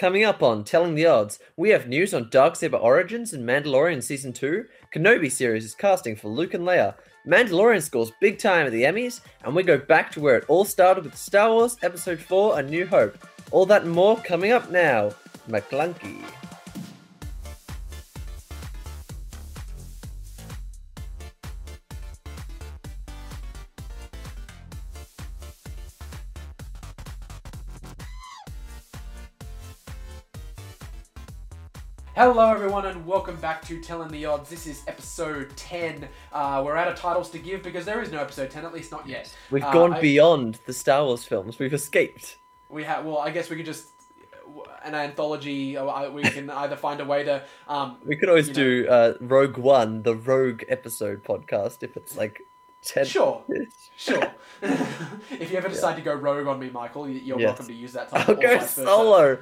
Coming up on Telling the Odds, we have news on Darksaber Origins and Mandalorian Season 2. Kenobi series is casting for Luke and Leia. Mandalorian scores big time at the Emmys, and we go back to where it all started with Star Wars Episode 4 A New Hope. All that and more coming up now. McClunky. Hello, everyone, and welcome back to Telling the Odds. This is episode 10. Uh, we're out of titles to give because there is no episode 10, at least not yet. We've Uh, gone I- beyond the Star Wars films. We've escaped. We have, well, I guess we could just, an anthology, we can either find a way to, um, We could always You do uh, Rogue One, the Rogue episode podcast, if it's like 10 sure, sure. if you ever decide to go rogue on me, Michael, you're Yes. welcome to use that I'll title. or go solo.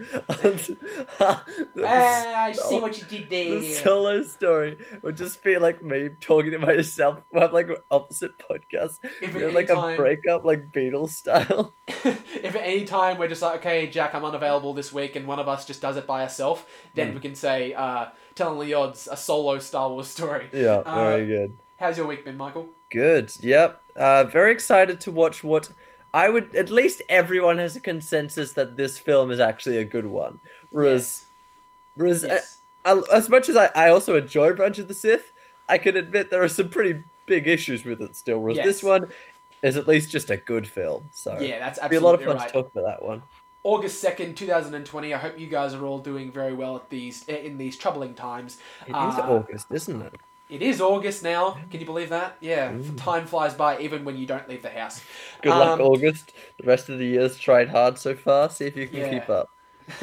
Ah, I see what you did there. The solo story would just be like me talking to myself. We'll have like opposite podcasts. If We at have like any a breakup, like Beatles style. if at any time we're just like, okay, Jack, I'm unavailable this week, and one of us just does it by herself, then Hmm. we can say, uh, telling the odds, a solo Star Wars story. Yeah, Uh, very good. How's your week been, Michael? Good. Yep. Uh, very excited to watch what I would. At least everyone has a consensus that this film is actually a good one. Whereas, whereas Yes. uh, as much as I, I also enjoy Revenge of the Sith, I can admit there are some pretty big issues with it still. Whereas this one is at least just a good film. So yeah, that's it'll be a lot of absolutely fun right. to talk about that one. August second, two thousand and twenty. I hope you guys are all doing very well at these in these troubling times. It is Uh, August, isn't it? It is August now. Can you believe that? Yeah, time flies by even when you don't leave the house. Good luck, Um, August. The rest of the year's tried hard so far. See if you can Yeah. keep up.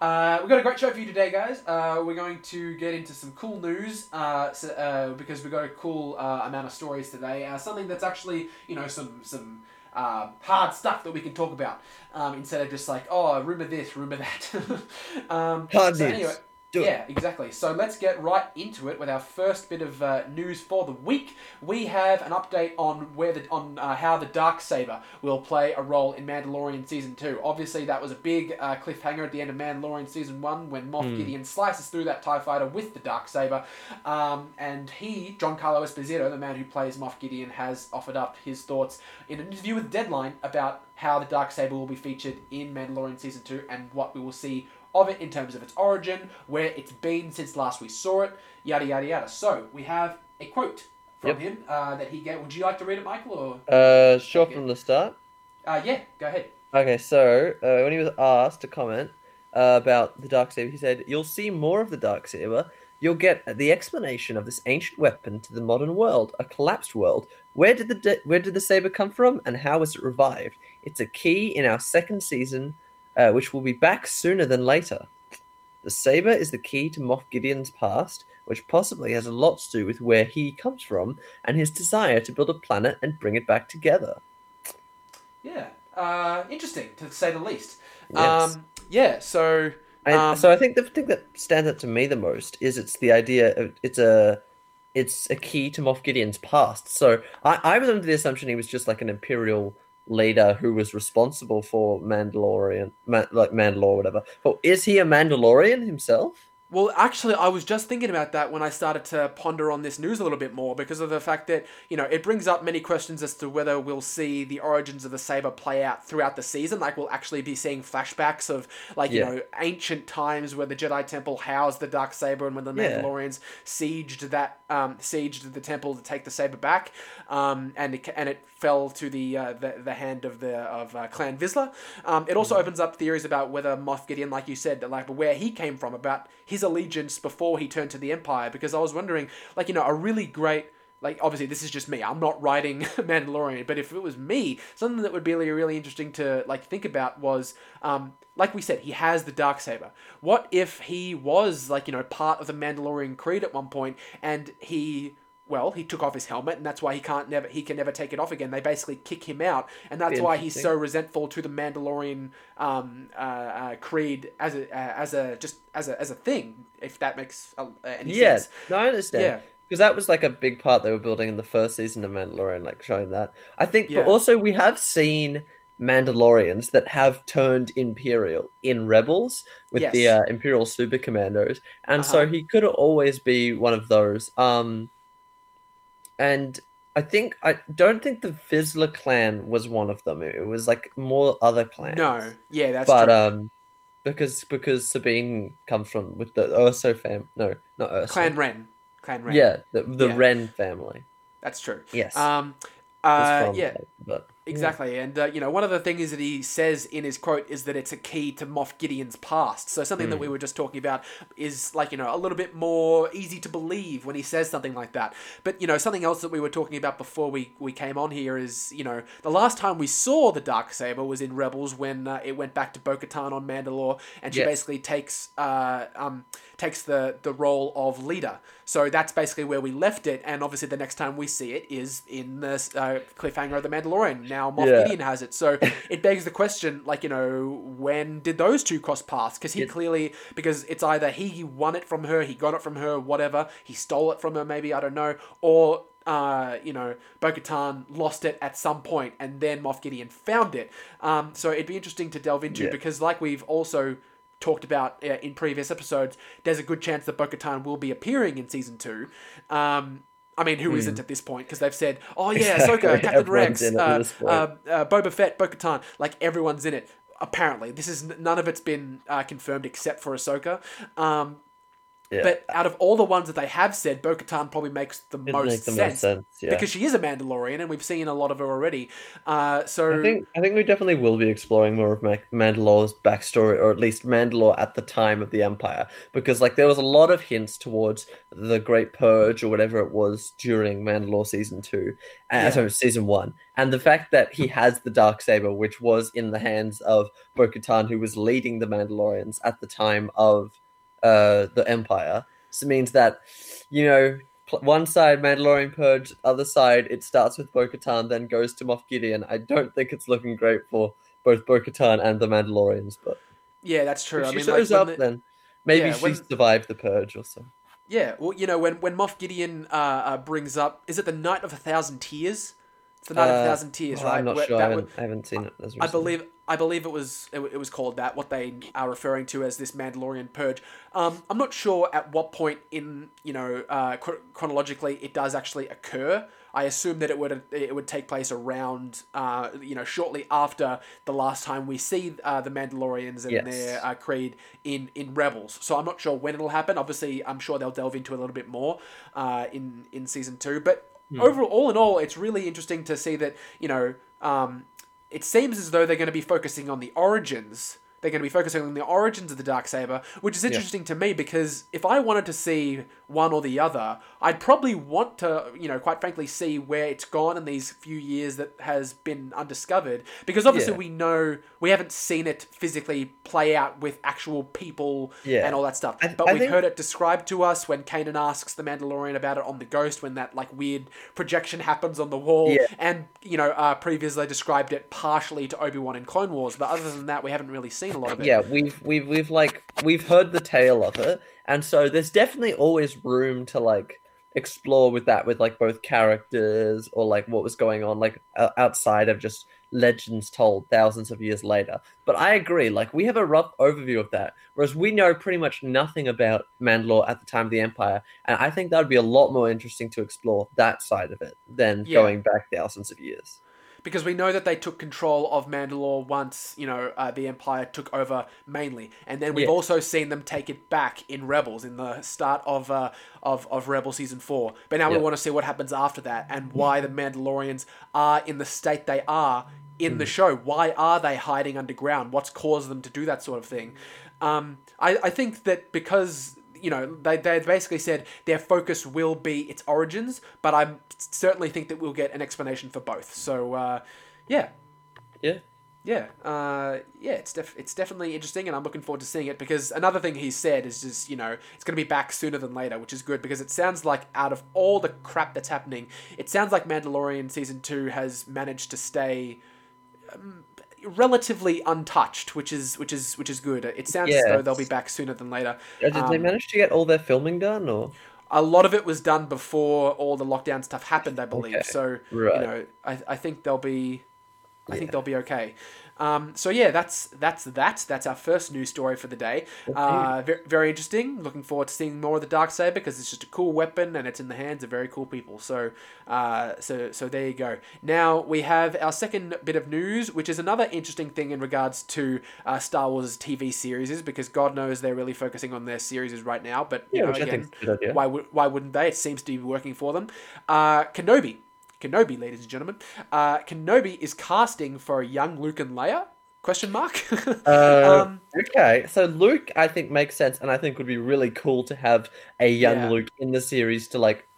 uh, we've got a great show for you today, guys. Uh, we're going to get into some cool news uh, so, uh, because we've got a cool uh, amount of stories today. Uh, something that's actually, you know, some some uh, hard stuff that we can talk about um, instead of just like, oh, rumor this, rumor that. um, Hard so news. anyway, Do it. yeah, exactly. So let's get right into it with our first bit of uh, news for the week. We have an update on where the on uh, how the dark saber will play a role in Mandalorian season two. Obviously, that was a big uh, cliffhanger at the end of Mandalorian season one when Moff Hmm. Gideon slices through that Tie Fighter with the dark saber, um, and he, Giancarlo Esposito, the man who plays Moff Gideon, has offered up his thoughts in an interview with Deadline about how the dark saber will be featured in Mandalorian season two and what we will see of it in terms of its origin, where it's been since last we saw it, yada yada yada. So we have a quote from Yep. him uh, that he gave. Would you like to read it, Michael? Or Uh, sure Okay. from the start. uh, yeah, go ahead. Okay, so uh, when he was asked to comment uh, about the dark saber, he said, "You'll see more of the dark saber. You'll get the explanation of this ancient weapon to the modern world, a collapsed world. Where did the da- where did the saber come from, and how was it revived? It's a key in our second season, uh, which will be back sooner than later. The saber is the key to Moff Gideon's past." Which possibly has a lot to do with where he comes from and his desire to build a planet and bring it back together. Yeah, uh, interesting to say the least. Yes. Um, yeah, so I, Um, so I think the thing that stands out to me the most is it's the idea of it's a it's a key to Moff Gideon's past. So I, I was under the assumption he was just like an imperial leader who was responsible for Mandalorian, Ma- like Mandalore, whatever. But is he a Mandalorian himself? Well, actually, I was just thinking about that when I started to ponder on this news a little bit more because of the fact that, you know, it brings up many questions as to whether we'll see the origins of the saber play out throughout the season. Like, we'll actually be seeing flashbacks of, like, you know, ancient times where the Jedi Temple housed the dark saber and when the Yeah. Mandalorians sieged that, um, sieged the temple to take the saber back, um, and it, and it fell to the uh, the, the hand of the of uh, Clan Vizsla. Um, it also opens up theories about whether Moff Gideon, like you said, like where he came from, about his allegiance before he turned to the Empire. Because I was wondering, like you know, a really great. Like obviously, this is just me. I'm not writing Mandalorian, but if it was me, something that would be really, really interesting to like think about was, um, like we said, he has the dark saber. What if he was like you know part of the Mandalorian creed at one point, and he well, he took off his helmet, and that's why he can't never he can never take it off again. They basically kick him out, and that's why he's so resentful to the Mandalorian um, uh, uh, creed as a uh, as a just as a as a thing. If that makes uh, any Yeah, sense. no, I understand. Yeah. Because that was like a big part they were building in the first season of Mandalorian, like showing that. I think, Yeah. but also we have seen Mandalorians that have turned Imperial in Rebels with the uh, Imperial Super Commandos, and so Uh-huh. he could always be one of those. Um, and I think I don't think the Vizsla clan was one of them. It was like more other clans. No, yeah, that's but true. um, because because Sabine comes from with the Urso fam. No, not Urso. Clan Wren, Clan Wren. Yeah, the the Yeah. Wren family. that's true. Yes. Um, uh, from, yeah, but Exactly, and uh, you know one of the things that he says in his quote is that it's a key to Moff Gideon's past. So something that we were just talking about is like you know a little bit more easy to believe when he says something like that. But you know something else that we were talking about before we we came on here is you know the last time we saw the dark saber was in Rebels when uh, it went back to Bo-Katan on Mandalore, and she Yes. basically takes uh, um takes the the role of leader. So that's basically where we left it, and obviously the next time we see it is in the uh, cliffhanger of the Mandalorian. Now Moff Yeah. Gideon has it, so it begs the question, like you know, when did those two cross paths? Because he Yeah. clearly, because it's either he won it from her, he got it from her, whatever, he stole it from her, maybe I don't know, or uh, you know, Bo-Katan lost it at some point, and then Moff Gideon found it. Um, so it'd be interesting to delve into Yeah. because, like we've also talked about uh, in previous episodes, there's a good chance that Bo-Katan will be appearing in season two. Um, I mean, who not at this point? Because they've said, "Oh yeah. Exactly. Ahsoka, Captain Rex, in it at uh, uh, uh, Boba Fett, Bo-Katan, like everyone's in it." Apparently, this is none of it's been uh, confirmed except for Ahsoka. Um, yeah, but out of all the ones that they have said, Bo-Katan probably makes the it most makes the sense, most sense. Yeah. because she is a Mandalorian, and we've seen a lot of her already. Uh, so I think I think we definitely will be exploring more of Ma- Mandalore's backstory, or at least Mandalore at the time of the Empire, because like there was a lot of hints towards the Great Purge or whatever it was during Mandalore season two, uh, Yeah. sorry, season one, and the fact that he has the dark saber, which was in the hands of Bo-Katan, who was leading the Mandalorians at the time of uh, the Empire, so it means that you know one side Mandalorian Purge, other side it starts with Bo-Katan, then goes to Moff Gideon. I don't think it's looking great for both Bo-Katan and the Mandalorians, but yeah, that's true. if I she mean, shows when up, the- then maybe Yeah, she when- survived the Purge or so. Yeah, well, you know, when when Moff Gideon uh, uh, brings up, is it the Night of a Thousand Tears? It's the Night of a Uh, Thousand Tears, Oh, right? I'm not Where- sure. I haven't, would- I haven't seen it. As I believe I believe it was it, it was called that. What they are referring to as this Mandalorian purge. Um, I'm not sure at what point in you know uh, chronologically it does actually occur. I assume that it would it would take place around uh, you know shortly after the last time we see uh, the Mandalorians and Yes. their uh, creed in in Rebels. So I'm not sure when it'll happen. Obviously, I'm sure they'll delve into it a little bit more uh, in in season two. But overall, all in all, it's really interesting to see that you know. Um, it seems as though they're going to be focusing on the origins. They're going to be focusing on the origins of the dark saber, which is interesting to me because if I wanted to see one or the other, I'd probably want to, you know, quite frankly, see where it's gone in these few years that has been undiscovered. Because obviously Yeah. we know we haven't seen it physically play out with actual people Yeah. and all that stuff. I- but I we've think- heard it described to us when Kanan asks the Mandalorian about it on the Ghost, when that like weird projection happens on the wall, Yeah. and you know, uh, previously described it partially to Obi Wan in Clone Wars, but other than that, we haven't really seen a lot of it. yeah we've we've we've like we've heard the tale of it and so there's definitely always room to like explore with that with like both characters or like what was going on like outside of just legends told thousands of years later but i agree like we have a rough overview of that whereas we know pretty much nothing about mandalore at the time of the empire and i think that would be a lot more interesting to explore that side of it than Yeah. going back thousands of years because we know that they took control of Mandalore once you know uh, the Empire took over mainly, and then we've Yeah. also seen them take it back in Rebels in the start of uh, of of Rebel season four. But now we want to see what happens after that and why the Mandalorians are in the state they are in Hmm. the show. Why are they hiding underground? What's caused them to do that sort of thing? Um, I I think that because you know, they, they basically said their focus will be its origins, but I certainly think that we'll get an explanation for both. So, uh, yeah, yeah yeah, uh, yeah, it's def- it's definitely interesting, and I'm looking forward to seeing it because another thing he said is just you know it's going to be back sooner than later, which is good because it sounds like out of all the crap that's happening, it sounds like Mandalorian season two has managed to stay um, relatively untouched, which is which is which is good. It sounds as though they'll be back sooner than later. Uh, did they Um, manage to get all their filming done or a lot of it was done before all the lockdown stuff happened, I believe. Okay, So right. you know, I, I think they'll be I think they'll be okay. Um, so yeah, that's that's that. That's our first news story for the day. Uh, very, very interesting. Looking forward to seeing more of the dark saber because it's just a cool weapon and it's in the hands of very cool people. So, uh, so so there you go. Now we have our second bit of news, which is another interesting thing in regards to uh, Star Wars TV series, because God knows they're really focusing on their series right now. But you Yeah, know, again, think is a good idea. why would why wouldn't they? It seems to be working for them. Uh, Kenobi. Kenobi, ladies and gentlemen. Uh, Kenobi is casting for a young Luke and Leia? Question mark. Uh, um, okay, so Luke, I think makes sense, and I think would be really cool to have a young Yeah. Luke in the series to like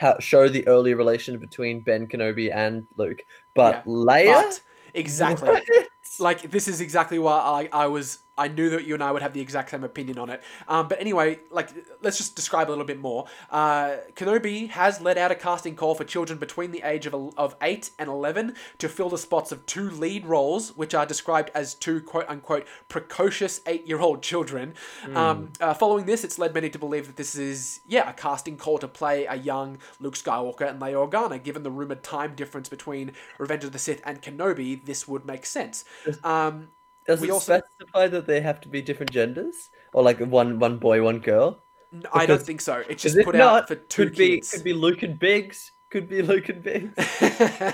ha- show the early relation between Ben Kenobi and Luke. But Yeah. Leia, but exactly. What? Like this is exactly why I, I was I knew that you and I would have the exact same opinion on it. Um, but anyway, like let's just describe a little bit more. Uh, Kenobi has let out a casting call for children between the age of of eight and eleven to fill the spots of two lead roles, which are described as two quote unquote precocious eight year old children. Um, uh, following this, it's led many to believe that this is yeah a casting call to play a young Luke Skywalker and Leia Organa. Given the rumored time difference between Revenge of the Sith and Kenobi, this would make sense. Um, Does we it also- specify that they have to be different genders, or like one one boy, one girl? I don't think so. It's just it put not? out for two could be kids. could be Luke and Biggs. Could be Luke and Biggs.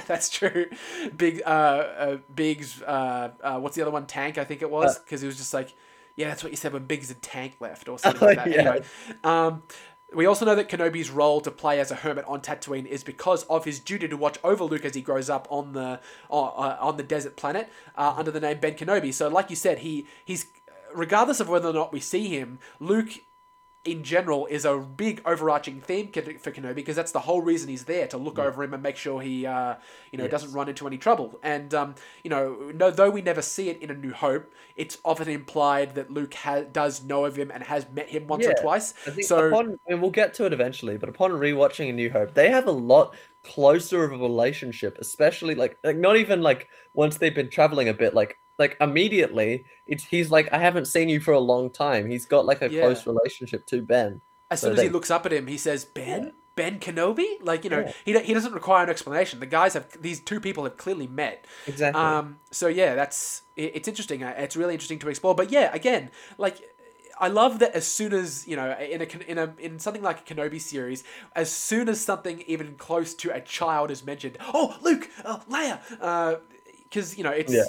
That's true. Big, uh, uh, Biggs, uh, uh, what's the other one? Tank, I think it was, because he was just like, yeah, that's what you said when Biggs and Tank left, or something Oh, like that. yeah. Anyway, um, we also know that Kenobi's role to play as a hermit on Tatooine is because of his duty to watch over Luke as he grows up on the on, uh, on the desert planet uh, under the name Ben Kenobi. So, like you said, he he's regardless of whether or not we see him, Luke in general is a big overarching theme for Kenobi because that's the whole reason he's there to look over him and make sure he uh, you know Yes. doesn't run into any trouble. And um, you know, no, though we never see it in A New Hope, it's often implied that Luke ha- does know of him and has met him once or twice. So upon, and we'll get to it eventually, but upon rewatching A New Hope, they have a lot closer of a relationship, especially like like not even like once they've been traveling a bit, like like immediately, it's he's like I haven't seen you for a long time. He's got like a Yeah. close relationship to Ben. as so soon as he looks up at him, he says, "Ben." Yeah. Ben Kenobi, like you know, Yeah. he, he doesn't require an explanation. The guys have these two people have clearly met, Exactly. Um, so yeah, that's it, it's interesting. Uh, It's really interesting to explore. But yeah, again, like I love that as soon as you know in a in a in something like a Kenobi series, as soon as something even close to a child is mentioned, oh Luke, uh, Leia, because you know it's. Yeah.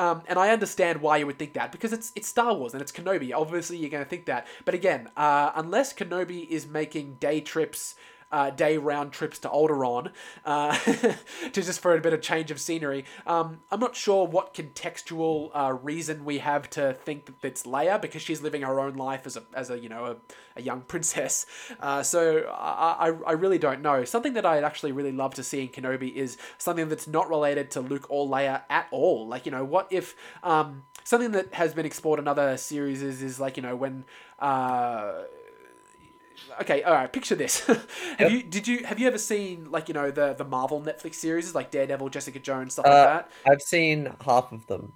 Um, and I understand why you would think that because it's it's Star Wars and it's Kenobi. Obviously, you're going to think that. But again, uh, unless Kenobi is making day trips, uh, day round trips to Alderaan, uh, to just for a bit of change of scenery, um, I'm not sure what contextual uh, reason we have to think that it's Leia because she's living her own life as a as a you know a, a young princess. Uh, so I, I I really don't know. Something that I'd actually really love to see in Kenobi is something that's not related to Luke or Leia at all. Like you know, what if um, something that has been explored in other series is, is like you know when. Uh, Okay, all right. Picture this. have Yep. you did you have you ever seen like you know the the Marvel Netflix series like Daredevil, Jessica Jones, stuff like Uh, that? I've seen half of them.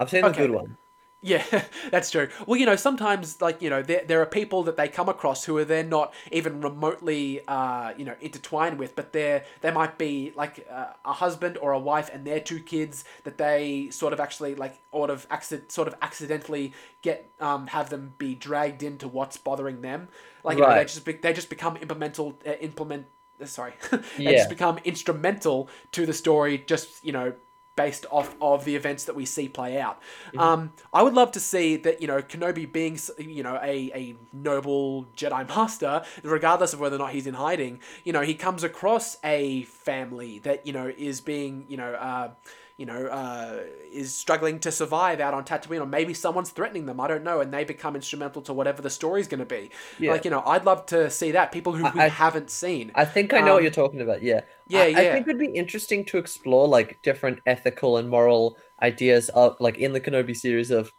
I've seen Okay. the good one. Yeah, that's true. Well, you know, sometimes like you know, there, there are people that they come across who are they're not even remotely uh, you know intertwined with, but they're they might be like uh, a husband or a wife and their two kids that they sort of actually like sort of accident sort of accidentally get um, have them be dragged into what's bothering them. Like you know, they just be, they just become implemental uh, implement. uh, Sorry, they Yeah. just become instrumental to the story. Just you know based off of the events that we see play out. Um, I would love to see that, you know, Kenobi being, you know, a, a noble Jedi Master, regardless of whether or not he's in hiding, you know, he comes across a family that, you know, is being, you know, uh, you know, uh, is struggling to survive out on Tatooine, or maybe someone's threatening them. I don't know, and they become instrumental to whatever the story's going to be. Yeah. Like, you know, I'd love to see that. People who we I- haven't seen. I think I know Um, what you're talking about. Yeah. yeah, I, I think it would be interesting to explore like different ethical and moral ideas of like in the Kenobi series of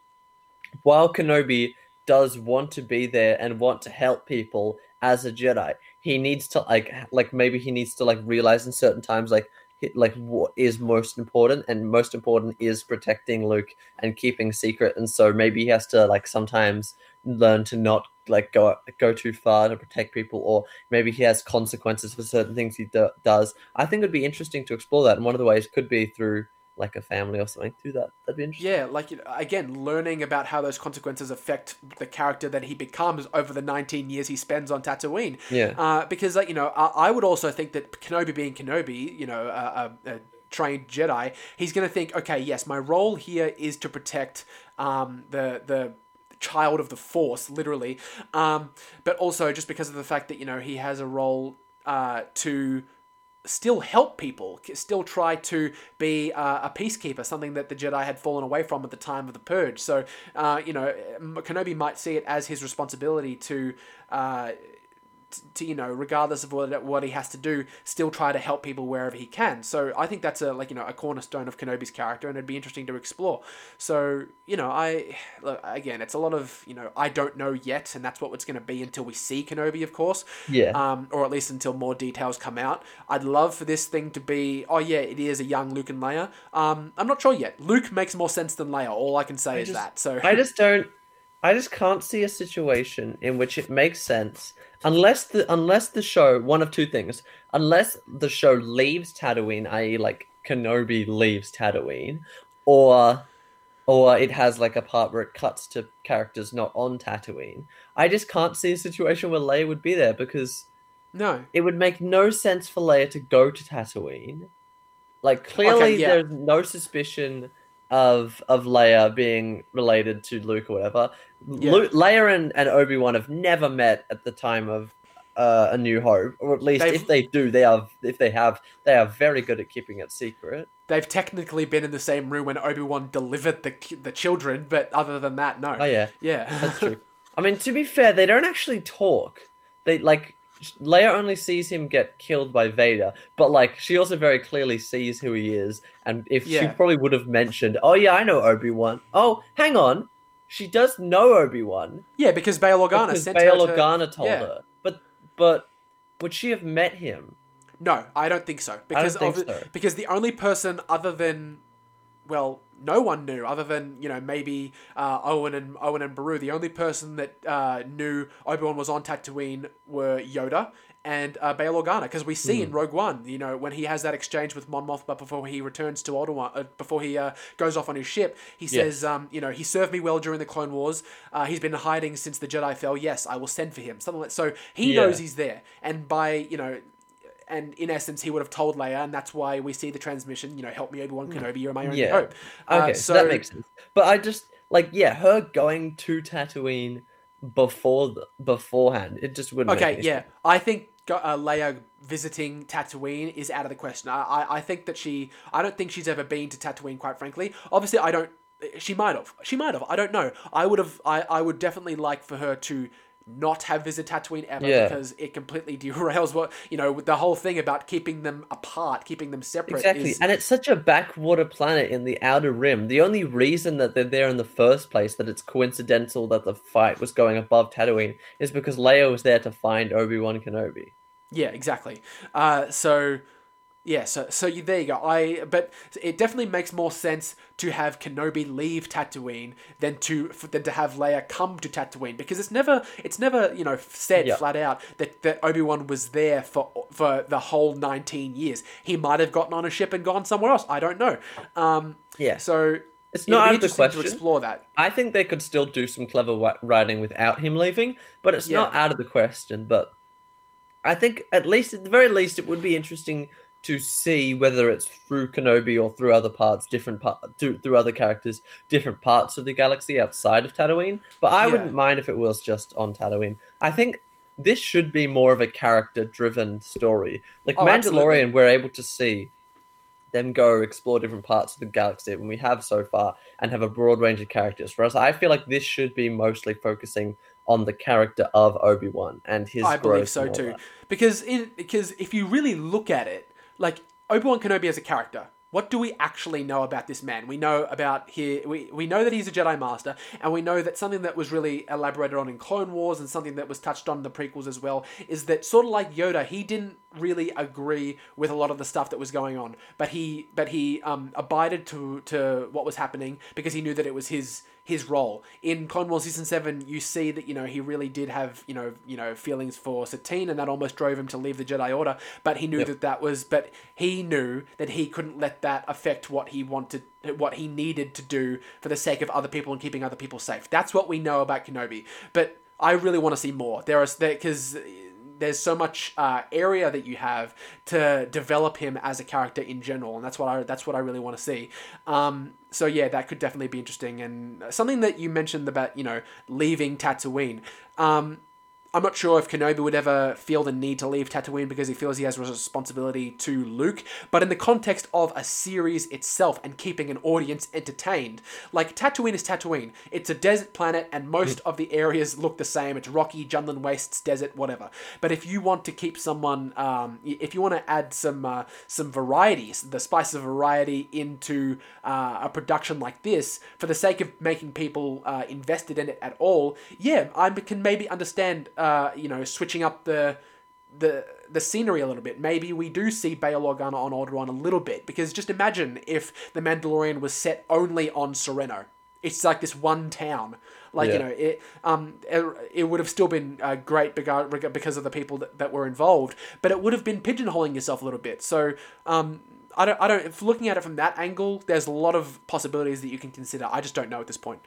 while Kenobi does want to be there and want to help people as a Jedi, he needs to like like maybe he needs to like realize in certain times like like what is most important and most important is protecting Luke and keeping secret and so maybe he has to like sometimes learn to not like go go too far to protect people or maybe he has consequences for certain things he do- does. I think it'd be interesting to explore that and one of the ways could be through like a family or something through that. That'd be interesting. Yeah, like you know, again, learning about how those consequences affect the character that he becomes over the 19 years he spends on Tatooine. Yeah. Uh, because like you know, I, I would also think that Kenobi being Kenobi, you know, a, a, a trained Jedi, he's going to think, okay, yes, my role here is to protect um, the the child of the Force, literally, um, but also just because of the fact that you know he has a role uh, to still help people, still try to be uh, a peacekeeper, something that the Jedi had fallen away from at the time of the Purge. So, uh, you know, Kenobi might see it as his responsibility to. Uh, to you know regardless of what what he has to do still try to help people wherever he can. So i think that's a like you know a cornerstone of kenobi's character and it'd be interesting to explore. So you know i look, again it's a lot of you know i don't know yet and that's what it's going to be until we see kenobi of course. Yeah. um or at least until more details come out. I'd love for this thing to be oh yeah it is a young luke and leia. Um i'm not sure yet. Luke makes more sense than leia. All i can say is just- that so. I just don't. I just can't see a situation in which it makes sense unless the unless the show one of two things unless the show leaves Tatooine, i.e., like Kenobi leaves Tatooine, or or it has like a part where it cuts to characters not on Tatooine. I just can't see a situation where Leia would be there because no it would make no sense for Leia to go to Tatooine. Like clearly, yeah. there's no suspicion of of Leia being related to Luke or whatever. Yeah. Leia and, and Obi Wan have never met at the time of uh, A New Hope, or at least They've- if they do, they are if they have, they are very good at keeping it secret. They've technically been in the same room when Obi Wan delivered the the children, but other than that, no. Oh yeah, yeah, that's true. I mean, to be fair, they don't actually talk. They like Leia only sees him get killed by Vader, but like she also very clearly sees who he is, and if she probably would have mentioned, "Oh yeah, I know Obi Wan." Oh, hang on, she does know Obi Wan yeah, because Bail Organa because sent Bail her to... Organa told yeah. her. But but would she have met him? No, I don't think so. Because think of, so. because the only person other than well, no one knew other than you know maybe uh, Owen and Owen and Beru. The only person that uh, knew Obi Wan was on Tatooine were Yoda and uh, Bail Organa because we see Hmm. in Rogue One, you know, when he has that exchange with Mon Mothma before he returns to Alderaan, uh, before he uh, goes off on his ship, he says, um, you know, he served me well during the Clone Wars. Uh, he's been hiding since the Jedi fell. Yes, I will send for him. Something like so. He Yeah. knows he's there, and by you know and in essence, he would have told Leia, and that's why we see the transmission. You know, help me, Obi Wan Kenobi. You're my only. Yeah. hope. Uh, Okay, so that makes sense. But I just like yeah, her going to Tatooine before the, beforehand, it just wouldn't. make okay. Yeah, sense. I think uh, Leia visiting Tatooine is out of the question. I, I I think that she. I don't think she's ever been to Tatooine. Quite frankly, obviously, I don't. She might have. She might have. I don't know. I would have. I I would definitely like for her to. Not have visited Tatooine ever Yeah. because it completely derails what you know the whole thing about keeping them apart, keeping them separate. Exactly, is- and it's such a backwater planet in the outer rim. The only reason that they're there in the first place, that it's coincidental that the fight was going above Tatooine, is because Leia was there to find Obi Wan Kenobi. Yeah, exactly. Uh, so yeah, so so you, there you go. I but it definitely makes more sense to have Kenobi leave Tatooine than to than to have Leia come to Tatooine because it's never it's never you know said Yeah. flat out that that Obi Wan was there for for the whole nineteen years. He might have gotten on a ship and gone somewhere else. I don't know. Um, Yeah, so It's not out of the question. to explore that. I think they could still do some clever writing without him leaving, but it's not out of the question. But I think at least, at the very least, it would be interesting to see whether it's through Kenobi or through other parts, different part, through, through other characters, different parts of the galaxy outside of Tatooine. But I Yeah. wouldn't mind if it was just on Tatooine. I think this should be more of a character-driven story. Like Oh, Mandalorian, absolutely. we're able to see them go explore different parts of the galaxy when we have so far and have a broad range of characters. Whereas I feel like this should be mostly focusing on the character of Obi Wan and his. I believe so too. that. Because in because if you really look at it, like Obi Wan Kenobi as a character, what do we actually know about this man? We know about here. We, we know that he's a Jedi Master, and we know that something that was really elaborated on in Clone Wars and something that was touched on in the prequels as well is that sort of like Yoda, he didn't really agree with a lot of the stuff that was going on, but he but he um, abided to to what was happening because he knew that it was his his role in Wars season seven. You see that you know he really did have you know you know feelings for Satine, and that almost drove him to leave the Jedi Order. But he knew Yep. that that was, but he knew that he couldn't let that affect what he wanted, what he needed to do for the sake of other people and keeping other people safe. That's what we know about Kenobi. But I really want to see more. There is there because there's so much uh, area that you have to develop him as a character in general, and that's what I that's what I really want to see. Um, so yeah, that could definitely be interesting, and something that you mentioned about you know leaving Tatooine. Um, I'm not sure if Kenobi would ever feel the need to leave Tatooine because he feels he has a responsibility to Luke, but in the context of a series itself and keeping an audience entertained, like Tatooine is Tatooine. It's a desert planet and most of the areas look the same. It's rocky, Jundland Wastes, desert, whatever. But if you want to keep someone, um, if you want to add some uh, some varieties, the spice of variety into uh, a production like this, for the sake of making people uh, invested in it at all, yeah, I can maybe understand, uh, you know, switching up the the the scenery a little bit. Maybe we do see Bail Organa on Alderaan a little bit because just imagine if the Mandalorian was set only on Sereno. It's like this one town. Like you know, it um it, it would have still been uh, great because of the people that, that were involved, but it would have been pigeonholing yourself a little bit. So um. I don't, I don't, if looking at it from that angle, there's a lot of possibilities that you can consider. I just don't know at this point.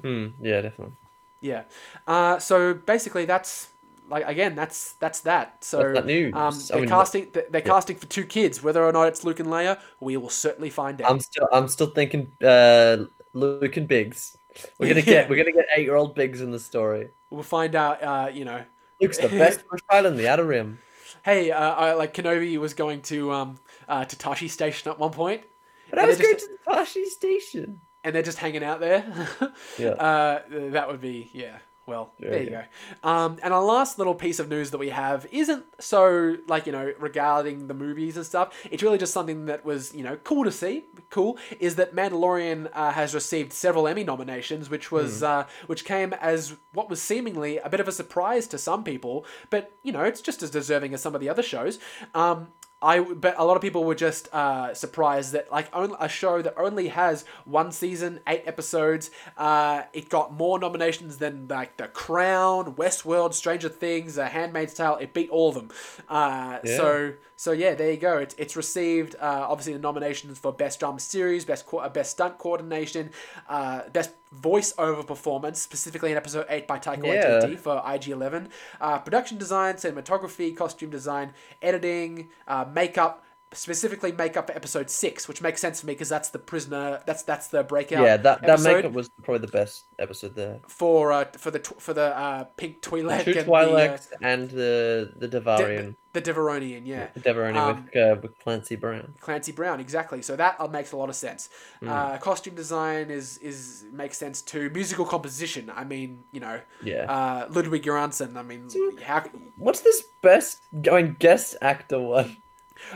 Hmm. yeah, definitely. Yeah. Uh, so basically, that's like again, that's that's that. So that news. Um, they're mean, casting they're they're casting for two kids. Whether or not it's Luke and Leia, we will certainly find out. I'm still I'm still thinking uh Luke and Biggs. We're gonna Yeah. get we're gonna get eight year old Biggs in the story. we'll find out. Uh, you know, Luke's the best Bush Island, the Outer Rim. hey, uh, I, like Kenobi was going to um uh, to Tosche Station at one point, But I was they're going to the Tosche station. And they're just hanging out there. Yeah. Uh, that would be yeah. Well, Yeah, there you yeah. go. Um, and our last little piece of news that we have isn't so like you know regarding the movies and stuff. It's really just something that was you know cool to see. Cool is that Mandalorian uh, has received several Emmy nominations, which was uh, which came as what was seemingly a bit of a surprise to some people, but you know it's just as deserving as some of the other shows. Um, I but a lot of people were just uh, surprised that like only, a show that only has one season, eight episodes, uh, it got more nominations than like The Crown, Westworld, Stranger Things, uh, Handmaid's Tale. It beat all of them. Uh, Yeah. So so yeah, there you go. It's it's received uh, obviously the nominations for best drama series, best co- uh, best stunt coordination, uh, best voiceover performance, specifically in episode eight by Taika Yeah. Waititi for IG Eleven, uh, production design, cinematography, costume design, editing, uh, makeup. Specifically, makeup for episode six, which makes sense for me because that's the prisoner. That's that's the breakout. yeah, that that episode makeup was probably the best episode there. for uh, for the tw- for the uh, pink Twi'lek True and Twi'lek and the the the, uh, Devaronian. the, the Devaronian, yeah. The Devaronian Um, with, uh, with Clancy Brown. Clancy Brown, exactly. So that uh, makes a lot of sense. Uh, costume design is is makes sense too. Musical composition. I mean, you know, Yeah. uh, Ludwig Göransson. I mean, how? What's this best going guest actor one?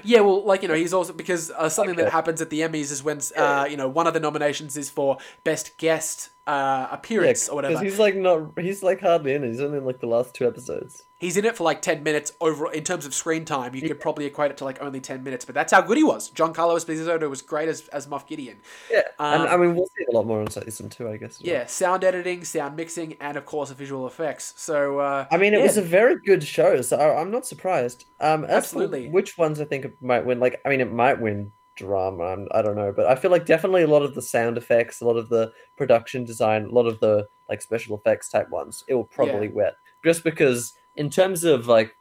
Yeah, well, like you know, he's also because uh, something that happens at the Emmys is when uh, you know one of the nominations is for best guest uh, appearance or because whatever. he's like not he's like hardly in it. He's only in like the last two episodes. He's in it for like ten minutes over in terms of screen time. You could probably equate it to like only ten minutes, but that's how good he was. Giancarlo Esposito was great as as Moff Gideon. Yeah, and Um, I mean we'll see a lot more on season two, I guess. well. Yeah, sound editing, sound mixing, and of course visual effects. So uh, I mean, it yeah. was a very good show, so I- I'm not surprised. Um, Absolutely. which ones I think might win? Like, I mean, it might win drama. I'm, I don't know, but I feel like definitely a lot of the sound effects, a lot of the production design, a lot of the like special effects type ones, it will probably win. Just because, in terms of like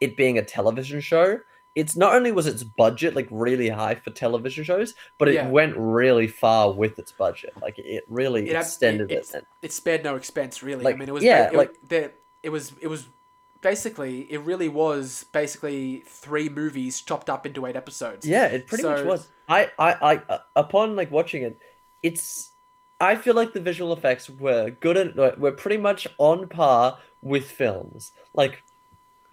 it being a television show, it's not only was its budget like really high for television shows, but it Yeah. went really far with its budget. Like it really It extended it- it. it spared no expense really. Like, I mean, it was yeah, it, like- the, it was it was basically it really was basically three movies chopped up into eight episodes. Yeah, it pretty much was. I, I, I, uh, upon like watching it, it's. I feel like the visual effects were good and were pretty much on par with films. Like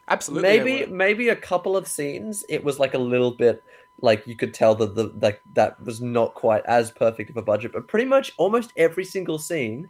absolutely. maybe, maybe a couple of scenes, it was like a little bit like you could tell that the like that was not quite as perfect of a budget, but pretty much almost every single scene,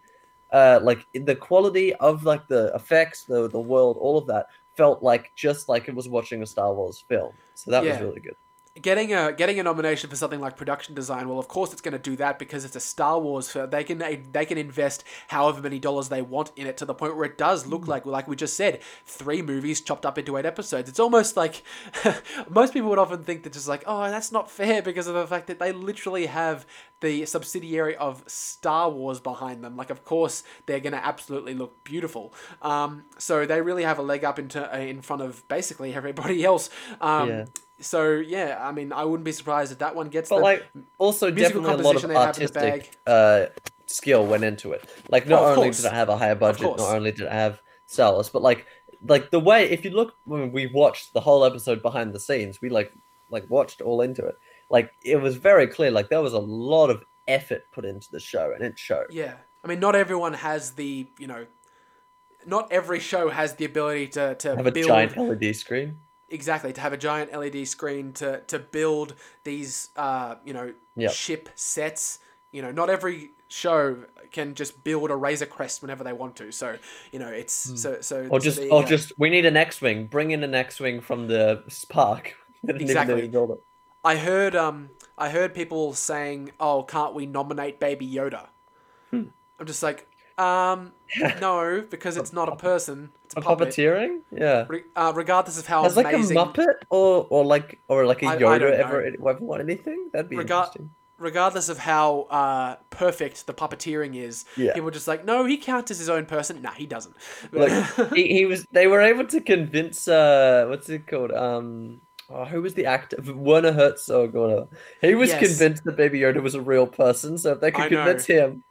uh, like the quality of like the effects, the the world, all of that felt like just like it was watching a Star Wars film. So that was really good. Getting a getting a nomination for something like production design, well, of course it's going to do that because it's a Star Wars film. They can they can invest however many dollars they want in it to the point where it does look hmm. like like we just said, three movies chopped up into eight episodes. It's almost like most people would often think that just like oh that's not fair because of the fact that they literally have the subsidiary of Star Wars behind them. Like of course they're going to absolutely look beautiful. Um, so they really have a leg up into in front of basically everybody else. Um, Yeah. So yeah, I mean, I wouldn't be surprised if that one gets. But the, like, also musical definitely a lot of composition they have in the artistic uh, skill went into it. Like, not Oh, only did it have a higher budget, not only did it have stylus, but like, like the way if you look when we watched the whole episode behind the scenes, we like like watched all into it. Like, it was very clear. Like, there was a lot of effort put into the show, and it showed. yeah, I mean, not everyone has the you know, not every show has the ability to to Have a build giant LED screen. exactly to have a giant LED screen to to build these uh you know Yep. ship sets. You know, not every show can just build a Razor Crest whenever they want to. So you know, it's so so Or just, there you or go. just, we need an X-wing. Bring in an X-wing from the park. They didn't even know Exactly. You built it. I heard um I heard people saying, "Oh, can't we nominate Baby Yoda?" Hmm. I'm just like, um, no, because it's not a person; it's a, A puppet. puppeteering? Yeah. Re- uh, regardless of how Has like amazing, a Muppet or or like or like a I- I Yoda don't ever, ever won anything? That'd be Regard- interesting. regardless of how uh, perfect the puppeteering is, Yeah. people are just like, no, he counts as his own person. Nah, he doesn't. Like he, he was. They were able to convince. uh What's it called? Um. Oh, who was the actor? Werner Herzog or whatever. He was Yes. convinced that Baby Yoda was a real person. So if they I could know. convince him,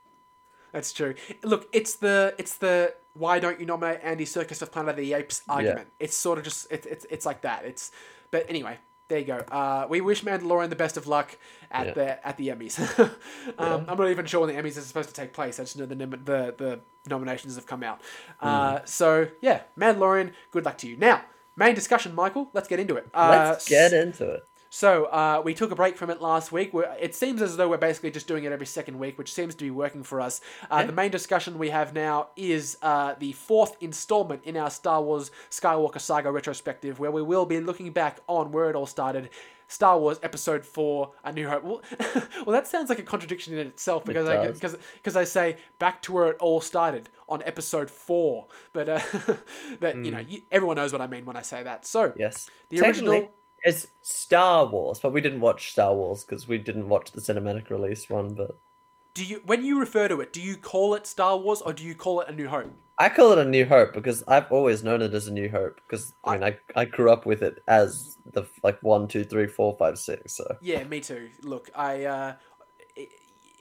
That's true. Look, it's the it's the why don't you nominate Andy Serkis of Planet of the Apes argument. It's sort of just it's it's it's like that. It's but anyway, there you go. Uh, we wish Mandalorian the best of luck at Yeah. the at the Emmys. um, I'm not even sure when the Emmys are supposed to take place. I just know the the the nominations have come out. Uh, Hmm. so yeah, Mandalorian. Good luck to you. Now, main discussion, Michael. Let's get into it. Uh, let's get into it. so uh, we took a break from it last week. We're, it seems as though we're basically just doing it every second week, which seems to be working for us. Uh, Yeah. The main discussion we have now is uh, the fourth installment in our Star Wars Skywalker Saga retrospective, where we will be looking back on where it all started. Star Wars Episode Four: A New Hope. Well, well that sounds like a contradiction in itself because I because because I say back to where it all started on Episode Four, but uh, but you know you, everyone knows what I mean when I say that. So Yes. the original. it's Star Wars, but we didn't watch Star Wars because we didn't watch the cinematic release one. But Do you when you refer to it, do you call it Star Wars or do you call it A New Hope? I call it a New Hope because I've always known it as a New Hope because I mean I, I grew up with it as the like one two three four five six so Yeah, me too. Look, I uh,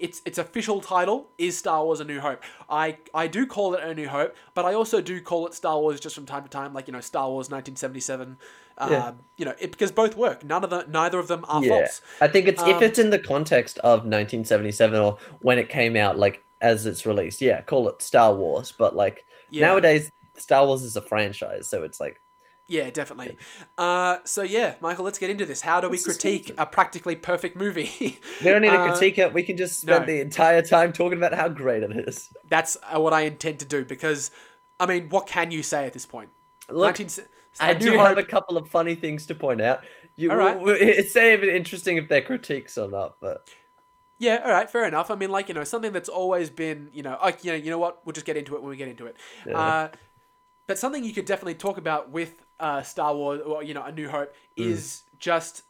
its its official title is Star Wars: A New Hope. I I do call it A New Hope, but I also do call it Star Wars just from time to time, like you know Star Wars 1977. Yeah. Um, you know, it, because both work. None of the neither of them are yeah false. I think it's if Um, it's in the context of 1977 or when it came out like as it's released yeah call it Star Wars but like Yeah. nowadays Star Wars is a franchise so it's like Yeah, definitely. Uh, so yeah, Michael, let's get into this. How do we critique a practically perfect movie? we don't need to Uh, critique it we can just spend no. the entire time talking about how great it is That's uh, what I intend to do because, I mean, what can you say at this point? look 19 I do have a couple of funny things to point out you All right. it's if it's interesting if they're critiques or not but Yeah, all right, fair enough. I mean, like you know, something that's always been, you know, like you know, you know what? We'll just get into it when we get into it. Yeah. Uh, but something you could definitely talk about with uh, Star Wars, or you know, A New Hope, Mm. is just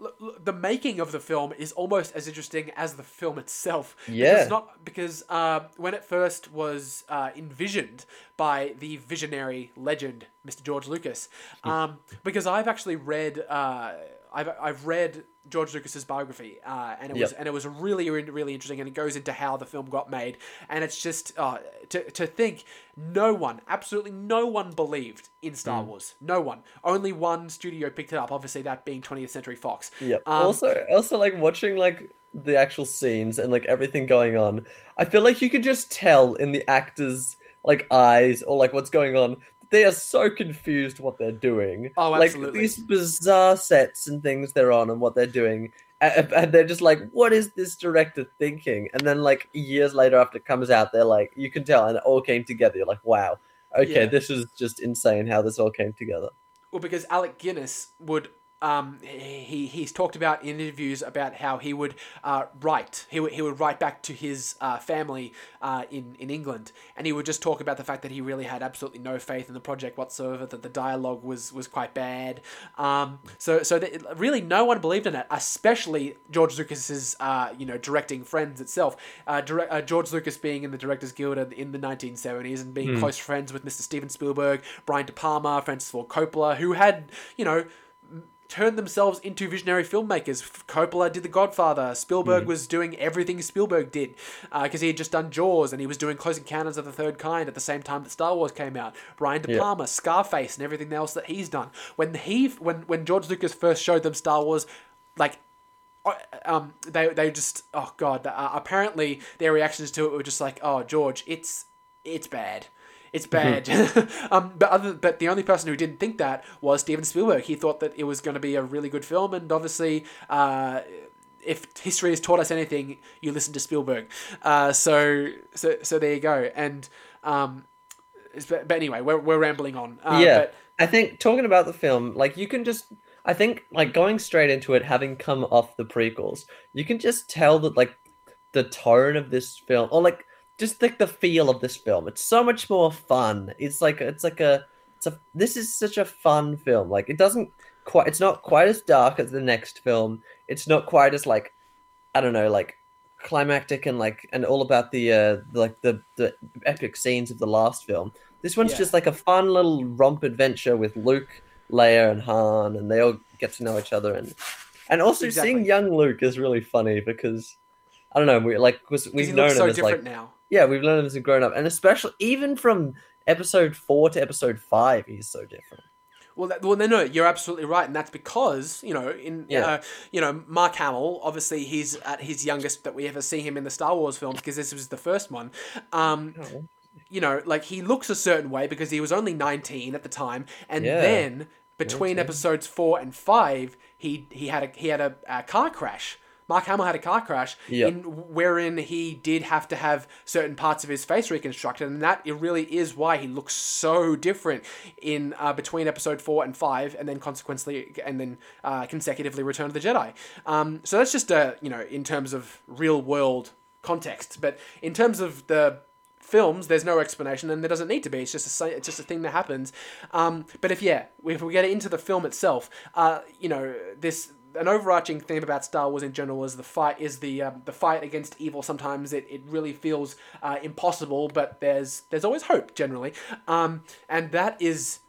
l- l- the making of the film is almost as interesting as the film itself. Yeah. Because not because uh, when it first was uh, envisioned by the visionary legend, Mr. George Lucas, Hmm. um, because I've actually read, uh, I've, I've read George Lucas's biography, uh, and it was and it was really really interesting, and it goes into how the film got made, and it's just uh, to to think no one, absolutely no one believed in Star Hmm. Wars, no one, only one studio picked it up, obviously that being 20th Century Fox. Yep. Um, also, also like watching like the actual scenes and like everything going on. I feel like you could just tell in the actors' like eyes or like what's going on. They are so confused what they're doing. Oh, absolutely. Like these bizarre sets and things they're on and what they're doing. And, and they're just like, what is this director thinking? And then like years later after it comes out, they're like, you can tell, and it all came together. You're like, wow, okay, Yeah. this is just insane how this all came together. Well, because Alec Guinness would um, he he's talked about in interviews about how he would uh, write. He would, he would write back to his uh, family uh, in in England. And he would just talk about the fact that he really had absolutely no faith in the project whatsoever that the dialogue was was quite bad. Um, so so that really no one believed in it especially George Lucas's uh, you know directing friends itself. Uh, direct, uh, George Lucas being in the Directors Guild in the 1970s and being close friends with Mr. Steven Spielberg Brian De Palma Francis Ford Coppola who had you know turned themselves into visionary filmmakers. Coppola did The Godfather. Spielberg was doing everything Spielberg did because he had just done Jaws and he was doing Close Encounters of the Third Kind at the same time that Star Wars came out. Brian De Yeah. Palma, Scarface, and everything else that he's done. When he when when George Lucas first showed them Star Wars, like. uh, Um, they they just oh god. Uh, apparently, their reactions to it were just like, "Oh, George, it's it's bad." It's bad. um, but other, but the only person who didn't think that was Steven Spielberg. He thought that it was going to be a really good film, and obviously, uh, if history has taught us anything, you listen to Spielberg. Uh, so so so there you go. And um, but, but anyway, we're, we're rambling on. Uh, yeah, But, I think talking about the film, like you can just, I think like going straight into it, having come off the prequels, you can just tell that like the tone of this film, or like just like the feel of this film, it's so much more fun. It's like it's like a, it's a. This is such a fun film. Like it doesn't quite, it's not quite as dark as the next film. It's not quite as like, I don't know, like climactic and like and all about the uh like the the epic scenes of the last film. This one's Yeah. just like a fun little romp adventure with Luke, Leia, and Han, and they all get to know each other and and also Exactly. seeing young Luke is really funny because I don't know we like we've known looks him so as different like now. Yeah we've learned him as a grown up and especially even from episode four to episode five he's so different. Well, that, well, no, no, you're absolutely right, and that's because you know, in Yeah. uh, you know, Mark Hamill, obviously, he's at his youngest that we ever see him in the Star Wars films because this was the first one. Um, you know, like he looks a certain way because he was only 19 at the time, and Yeah. then between 19. episodes four and five, he he had a he had a, a car crash. Mark Hamill had a car crash Yep. in wherein he did have to have certain parts of his face reconstructed, and that it really is why he looks so different in uh, between episode four and five, and then consequently and then uh, consecutively Return of the Jedi. Um, so that's just uh, you know in terms of real world context, but in terms of the films, there's no explanation, and there doesn't need to be. It's just a it's just a thing that happens. Um, but if yeah, if we get into the film itself, uh, you know, this an overarching theme about Star Wars in general is the fight is the um, the fight against evil. Sometimes it, it really feels uh, impossible, but there's there's always hope generally, um, and that is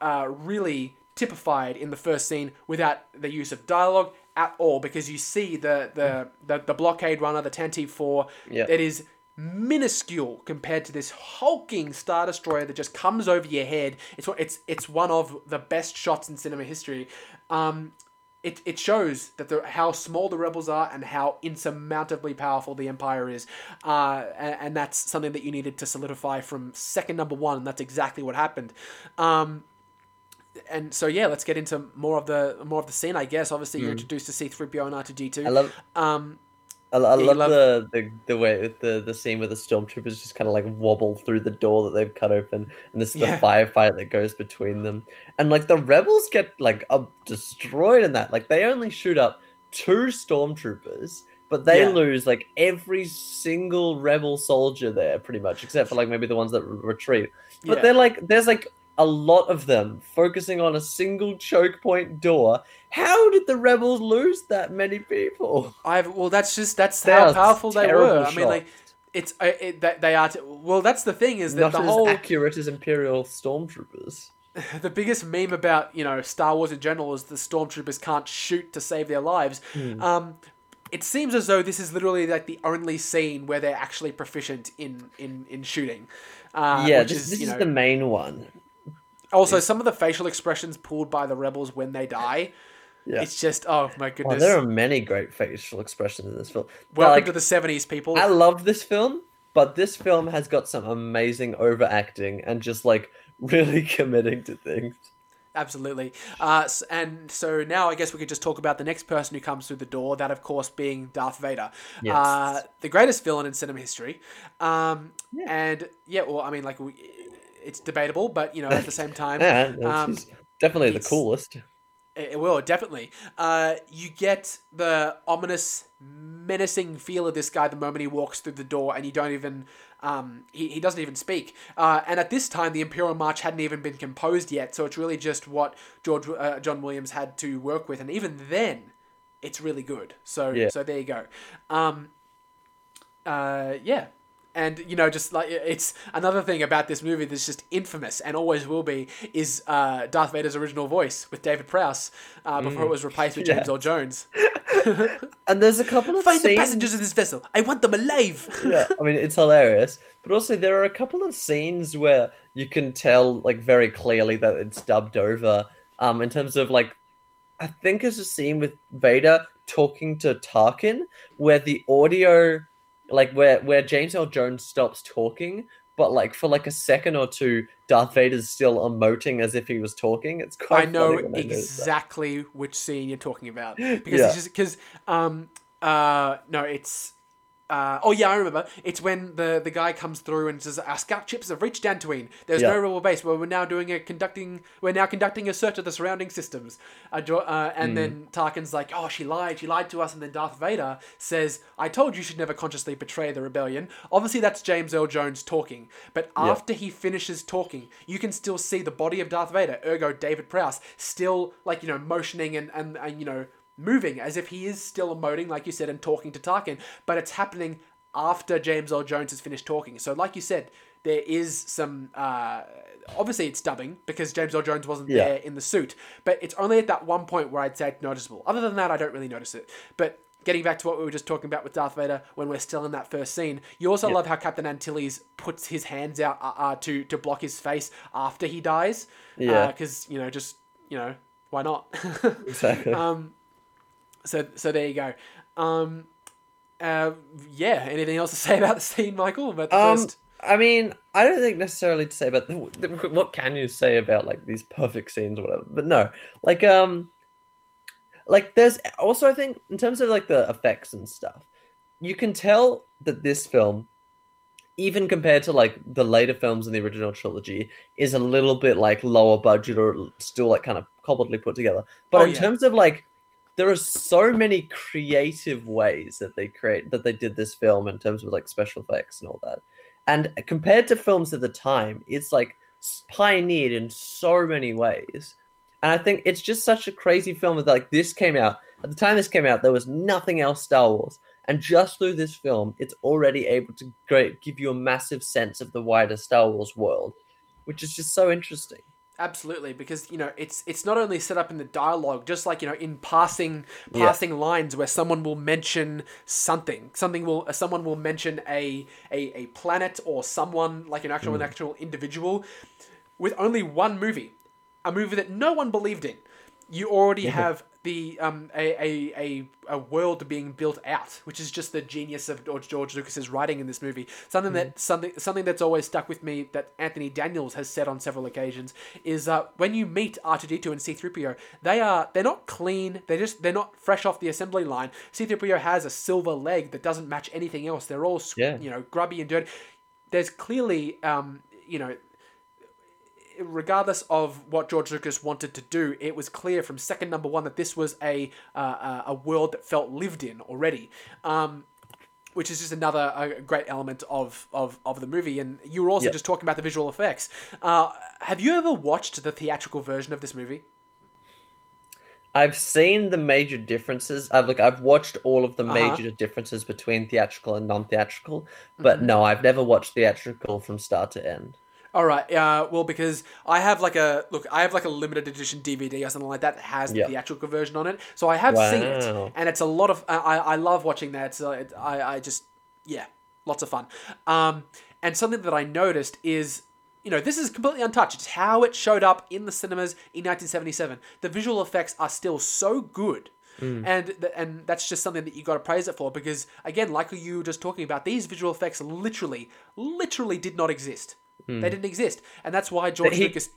uh, really typified in the first scene without the use of dialogue at all because you see the the, the, the blockade runner the Tantive 4 Yeah. it is minuscule compared to this hulking star destroyer that just comes over your head it's one- it's it's one of the best shots in cinema history um it, it shows that the, how small the rebels are and how insurmountably powerful the empire is uh, and, and that's something that you needed to solidify from second number one and that's exactly what happened um, and so yeah, let's get into more of the more of the scene. I guess obviously you're introduced to C three PO and R two D two. Hmm. I love Um, I, I love, love- the, the the way the the scene where the stormtroopers just kind of like wobble through the door that they've cut open, and this Yeah. the firefight that goes between them, and like the rebels get like uh, destroyed in that. Like they only shoot up two stormtroopers, but they Yeah. lose like every single rebel soldier there, pretty much, except for like maybe the ones that re- retreat. But Yeah. they're like there's like a lot of them focusing on a single choke point door. How did the rebels lose that many people? I've well, that's just that's They how powerful they were. I mean, like it's uh, it, that they are. T- well, that's the thing is that not the as whole accurate as Imperial stormtroopers. the biggest meme about you know Star Wars in general is the stormtroopers can't shoot to save their lives. Hmm. Um, it seems as though this is literally like the only scene where they're actually proficient in in in shooting. Uh, yeah, this, is, this is know, the main one. Also, some of the facial expressions pulled by the rebels when they die, Yeah. it's just oh my Oh, goodness. there are many great facial expressions in this film. But, Welcome like, to the seventies, people. I love this film, but this film has got some amazing overacting and just like really committing to things. Absolutely. Uh, and so now I guess we could just talk about the next person who comes through the door. That, of course, being Darth Vader, Yes. uh, the greatest villain in cinema history. Um, Yeah. And yeah, well, I mean, like we, it's debatable, but you know, at the same time, Yeah, um, definitely the coolest. It will definitely. Uh, you get the ominous, menacing feel of this guy the moment he walks through the door, and you don't even. Um, he, he doesn't even speak. Uh, and at this time, the Imperial March hadn't even been composed yet, so it's really just what George uh, John Williams had to work with, and even then, it's really good. So Yeah. so there you go. Um, uh, yeah. And you know, just like it's another thing about this movie that's just infamous and always will be is uh, Darth Vader's original voice with David Prowse uh, before it was replaced with James Yeah. Earl Jones. And there's a couple of Find the passengers of this vessel. I want them alive. yeah, I mean it's hilarious, but also there are a couple of scenes where you can tell like very clearly that it's dubbed over. Um, in terms of like, I think there's a scene with Vader talking to Tarkin where the audio, like where where James Earl Jones stops talking, but like for like a second or two, Darth Vader's still emoting as if he was talking. It's quite. I know when I exactly which scene you're talking about because Yeah. it's just because um uh no it's. Uh, oh yeah, I remember. It's when the, the guy comes through and says, "Our scout ships have reached Dantooine. There's Yeah. no rebel base. Well, we're now doing a conducting. We're now conducting a search of the surrounding systems." Uh, Jo- uh, and then Tarkin's like, "Oh, she lied. She lied to us." And then Darth Vader says, "I told you you should never consciously betray the rebellion." Obviously, that's James Earl Jones talking. But after he finishes talking, you can still see the body of Darth Vader, ergo David Prowse, still like you know motioning and and, and you know moving as if he is still emoting, like you said, and talking to Tarkin, but it's happening after James Earl Jones has finished talking. So, like you said, there is some. Uh, obviously, it's dubbing because James Earl Jones wasn't Yeah. there in the suit, but it's only at that one point where I'd say it's noticeable. Other than that, I don't really notice it. But getting back to what we were just talking about with Darth Vader when we're still in that first scene, you also love how Captain Antilles puts his hands out uh, uh, to to block his face after he dies. Yeah. Because you know, just you know, why not? Exactly. Um, so so there you go. Um, uh, yeah. Anything else to say about the scene, Michael? About the Um, first? I mean, I don't think necessarily to say about the, what can you say about like these perfect scenes or whatever. But no, like um, like there's also I think in terms of like the effects and stuff, you can tell that this film, even compared to like the later films in the original trilogy, is a little bit like lower budget or still like kind of cobbledly put together. But Oh, in yeah. terms of like there are so many creative ways that they create that they did this film in terms of like special effects and all that. And compared to films at the time, it's like pioneered in so many ways. And I think it's just such a crazy film that like this came out at the time this came out, there was nothing else Star Wars, and just through this film, it's already able to great give you a massive sense of the wider Star Wars world, which is just so interesting. Absolutely, because you know it's it's not only set up in the dialogue, just like you know in passing Yeah. passing lines where someone will mention something, something will uh, someone will mention a a, a planet or someone like an actual an actual individual. With only one movie, a movie that no one believed in, you already have the um a, a, a, world being built out, which is just the genius of George, George Lucas's writing in this movie. Something that something something that's always stuck with me that Anthony Daniels has said on several occasions is uh, when you meet R2D2 and C3PO, they are they're not clean. They're just they're not fresh off the assembly line. C3PO has a silver leg that doesn't match anything else. They're all Yeah. you know grubby and dirty. There's clearly um you know regardless of what George Lucas wanted to do, it was clear from second number one that this was a uh, uh, a world that felt lived in already. Um, which is just another uh, great element of, of, of the movie. And you were also Yep. just talking about the visual effects. Uh, have you ever watched the theatrical version of this movie? I've seen the major differences. I've like I've watched all of the Uh-huh. major differences between theatrical and non-theatrical, but no, I've never watched theatrical from start to end. All right. Uh, well, because I have like a look, I have like a limited edition DVD or something like that that has the theatrical version on it. So I have seen it, and it's a lot of. I I I love watching that. So it, I I just yeah, lots of fun. Um, and something that I noticed is. You know, this is completely untouched. It's how it showed up in the cinemas in 1977. The visual effects are still so good, and th- and that's just something that you got to praise it for because again, like you were just talking about, these visual effects literally, literally did not exist. They didn't exist, and that's why George He- Lucas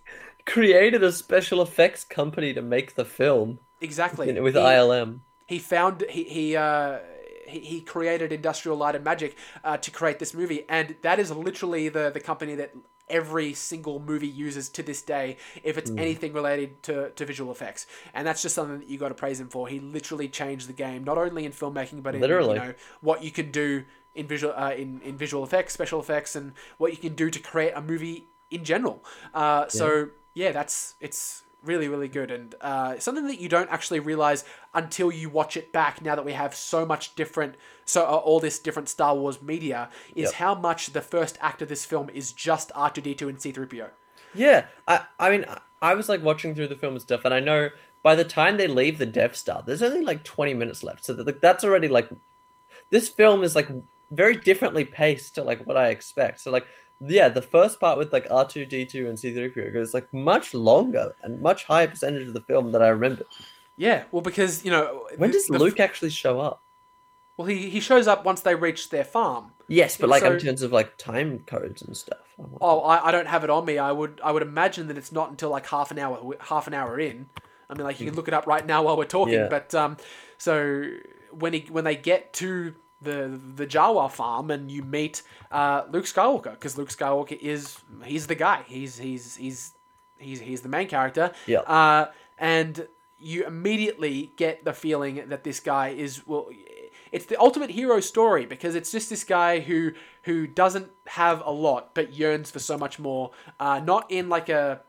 Created a special effects company to make the film exactly with he, ILM. he found he he uh, he, he created Industrial Light and Magic uh, to create this movie, and that is literally the the company that every single movie uses to this day if it's anything related to, to visual effects. And that's just something that you got to praise him for. He literally changed the game, not only in filmmaking, but in Literally. you know what you can do in visual uh, in, in visual effects, special effects, and what you can do to create a movie in general. Uh, so yeah, that's it's really really good and uh, something that you don't actually realize until you watch it back. Now that we have so much different, so uh, all this different Star Wars media, is Yep. how much the first act of this film is just R two D two and C three PO. Yeah, I I mean I- I was like watching through the film and stuff, and I know by the time they leave the Death Star, there's only like 20 minutes left, so that, like, that's already like this film is like very differently paced to like what I expect. So like yeah, the first part with like R two D two and C three PO goes like much longer and much higher percentage of the film than I remember. Yeah, well, because you know When the- does the- Luke actually show up? Well, he he shows up once they reach their farm. Yes, but like So- in terms of like time codes and stuff. Oh, I, I don't have it on me. I would I would imagine that it's not until like half an hour half an hour in. I mean, like you can look it up right now while we're talking. Yeah. But um, so when he when they get to the the Jawa farm and you meet uh, Luke Skywalker because Luke Skywalker is he's the guy. He's he's he's he's he's the main character. Yeah. Uh, and you immediately get the feeling that this guy is well. It's the ultimate hero story because it's just this guy who who doesn't have a lot but yearns for so much more. Uh, not in like a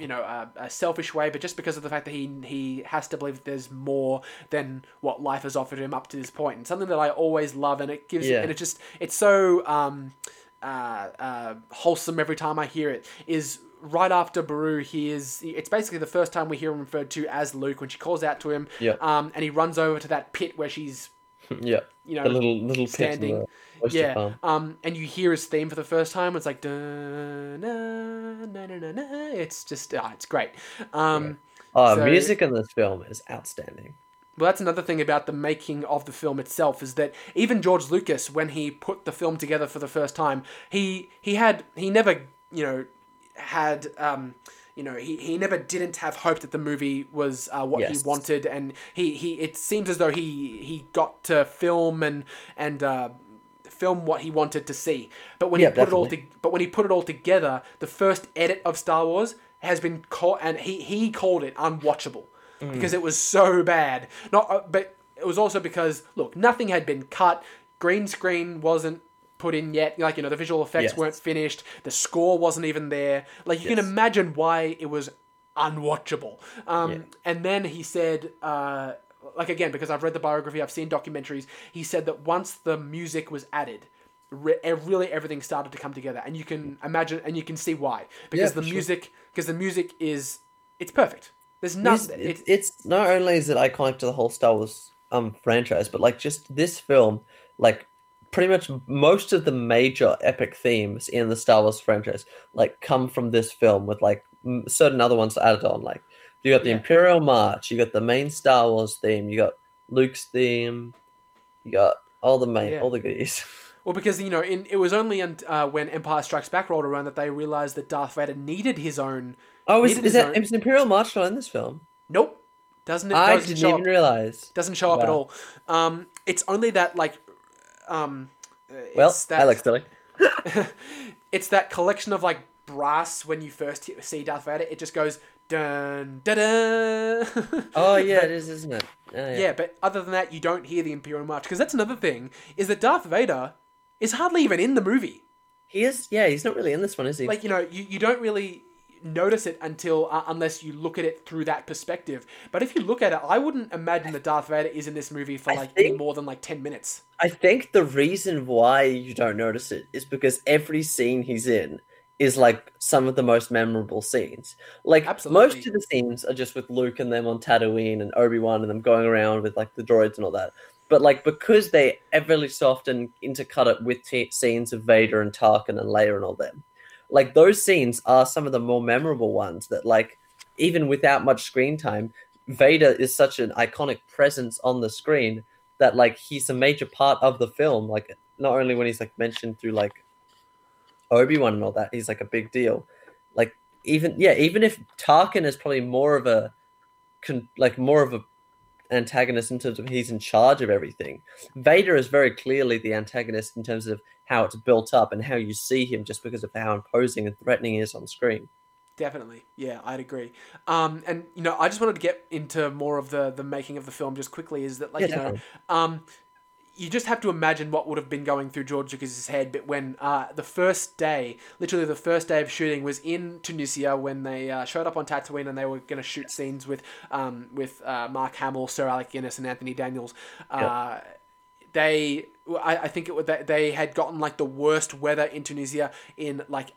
you know a, a selfish way, but just because of the fact that he he has to believe that there's more than what life has offered him up to this point, and something that I always love, and it gives Yeah. and it just it's so um, uh, uh, wholesome every time I hear it. Is right after Beru, he is. It's basically the first time we hear him referred to as Luke when she calls out to him, Yeah. um, and he runs over to that pit where she's yeah, you know the little little standing. Oyster Yeah, farm. um, and you hear his theme for the first time. It's like, "Dun, na, na, na, na, na." it's just, ah, it's great. Um, Oh, So- music in this film is outstanding. Well, that's another thing about the making of the film itself is that even George Lucas, when he put the film together for the first time, he he had he never you know had um, you know he, he never didn't have hope that the movie was uh, what Yes. he wanted, and he, he it seems as though he he got to film and and. Uh, film what he wanted to see but when Yeah, he put it all to, but when he put it all together the first edit of Star Wars has been called and he he called it unwatchable Mm. because it was so bad. Not, uh, but it was also because look, nothing had been cut. Green screen wasn't put in yet. Like you know, the visual effects Yes. weren't finished. The score wasn't even there. Like you can imagine why it was unwatchable. Um, Yeah. And then he said. Uh, like again, because I've read the biography, I've seen documentaries. He said that once the music was added, re- really everything started to come together, and you can imagine, and you can see why. Because Yeah, the music, because the music is, it's perfect. There's nothing. it's, It, it's not only is it iconic to the whole Star Wars um franchise, but like just this film, like pretty much most of the major epic themes in the Star Wars franchise like come from this film with like certain other ones added on. Like you got the Yeah. Imperial March, you got the main Star Wars theme, you got Luke's theme, you got all the main Yeah. all the goodies. Well, because you know, in, it was only un, uh, when Empire Strikes Back rolled around that they realized that Darth Vader needed his own. Oh, is, is that own- is Imperial March not in this film? Nope, doesn't it? I doesn't didn't show even up, realize. doesn't show up at all. Um, it's only that like, um, Well, it's that, looks silly. it's that collection of like brass when you first see Darth Vader. It just goes dun. Oh yeah, it is, isn't it? Oh, yeah. yeah, but other than that, you don't hear the Imperial March because that's another thing is that Darth Vader is hardly even in the movie. He is. Yeah, he's not really in this one, is he? like you know you, you don't really notice it until uh, unless you look at it through that perspective but if you look at it i wouldn't imagine that darth vader is in this movie for I like any think- more than like 10 minutes I think the reason why you don't notice it is because every scene he's in is like some of the most memorable scenes. Like Absolutely. most of the scenes are just with Luke and them on Tatooine and Obi Wan and them going around with like the droids and all that. But like because they everly so often intercut it with t- scenes of Vader and Tarkin and Leia and all them, like those scenes are some of the more memorable ones. That like even without much screen time, Vader is such an iconic presence on the screen that like he's a major part of the film. Like not only when he's like mentioned through like Obi Wan and all that, he's like a big deal. Like even yeah, even if Tarkin is probably more of a con- like more of a antagonist in terms of he's in charge of everything. Vader is very clearly the antagonist in terms of how it's built up and how you see him just because of how imposing and threatening he is on screen. Definitely, yeah, I'd agree. Um, and you know, I just wanted to get into more of the the making of the film just quickly. Is that like Yeah, you know, um, you just have to imagine what would have been going through George Lucas's head. But when uh, the first day, literally the first day of shooting, was in Tunisia when they uh, showed up on Tatooine and they were going to shoot scenes with um, with uh, Mark Hamill, Sir Alec Guinness, and Anthony Daniels. Uh, They, I, I think it was that they had gotten like the worst weather in Tunisia in like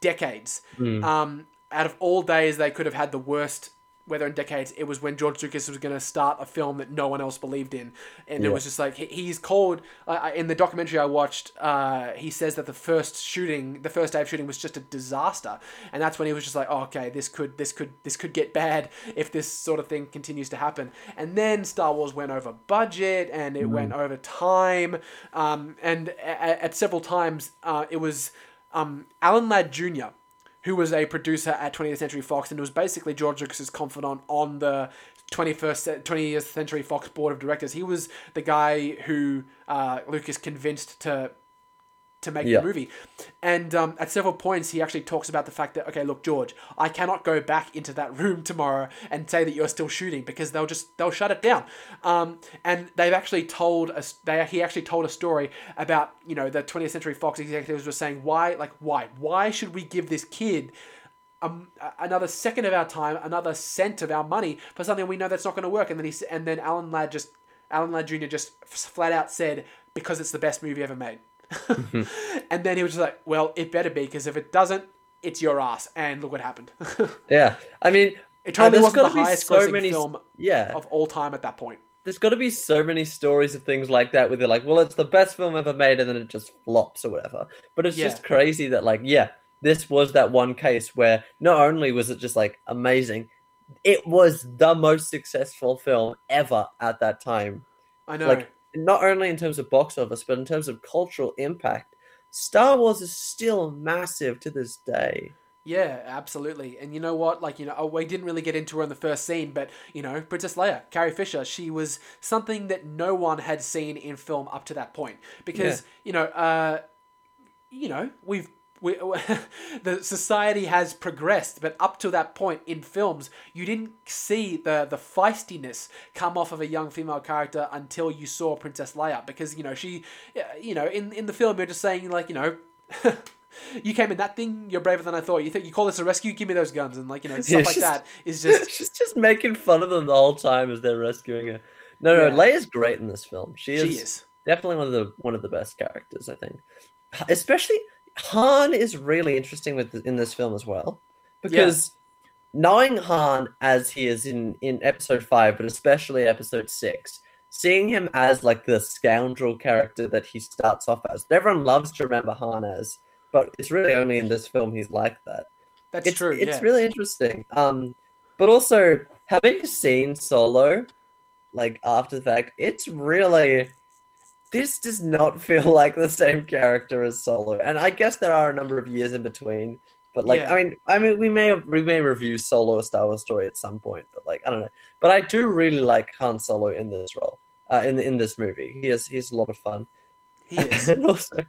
decades. Um, out of all days they could have had the worst weather in decades, it was when George Lucas was going to start a film that no one else believed in, and it was just like he, he's called uh, in the documentary I watched. Uh, he says that the first shooting, the first day of shooting, was just a disaster, and that's when he was just like, oh, okay, this could this could this could get bad if this sort of thing continues to happen. And then Star Wars went over budget and it went over time, um, and at, at several times uh, it was um, Alan Ladd Jr who was a producer at 20th Century Fox and was basically George Lucas's confidant on the 21st, 20th Century Fox board of directors. He was the guy who uh, Lucas convinced to to make Yeah. the movie. And um, at several points, he actually talks about the fact that, okay, look, George, I cannot go back into that room tomorrow and say that you're still shooting because they'll just they'll shut it down. Um, and they've actually told us they he actually told a story about you know the 20th Century Fox executives were saying why like why why should we give this kid um, another second of our time, another cent of our money for something we know that's not going to work. And then he and then Alan Ladd just Alan Ladd Jr. just flat out said because it's the best movie ever made. and then he was just like, well, it better be because if it doesn't, it's your ass. And look what happened. Yeah, I mean, it totally wasn't the highest so grossing many film yeah, of all time at that point. there's got to be so many stories of things like that where they're like, well, it's the best film ever made, and then it just flops or whatever. But it's Yeah. just crazy that, like, yeah, this was that one case where not only was it just like amazing, it was the most successful film ever at that time. I know. Like, not only in terms of box office, but in terms of cultural impact. Star Wars is still massive to this day. Yeah, absolutely. And you know what? Like, you know, oh, we didn't really get into her in the first scene, but, you know, Princess Leia, Carrie Fisher, she was something that no one had seen in film up to that point. Because, you know, uh, you know, we've. We, the society has progressed, but up to that point in films, you didn't see the the feistiness come off of a young female character until you saw Princess Leia, because you know she, you know, in in the film you're just saying like you know, you came in that thing, you're braver than I thought. You think you call this a rescue? Give me those guns and like you know stuff Yeah, like just- that is just She's just making fun of them the whole time as they're rescuing her. No, no, Yeah. Leia's great in this film. She is, she is. definitely one of the one of the best characters, I think. Especially Han is really interesting with in this film as well because knowing Han as he is in in episode 5 but especially episode 6 seeing him as like the scoundrel character that he starts off as everyone loves to remember Han as but it's really only in this film he's like that That's it's true. it's yeah. really interesting. Um, but also having seen Solo, like after the fact, it's really this does not feel like the same character as Solo, and I guess there are a number of years in between. But like, Yeah. I mean, I mean, we may we may review Solo: A Star Wars Story at some point, but like, I don't know. But I do really like Han Solo in this role, uh, in in this movie. He is he's a lot of fun he is. and also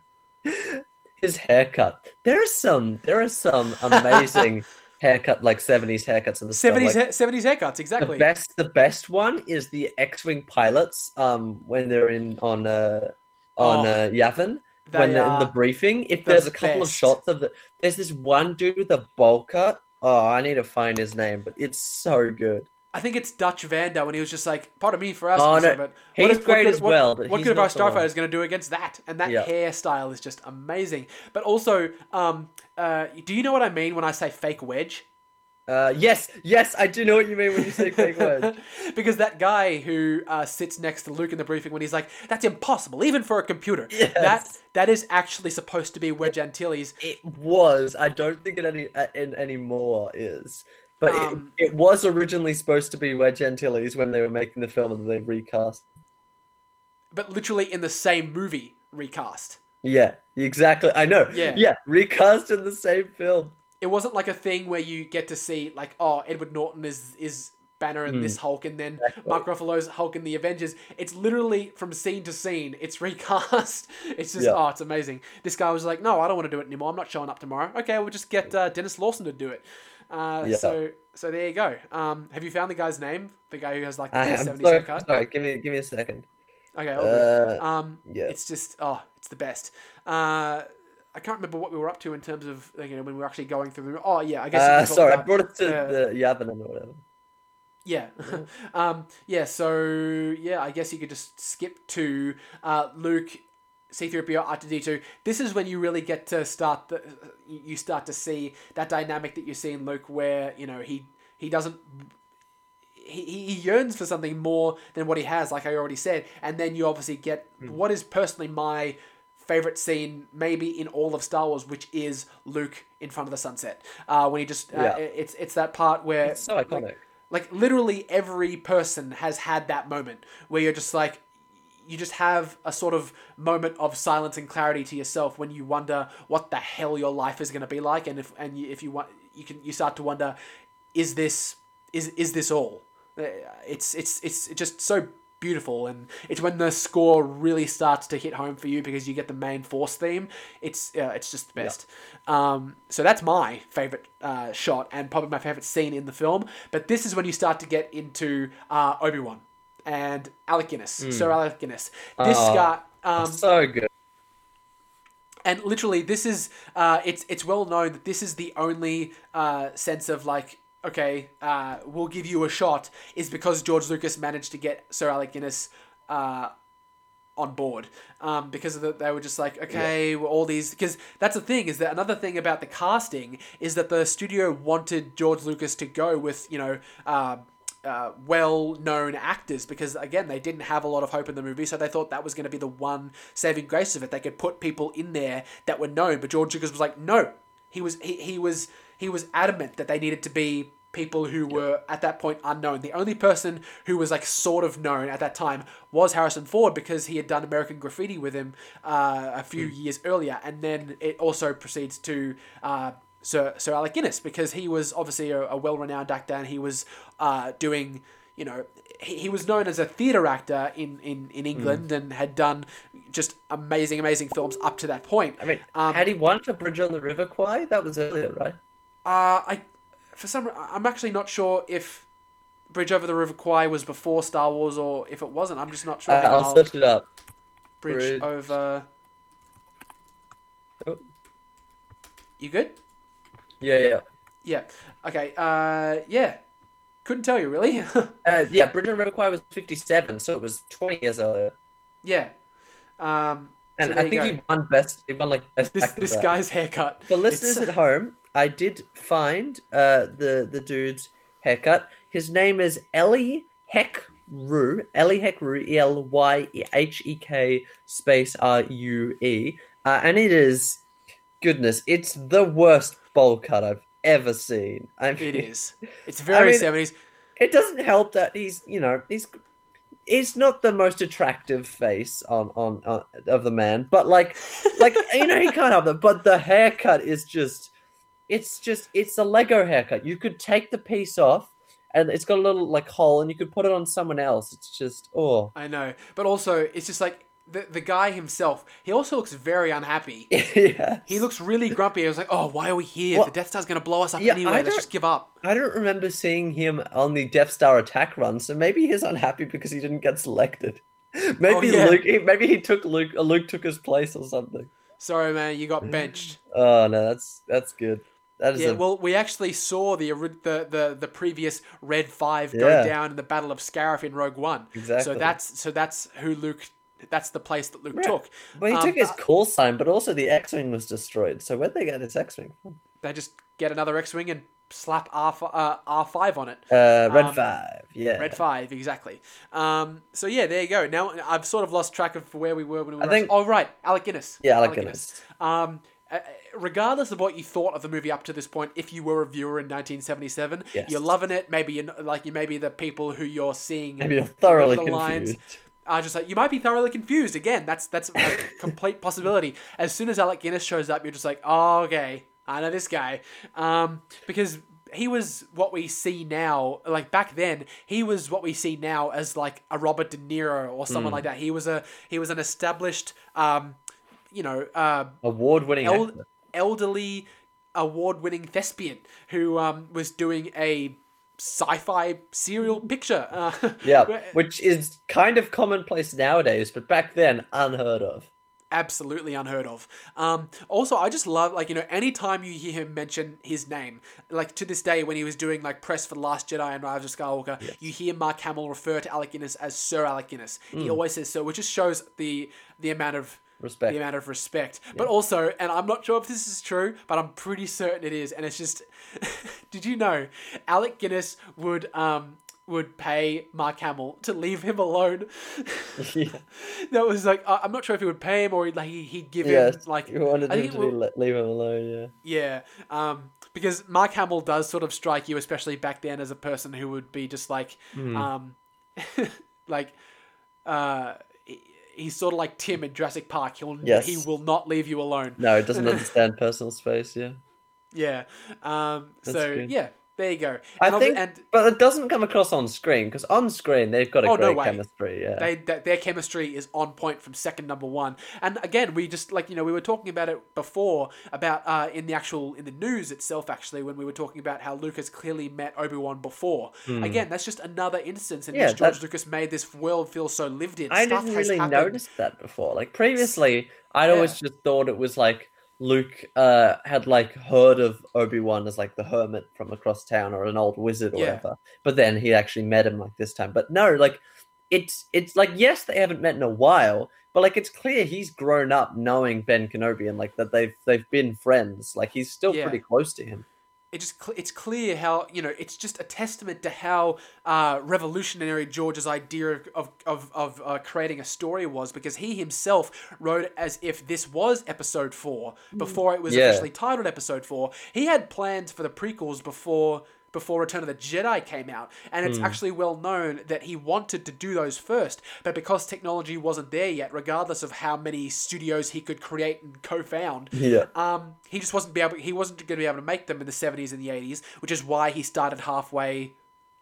his haircut. There are some there are some amazing haircut like 70s haircuts in the. Seventies Like, seventies haircuts exactly. the best the best one is the X-wing pilots um when they're in on uh on Oh, uh Yavin They when they're in the briefing. If the there's a couple of shots of the there's this one dude with a bowl cut. Oh, I need to find his name, but it's so good. I think it's Dutch Vander when he was just like, pardon me for asking, Oh, no, but he's what, what great good- as what- well, what good of our not the one. Starfighter is going to do against that? And that Yeah. hairstyle is just amazing. But also, um, uh, do you know what I mean when I say fake wedge? Uh, yes, yes, I do know what you mean when you say fake wedge. because that guy who uh, sits next to Luke in the briefing when he's like, "That's impossible, even for a computer." Yes. That that is actually supposed to be Wedge Antilles. It was. I don't think it any uh, in anymore is. But Um, it, it was originally supposed to be Wedge Antilles when they were making the film and they recast. but literally in the same movie recast. Yeah, exactly. I know. Yeah. Yeah, recast in the same film. It wasn't like a thing where you get to see like, oh, Edward Norton is is Banner and this Hulk, and then Mark Ruffalo's Hulk in the Avengers. It's literally from scene to scene. It's recast. It's just Yeah. oh, it's amazing. This guy was like, no, I don't want to do it anymore. I'm not showing up tomorrow. Okay, we'll just get uh, Denis Lawson to do it. Uh, Yeah. So so there you go. Um, have you found the guy's name? The guy who has like the I, am sorry, haircut. sorry, give me give me a second. Okay. Uh, Um, yeah. it's just oh, it's the best. Uh, I can't remember what we were up to in terms of you know when we were actually going through the. Oh yeah, I guess. uh, sorry, I brought it to uh, the Yavanen or whatever. Yeah, um, yeah. So yeah, I guess you could just skip to uh, Luke, C-3PO, R2D2. This is when you really get to start the. You start to see that dynamic that you see in Luke, where you know he he doesn't. He, he yearns for something more than what he has, like I already said, and then you obviously get what is personally my favorite scene, maybe in all of Star Wars, which is Luke in front of the sunset. Uh, when he just, uh, Yeah. it's it's that part where It's so iconic. like literally every person has had that moment where you're just like you just have a sort of moment of silence and clarity to yourself when you wonder what the hell your life is going to be like and if and you, if you want you can you start to wonder is this is is this all it's it's it's just so beautiful and it's when the score really starts to hit home for you because you get the main force theme it's uh, it's just the best. Um, so that's my favorite uh, shot and probably my favorite scene in the film but this is when you start to get into uh, obi-wan and alec guinness. Sir alec guinness. This Oh, guy um, so good. and literally this is uh, it's it's well known that this is the only uh, sense of like okay uh, we'll give you a shot is because george lucas managed to get sir alec guinness uh, on board. Um, because of the, they were just like okay well, all these because that's the thing is that another thing about the casting is that the studio wanted george lucas to go with you know uh, uh, well-known actors because again they didn't have a lot of hope in the movie so they thought that was going to be the one saving grace of it. They could put people in there that were known but george lucas was like no. He was he, he was he was adamant that they needed to be people who were at that point unknown the only person who was like sort of known at that time was harrison ford because he had done american graffiti with him uh, a few years earlier and then it also proceeds to uh, Sir, Sir Alec Guinness because he was obviously a, a well-renowned actor and he was uh, doing, you know, he, he was known as a theatre actor in, in, in England and had done just amazing, amazing films up to that point. I mean, um, had he won for Bridge on the River Kwai? That was earlier, right? Uh, I, for some, I'm actually not sure if Bridge Over the River Kwai was before Star Wars or if it wasn't. I'm just not sure. Uh, I'll search it up. Bridge, Bridge. over. Oh. You good? Yeah, yeah. Yeah. Okay. Uh, yeah. Couldn't tell you really. Uh, yeah, Bridge over the River Kwai was 57, so it was 20 years earlier. yeah. Um, And so I think go. he won best. He won like best this this guy's haircut. For listeners It's- at home, I did find uh, the the dude's haircut. His name is Ellie Heck Heckru. Ellie Heck Heckru. E L Y H E K space R U E. Uh, and it is goodness. It's the worst bowl cut I've ever seen. I mean, It is. It's very mean- seventies. It doesn't help that he's you know he's. He's not the most attractive face on, on, on of the man, but like like you know he can't help it. But the haircut is just, it's just it's a Lego haircut. You could take the piece off, and it's got a little like hole, and you could put it on someone else. It's just oh I know, but also it's just like the the guy himself. He also looks very unhappy. yeah. He looks really grumpy. I was like, oh, why are we here? Well, the Death Star's gonna blow us up yeah, anyway. I Let's just give up. I don't remember seeing him on the Death Star attack run, so maybe he's unhappy because he didn't get selected. Maybe Oh, yeah. Luke, he, maybe he took Luke, Luke took his place or something. Sorry, man, you got benched. Oh no, that's that's good. That is Yeah, a, well, we actually saw the the the, the previous Red Five go Yeah. down in the Battle of Scarif in Rogue One. Exactly. So that's so that's who Luke. That's the place that Luke Yeah. took. Well, he Um, took his call sign, but also the X-wing was destroyed. So where'd they get this X-wing? They just get another X-wing and slap R uh, R five on it. Uh, Red Um, Five. Yeah. Red five, exactly. Um, so yeah, there you go. Now I've sort of lost track of where we were when we were. I think- oh right, Alec Guinness. Yeah, Alec Guinness. Um, uh, regardless of what you thought of the movie up to this point, if you were a viewer in 1977, Yes. you're loving it. Maybe you're not- like you maybe the people who you're seeing. Maybe you're thoroughly the lines confused. are just like you might be thoroughly confused. Again, that's that's a complete possibility. As soon as Alec Guinness shows up, you're just like, oh okay, I know this guy, um, because he was what we see now. Like back then, he was what we see now as like a Robert De Niro or someone Hmm. like that. He was a he was an established, um, you know, uh, Award-winning el- actor. Elderly, award-winning thespian who um, was doing a sci-fi serial picture. Uh, Yeah, which is kind of commonplace nowadays, but back then unheard of. absolutely unheard of. Um, also, I just love like you know anytime you hear him mention his name, like to this day when he was doing like press for the Last Jedi and Rise of Skywalker, you hear Mark Hamill refer to Alec Guinness as Sir Alec Guinness. Hmm. He always says so, which just shows the the amount of Respect. the amount of respect. But also, and I'm not sure if this is true, but I'm pretty certain it is. And it's just, did you know, Alec Guinness would um would pay Mark Hamill to leave him alone. yeah. that was like I'm not sure if he would pay him or he'd, like he- he'd give Yes, him like you wanted him to will- leave him alone. Yeah. yeah, um, because Mark Hamill does sort of strike you, especially back then, as a person who would be just like, Hmm. um, like, uh, he- he's sort of like Tim in Jurassic Park. He'll Yes. he will not leave you alone. No, it doesn't understand personal space. Yeah. Yeah. Um, so good. yeah, there you go. I And ob- think, and but it doesn't come across on screen because on screen they've got a Oh, no great way. chemistry. Yeah. they that their chemistry is on point from second number one. And again, we just like you know we were talking about it before about uh, in the actual in the news itself actually when we were talking about how Lucas clearly met Obi Wan before. Again, that's just another instance in Hmm. Yeah, which George that- Lucas made this world feel so lived in. I Stuff didn't really notice that before. Like previously, I'd always just thought it was like Luke uh, had like heard of Obi Wan as like the hermit from across town or an old wizard or Yeah. whatever. But then he actually met him like this time. But no, like it's it's like yes, they haven't met in a while, but like it's clear he's grown up knowing Ben Kenobi and like that they've they've been friends. Like he's still Yeah. pretty close to him. It just it's clear how you know it's just a testament to how uh, revolutionary George's idea of of, of, of uh, creating a story was because he himself wrote as if this was episode four before it was Yeah. officially titled episode four. He had plans for the prequels before before Return of the Jedi came out, and it's actually well known that he wanted to do those first, but because technology wasn't there yet, regardless of how many studios he could create and co-found, Yeah. um, he just wasn't be able. He wasn't going to be able to make them in the seventies and the eighties, which is why he started halfway,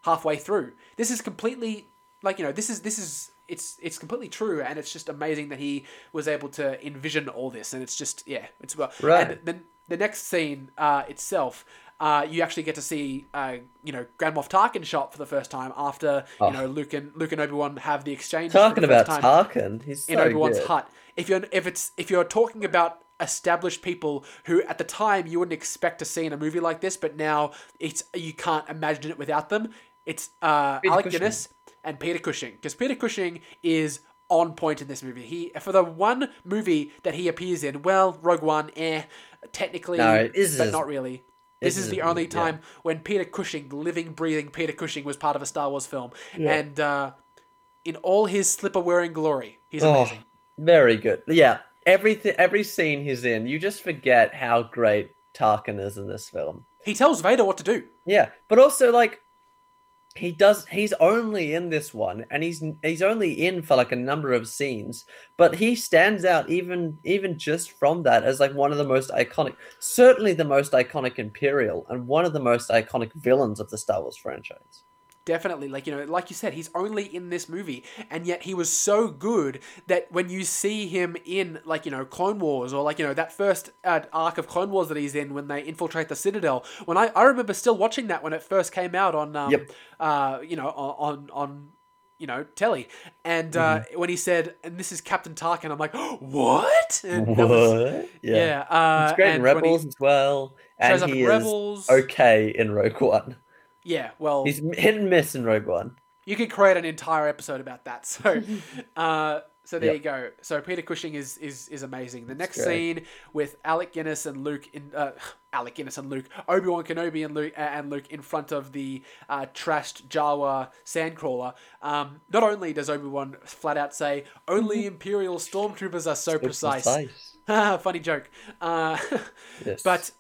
halfway through. This is completely like you know. This is this is it's it's completely true, and it's just amazing that he was able to envision all this, and it's just yeah, it's well. Right. And then the next scene uh, itself. Uh, you actually get to see, uh, you know, Grand Moff Tarkin shot for the first time after Oh. you know Luke and Luke and Obi Wan have the exchange. for Talking the about time Tarkin, he's so in Obi Wan's hut. If you're if it's if you're talking about established people who at the time you wouldn't expect to see in a movie like this, but now it's you can't imagine it without them. It's uh, Peter Alec Cushing. Guinness and Peter Cushing because Peter Cushing is on point in this movie. He for the one movie that he appears in, well, Rogue One, eh, technically, No, but is- not really. This this is is the a- only yeah. time when Peter Cushing, living, breathing Peter Cushing, was part of a Star Wars film, and uh, in all his slipper-wearing glory, he's Oh, amazing. very good. Yeah, everything, every scene he's in, you just forget how great Tarkin is in this film. He tells Vader what to do. Yeah, but also like he does. He's only in this one, and he's he's only in for like a number of scenes, but he stands out even even just from that as like one of the most iconic, certainly the most iconic Imperial, and one of the most iconic villains of the Star Wars franchise. Definitely, like you know, like you said, he's only in this movie, and yet he was so good that when you see him in, like you know, Clone Wars or like you know that first uh, arc of Clone Wars that he's in when they infiltrate the Citadel, when I I remember still watching that when it first came out on, um, Yep. uh, you know, on on. you know, telly, and uh, Mm-hmm. when he said, "And this is Captain Tarkin," I'm like, "What?" And that was- What? yeah, uh, It's great in when he Rebels as well, and he is Rebels. okay in Rogue One. Yeah, well, He's hit and miss in Rogue One. you could create an entire episode about that. So, uh, so there Yep. you go. So Peter Cushing is is is amazing. The next scene with Alec Guinness and Luke in uh, Alec Guinness and Luke, Obi Wan Kenobi and Luke uh, and Luke in front of the uh, trashed Jawa sandcrawler. Um, not only does Obi Wan flat out say, "Only Imperial stormtroopers are so, precise." Funny joke. Uh, Yes. But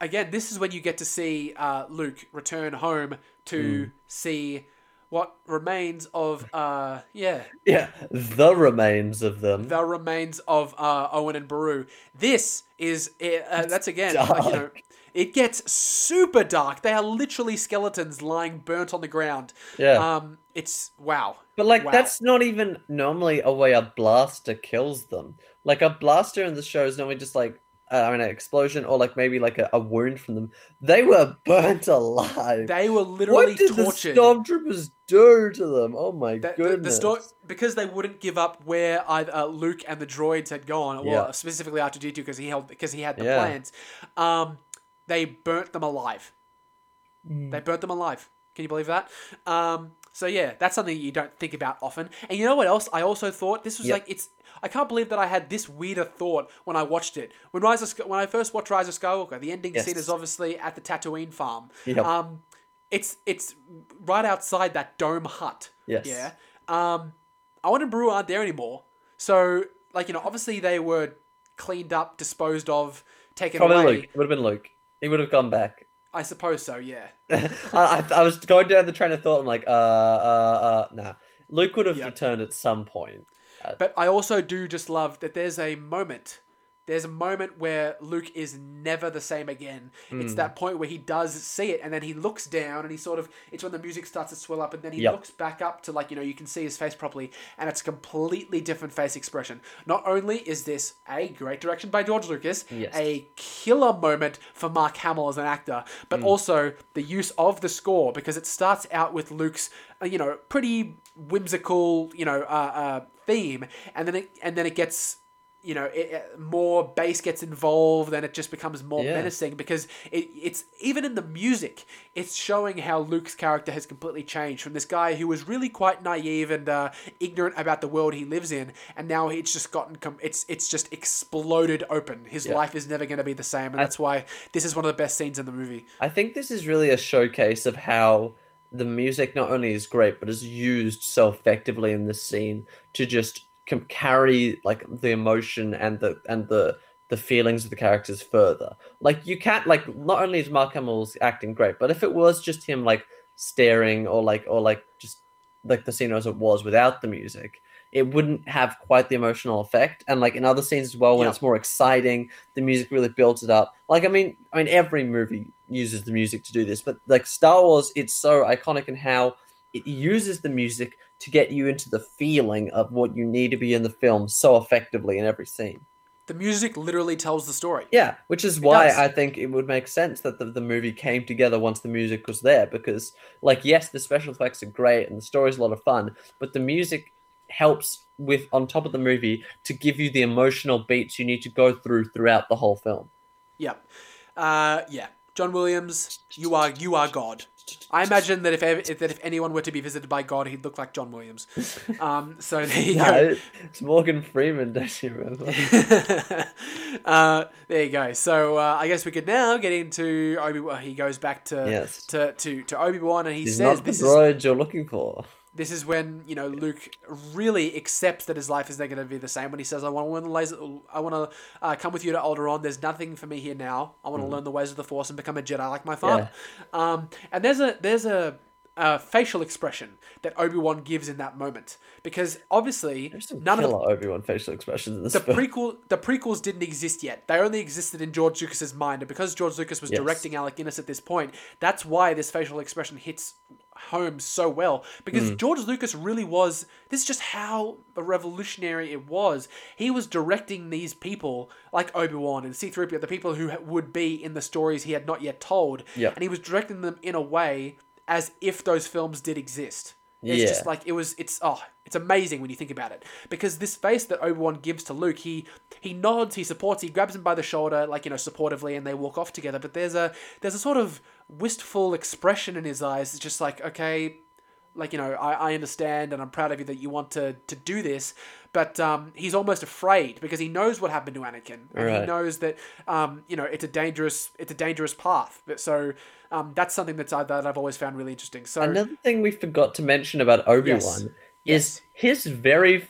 again, this is when you get to see uh, Luke return home to Hmm. see what remains of uh yeah Yeah, the remains of them. the remains of uh, Owen and Beru. This is uh, that's again like, you know it gets super dark. They are literally skeletons lying burnt on the ground. yeah. Um, it's wow. But like Wow. that's not even normally a way a blaster kills them. Like a blaster in the show is normally just like uh, I mean an explosion or like maybe like a, a wound from them. They were burnt alive. They were literally what did tortured. the stormtroopers do to them? Oh my The, the, goodness! the sto- because they wouldn't give up where either uh, Luke and the droids had gone, well, Yeah. specifically after D two because he held because he had the Yeah. plans. Um, they burnt them alive. Mm. They burnt them alive. Can you believe that? Um, so yeah, that's something you don't think about often. And you know what else? I also thought this was Yep. like it's. I can't believe that I had this weirder thought when I watched it. When Rise of when I first watched Rise of Skywalker, the ending scene is obviously at the Tatooine farm. Yep. Um, it's it's right outside that dome hut. Yes. Yeah. Um, Owen and Beru aren't there anymore. So like you know, obviously they were cleaned up, disposed of, taken Probably away. Luke. It would have been Luke. He would have gone back. I suppose so. Yeah. I, I, I was going down the train of thought. I'm like, uh, uh, uh, nah. Luke would have Yep. returned at some point. But I also do just love that there's a moment. There's a moment where Luke is never the same again. It's that point where he does see it and then he looks down and he sort of it's when the music starts to swell up and then he Yep. looks back up to like, you know, you can see his face properly and it's a completely different face expression. Not only is this a great direction by George Lucas, Yes. a killer moment for Mark Hamill as an actor, but also the use of the score because it starts out with Luke's, uh, you know, pretty whimsical, you know, uh, uh, theme, and then it and then it gets. You know, it, it- more bass gets involved, and it just becomes more Yeah. menacing because it, it's even in the music, it's showing how Luke's character has completely changed from this guy who was really quite naive and uh, ignorant about the world he lives in, and now it's just gotten com- it's it's just exploded open. His Yeah. life is never going to be the same, and that's why this is one of the best scenes in the movie. I think this is really a showcase of how the music not only is great, but is used so effectively in this scene to just com- carry like the emotion and the and the the feelings of the characters further. Like you can't like not only is Mark Hamill's acting great, but if it was just him like staring or like or like just like the scene as it was without the music, it wouldn't have quite the emotional effect. And like in other scenes as well, when Yeah. it's more exciting, the music really builds it up. Like I mean, I mean every movie uses the music to do this, but like Star Wars, it's so iconic in how it uses the music to get you into the feeling of what you need to be in the film so effectively in every scene. The music literally tells the story. Yeah, which is why does. I think it would make sense that the, the movie came together once the music was there. Because, like, yes, the special effects are great and the story's a lot of fun, but the music helps with on top of the movie to give you the emotional beats you need to go through throughout the whole film. Yep. Uh, yeah. John Williams, you are you are God. I imagine that if, that if anyone were to be visited by God, he'd look like John Williams. Um, so there you Yeah, go. it's Morgan Freeman, don't you remember? uh, there you go. So uh, I guess we could now get into Obi. He goes back to Yes. to to, to Obi Wan, and he He's says not the this is droid you're looking for. This is when you know Luke really accepts that his life is never going to be the same. When he says, "I want to learn the ways, I want to uh, come with you to Alderaan. There's nothing for me here now. I want to learn the ways of the Force and become a Jedi like my father." Um, and there's a there's a, a facial expression that Obi Wan gives in that moment because obviously none of the Obi Wan facial expressions in this the film. prequel the prequels didn't exist yet. They only existed in George Lucas's mind, and because George Lucas was Yes. directing Alec Guinness at this point, that's why this facial expression hits home so well. Because hmm. George Lucas really was this is just how revolutionary it was. He was directing these people like Obi-Wan and C-3PO, the people who would be in the stories he had not yet told. Yep. And he was directing them in a way as if those films did exist. It's Yeah. just like it was. It's oh, it's amazing when you think about it because this face that Obi Wan gives to Luke, he he nods, he supports, he grabs him by the shoulder, like you know, supportively, and they walk off together. But there's a there's a sort of wistful expression in his eyes. It's just like okay, like you know, I, I understand and I'm proud of you that you want to to do this, but um, he's almost afraid because he knows what happened to Anakin, and he knows that um, you know it's a dangerous it's a dangerous path. But so um, that's something that's uh, that I've always found really interesting. So Another thing we forgot to mention about Obi Wan Yes. is his very,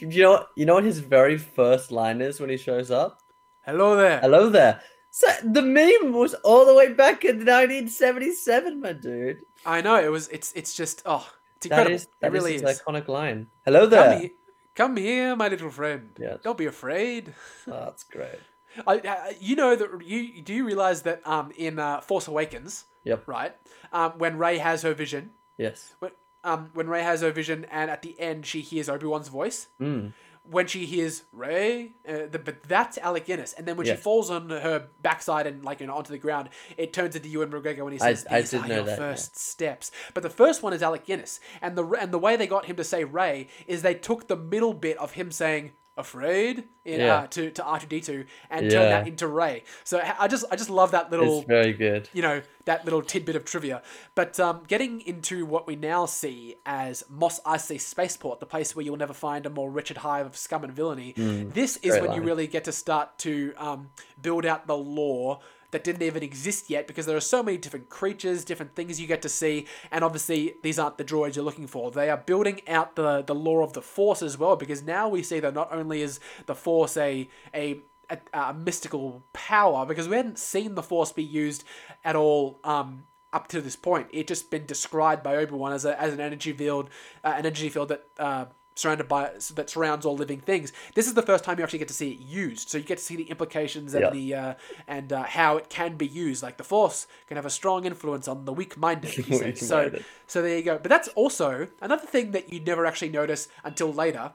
you know, you know what his very first line is when he shows up. hello there. Hello there. So the meme was all the way back in 1977, my dude. I know it was. It's it's just oh It's incredible. is that it really is is. iconic line. Hello there. Come here, my little friend. Yeah. Don't be afraid. Oh, that's great. I, uh, you know that you do you realize that um in uh, Force Awakens, Yep. right? Um, when Rey has her vision, Yes. when um when Rey has her vision, and at the end she hears Obi Wan's voice. Mm. When she hears Rey, uh, the, but that's Alec Guinness, and then when Yeah. she falls on her backside and like you know onto the ground, it turns into Ewan McGregor when he says, I "These did are know your that, yeah. first steps." But the first one is Alec Guinness, and the and the way they got him to say Rey is they took the middle bit of him saying afraid in, Yeah. uh, to to R two D two and Yeah. turned that into Rey. So I just I just love that little It's very good. you know that little tidbit of trivia. But um, getting into what we now see as Mos Eisley Spaceport, the place where you'll never find a more wretched hive of scum and villainy. this is when you really get to start to um, build out the lore that didn't even exist yet because there are so many different creatures, different things you get to see, and obviously these aren't the droids you're looking for. They are building out the the lore of the Force as well because now we see that not only is the Force a a a, a mystical power because we hadn't seen the Force be used at all um, up to this point. It just been described by Obi Wan as, as an energy field, uh, an energy field that uh, surrounded by that surrounds all living things. This is the first time you actually get to see it used, so you get to see the implications and Yeah. the uh, and uh, how it can be used. Like the Force can have a strong influence on the weak-minded. So so there you go. But that's also another thing that you never actually notice until later.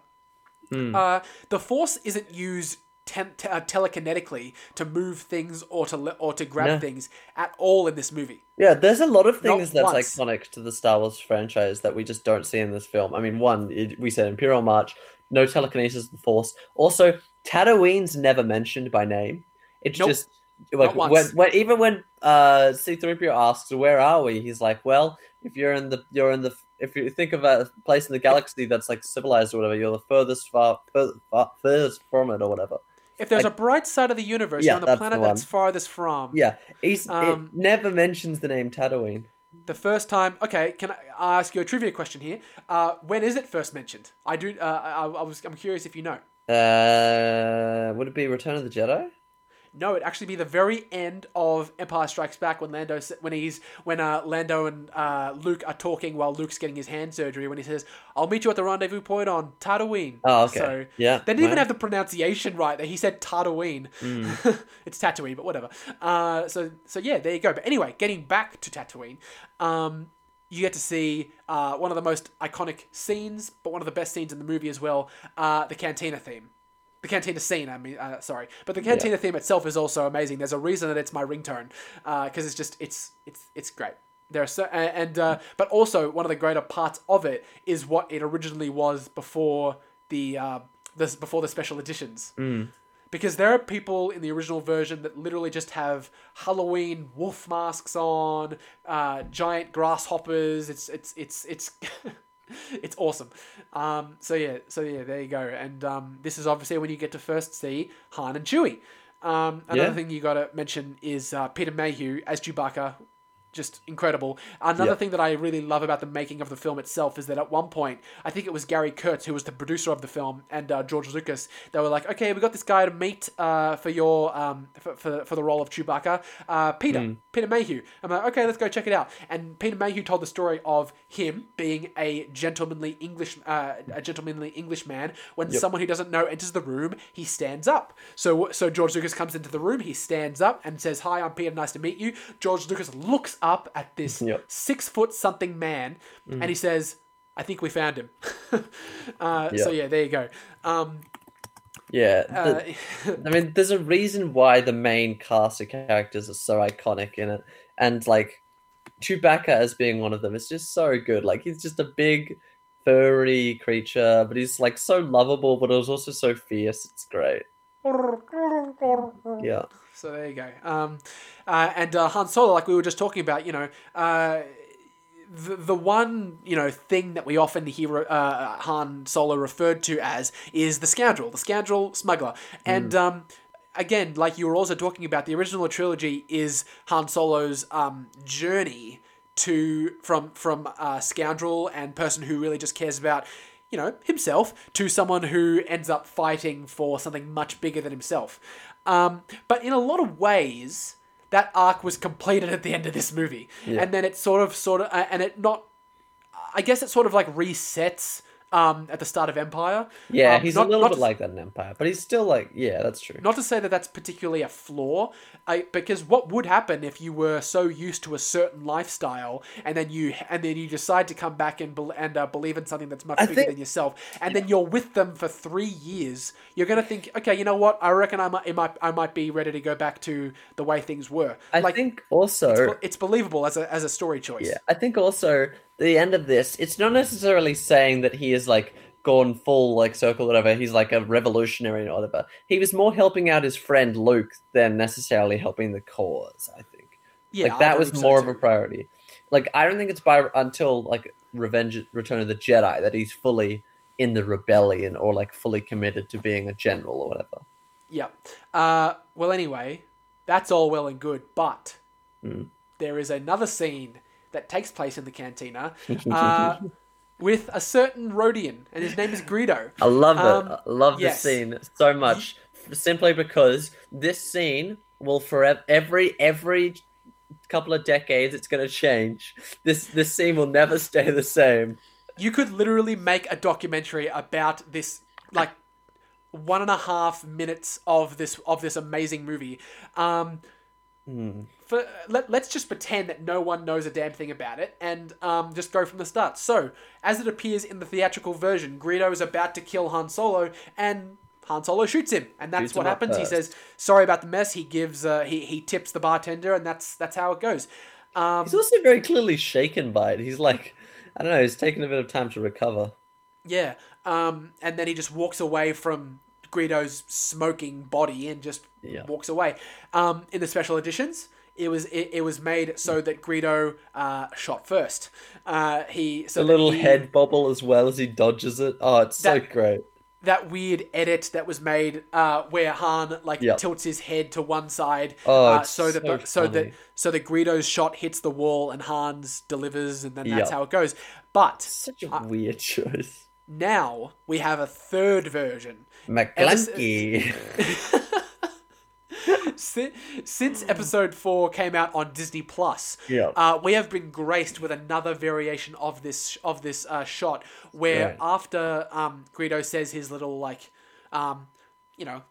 Hmm. Uh, the Force isn't used te- uh, telekinetically to move things or to le- or to grab No. things at all in this movie. Yeah, there's a lot of things that's once. iconic to the Star Wars franchise that we just don't see in this film. I mean, one, it, we said Imperial March, no telekinesis of the Force. Also, Tatooine's never mentioned by name. It's Nope. just like Not when, when even when uh C-3PO asks, "Where are we?" He's like, "Well, if you're in the you're in the if you think of a place in the galaxy that's like civilized or whatever, you're the furthest far, fur, far furthest from it or whatever." If there's Like- a bright side of the universe, Yeah, on the planet the that's farthest from. Yeah, he's Um, it never mentions the name Tatooine. The first time, okay, can I ask you a trivia question here? Uh, when is it first mentioned? I do. Uh, I, I was. I'm curious if you know. Uh, would it be Return of the Jedi? No, it'd actually be the very end of Empire Strikes Back when Lando, when he's when uh, Lando and uh, Luke are talking while Luke's getting his hand surgery. When he says, "I'll meet you at the rendezvous point on Tatooine." Oh, okay. So Yeah, they didn't even have the pronunciation right. There, he said Tatooine. Mm. it's Tatooine, but whatever. Uh, so so yeah, there you go. But anyway, getting back to Tatooine, um, you get to see uh, one of the most iconic scenes, but one of the best scenes in the movie as well. Uh, the Cantina theme. The Cantina scene, I mean, uh, sorry, but the Cantina theme itself is also amazing. There's a reason that it's my ringtone, because it's just it's it's it's great. There are so and uh, but also one of the greater parts of it is what it originally was before the uh, this before the special editions. Because there are people in the original version that literally just have Halloween wolf masks on, uh, giant grasshoppers. It's it's it's it's it's awesome. Um, so yeah, so yeah, there you go. And um, this is obviously when you get to first see Han and Chewie. Um, another Yeah. thing you got to mention is uh, Peter Mayhew as Chewbacca. Just incredible. Another Yeah. thing that I really love about the making of the film itself is that at one point, I think it was Gary Kurtz who was the producer of the film and uh, George Lucas. They were like, "Okay, we got this guy to meet uh, for your um, for, for, for the role of Chewbacca, uh, Peter Peter Mayhew." I'm like, "Okay, let's go check it out." And Peter Mayhew told the story of him being a gentlemanly English uh, a gentlemanly Englishman. When someone who doesn't know enters the room, he stands up. So so George Lucas comes into the room, he stands up and says, "Hi, I'm Peter. Nice to meet you." George Lucas looks up at this Yep. six foot something man, and he says, "I think we found him." uh, So yeah, there you go. Um, Yeah, uh, I mean, there's a reason why the main cast of characters are so iconic in it, and like Chewbacca as being one of them is just so good. Like he's just a big, furry creature, but he's like so lovable, but it was also so fierce. It's great. Yeah, So there you go. Um, uh, and uh, Han Solo, like we were just talking about, you know, uh, the, the one you know thing that we often hear uh, Han Solo referred to as is the scoundrel, the scoundrel smuggler, and um, again, like you were also talking about, the original trilogy is Han Solo's um, journey to from from uh, scoundrel and person who really just cares about you know himself to someone who ends up fighting for something much bigger than himself. Um, but in a lot of ways, that arc was completed at the end of this movie, Yeah. and then it sort of sort of uh, and it not I guess it sort of like resets um, at the start of Empire. Yeah, Um, he's not- a little bit to- like that in Empire, but he's still like, yeah, that's true. Not to say that that's particularly a flaw, I, because what would happen if you were so used to a certain lifestyle and then you and then you decide to come back and bel and uh, believe in something that's much I bigger think- than yourself, and then you're with them for three years, you're gonna think, okay, you know what? I reckon I might, it might, I might be ready to go back to the way things were. I like think also, it's, it's believable as a as a story choice. yeah, I think also the end of this, it's not necessarily saying that he is like gone full like circle whatever. He's like a revolutionary or whatever. He was more helping out his friend Luke than necessarily helping the cause. I think. Yeah, like that was so more of a priority. Like I don't think it's by until like Revenge Return of the Jedi that he's fully in the rebellion or like fully committed to being a general or whatever. Yeah. Uh, well, anyway, that's all well and good, but Mm. there is another scene that takes place in the cantina uh, with a certain Rodian, and his name is Greedo. I love Um, it. I love yes. this scene so much, simply because this scene will forever every every couple of decades it's going to change. This this scene will never stay the same. You could literally make a documentary about this, like one and a half minutes of this of this amazing movie. Um, Hmm. For let, let's just pretend that no one knows a damn thing about it and um, just go from the start. So, as it appears in the theatrical version, Greedo is about to kill Han Solo and Han Solo shoots him, and that's Shoots what happens. He says, "Sorry about the mess." He gives uh, he he tips the bartender, and that's that's how it goes. Um, He's also very clearly shaken by it. He's like, I don't know. He's taking a bit of time to recover. Yeah. Um, and then he just walks away from Greedo's smoking body and just Yeah. walks away. Um, in the special editions, it was it, it was made so that Greedo uh, shot first. Uh, he so The little he- head bobble as well as he dodges it. Oh, it's so great. that weird edit that was made uh, where Han like Yep. tilts his head to one side Oh, uh, so that so the, so that so that Greedo's shot hits the wall and Han's delivers and then that's Yep. how it goes. But Such a Uh, weird choice. now we have a third version Maclunkey. Si- Since episode four came out on Disney Plus, Yeah. uh, we have been graced with another variation of this of this uh, shot, where Right. after um, Greedo says his little like, um, you know,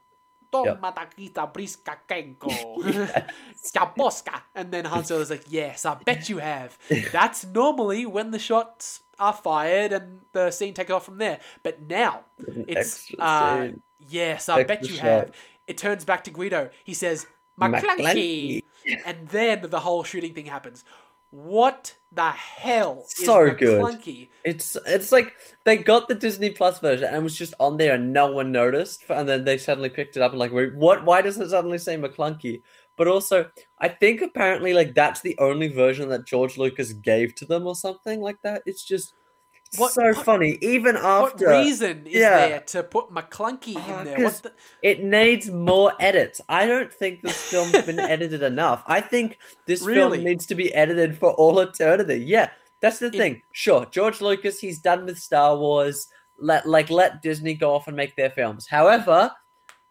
Yeah. "Toma taquita briska kenko, Skaboska," and then Han Solo's like, "Yes, I bet you have." That's normally when the shots are fired and the scene takes off from there. But now it's uh, yes, I bet Extra you shot. have. It turns back to Greedo. He says, Maclunkey. And then the whole shooting thing happens. What the hell is So good. Maclunkey? It's it's like they got the Disney Plus version and it was just on there and no one noticed, and then they suddenly picked it up and like, wait, what? Why does it suddenly say Maclunkey? But also, I think apparently like that's the only version that George Lucas gave to them or something like that. It's just What- so what- funny. Even after What reason is yeah. there to put Maclunkey Ah, in there? What the... it needs more edits. I don't think this film's been edited enough. I think this Really? film needs to be edited for all eternity. Yeah, that's the It- thing. Sure, George Lucas, he's done with Star Wars. Let like let Disney go off and make their films. However,